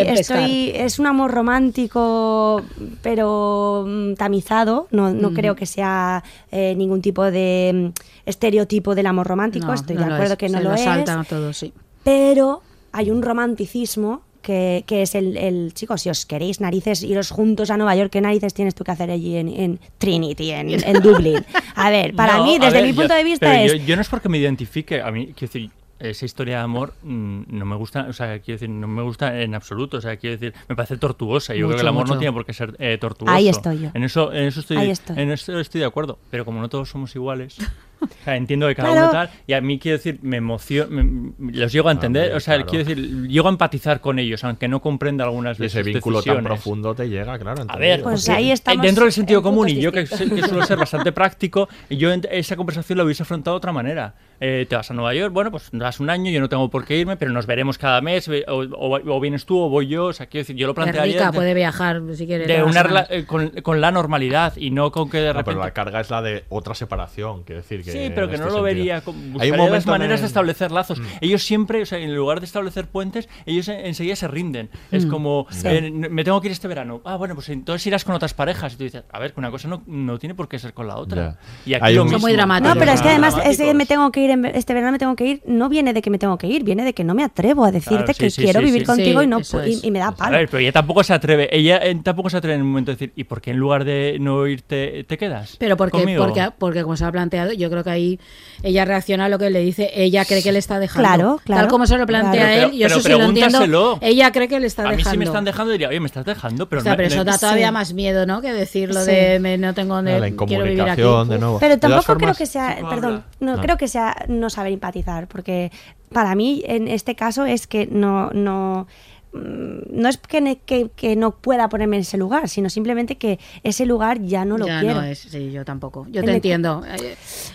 de es un amor romántico, pero mm, tamizado. No, no Mm. creo que sea eh, ningún tipo de estereotipo del amor romántico. No, estoy de acuerdo es. que no Se lo, lo es. todos, sí. Pero hay un romanticismo que, que es el, el, chicos, si os queréis narices, iros juntos a Nueva York, ¿qué narices tienes tú que hacer allí en, en Trinity, en, (laughs) en Dublín? A ver, para No, mí, desde ver, mi yo- punto de vista es... Yo, yo no es porque me identifique, a mí, quiero decir, esa historia de amor mm, no me gusta, o sea, quiero decir, no me gusta en absoluto, o sea, quiero decir, me parece tortuosa. Yo creo Mucho, que el amor mucho. no tiene por qué ser eh, tortuoso. Ahí estoy yo. En eso, en eso estoy, Ahí estoy. en eso estoy de acuerdo. Pero como no todos somos iguales, (laughs) sea, entiendo que cada Claro. uno tal, y a mí quiero decir, me emociona, los llego a entender, Hombre, o sea, claro. quiero decir, llego a empatizar con ellos, aunque no comprenda algunas Y veces ese vínculo tan decisiones. profundo te llega, claro. A entendido. ver, Pues ahí estamos dentro del en sentido común y yo que, que suelo ser bastante práctico, y yo esa conversación la hubiese afrontado de otra manera. Eh, te vas a Nueva York, bueno, pues das un año, yo no tengo por qué irme, pero nos veremos cada mes, o, o- o vienes tú o voy yo, o sea, quiero decir, yo lo plantearía rica, de, puede viajar si quiere. de una eh, con, con la normalidad y no con que de No, repente... pero la carga es la de otra separación, quiero decir que. Sí, pero que en no este lo sentido. vería. como- Hay un las maneras en- de establecer lazos. Mm. Ellos siempre, o sea, en lugar de establecer puentes, ellos en- enseguida se rinden. Es Mm. como, Sí. eh, me tengo que ir este verano. Ah, bueno, pues entonces irás con otras parejas. Y tú dices, a ver, que una cosa no, no tiene por qué ser con la otra. Ya. Y aquí Hay lo un- mismo. Son muy dramáticos. No, pero es que además ese me tengo que ir, en- este verano me tengo que ir, no viene de que me tengo que ir, viene de que no me atrevo a decirte Claro, sí, que sí, quiero sí, vivir sí. contigo Sí, y no y, es. y me da A palo. ver, pero ella tampoco se atreve. Ella eh, tampoco se atreve en un momento de decir, ¿y por qué en lugar de no irte te quedas? Pero porque, conmigo?". porque, porque como se ha planteado, yo creo que ahí ella reacciona a lo que le dice, ella cree que le está dejando. Claro, claro, Tal como se lo plantea claro. él, Pero- yo eso sí lo entiendo. pregúntaselo. Ella cree que le está A mí dejando. si me están dejando diría, oye, me estás dejando, pero O sea, no- pero eso no- da todavía Sí. más miedo, ¿no? Que decirlo Sí. de me, no tengo donde La quiero vivir aquí. incomunicación, de nuevo. Pero tampoco creo que sea, perdón, no No. creo que sea no saber empatizar, porque para mí en este caso es que no, no, no es que, ne- que, que no pueda ponerme en ese lugar, sino simplemente que ese lugar ya no lo ya quiero. no es, sí, yo tampoco. Yo El te entiendo.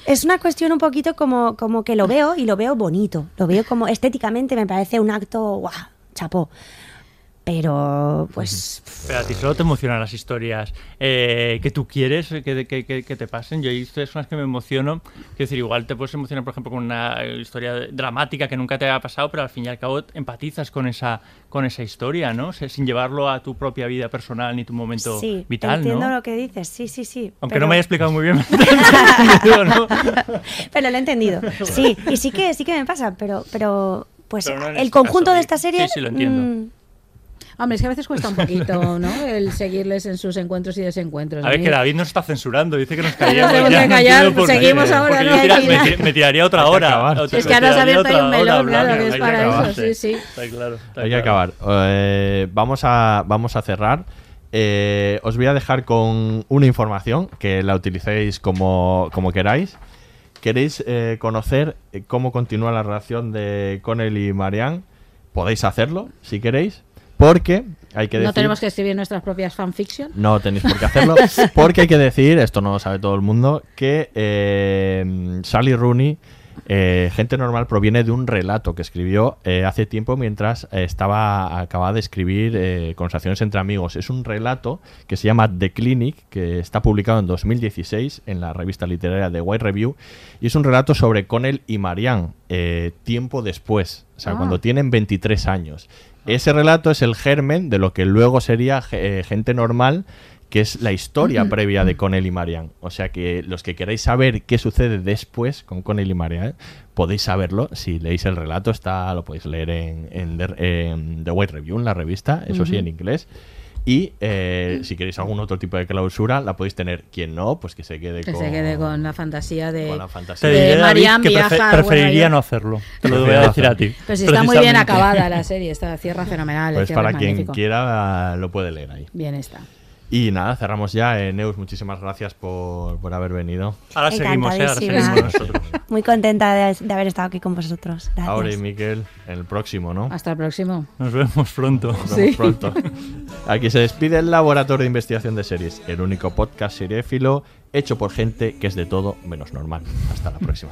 Es una cuestión un poquito como, como que lo veo y lo veo bonito. Lo veo como estéticamente me parece un acto guau, chapó. Pero pues Pero a ti solo te emocionan las historias eh, que tú quieres que, que- que- que te pasen. Yo hay historias con las que me emociono. Quiero decir, igual te puedes emocionar, por ejemplo, con una historia dramática que nunca te haya pasado, pero al fin y al cabo empatizas con esa, con esa historia, ¿no? O sea, sin llevarlo a tu propia vida personal ni tu momento sí, vital, entiendo ¿no? lo que dices. Sí, sí, sí. Aunque pero- no me haya explicado muy bien. (laughs) (laughs) ¿no? (laughs) pero lo he entendido. Sí, y sí que sí que me pasa, pero pero pues Pero no el este conjunto caso, de esta serie sí, sí, lo entiendo. mm, Hombre, es que a veces cuesta un (laughs) poquito, ¿no? El seguirles en sus encuentros y desencuentros. A ver, que David nos está censurando, dice que nos (laughs) Tenemos callemos. que ya, no callar, entiendo por qué. seguimos ahora, ¿no? tira- me, tiraría otra hora. acabar. otra- Es que ahora has abierto ahí un melón, claro, que es para acabar, eso, sí, sí. Está claro, está Hay que claro. acabar. Eh, vamos, a, vamos a cerrar. Eh, os voy a dejar con una información que la utilicéis como, como queráis. ¿Queréis eh, conocer cómo continúa la relación de Connell y Marianne? Podéis hacerlo si queréis, porque hay que No decir... tenemos que escribir nuestras propias fanfiction. No tenéis por qué hacerlo, (laughs) porque hay que decir, esto no lo sabe todo el mundo, que eh, Sally Rooney, eh, Gente Normal, proviene de un relato que escribió eh, hace tiempo mientras eh, estaba acababa de escribir eh, Conversaciones entre amigos. Es un relato que se llama The Clinic, que está publicado en 2016 en la revista literaria The White Review, y es un relato sobre Connell y Marianne, eh, tiempo después, o sea, Ah. cuando tienen 23 años. Ese relato es el germen de lo que luego sería eh, Gente Normal, que es la historia previa de Connell y Marianne. O sea que los que queráis saber qué sucede después con Connell y Marianne, podéis saberlo si leéis el relato, está lo podéis leer en, en The, en The White Review, en la revista, eso sí, en inglés. Y eh, si queréis algún otro tipo de clausura, la podéis tener. Quien no, pues que se quede Que con... se quede con la fantasía de, con la fantasía. De que prefe- preferiría no hacerlo. Te lo voy a decir a ti. Pero si está muy bien acabada la serie, esta cierra fenomenal. Pues para quien magnífico. quiera lo puede leer ahí. Bien está. Y nada, cerramos ya. Eh, Neus, muchísimas gracias por, por haber venido. Ahora seguimos, ¿eh? Ahora seguimos (laughs) nosotros. Muy contenta de, de haber estado aquí con vosotros. Gracias. Ahora y Miquel, en el próximo, ¿no? Hasta el próximo. Nos vemos pronto. Nos Sí. vemos pronto. Aquí se despide el Laboratorio de Investigación de Series, el único podcast seriéfilo hecho por gente que es de todo menos normal. Hasta la próxima.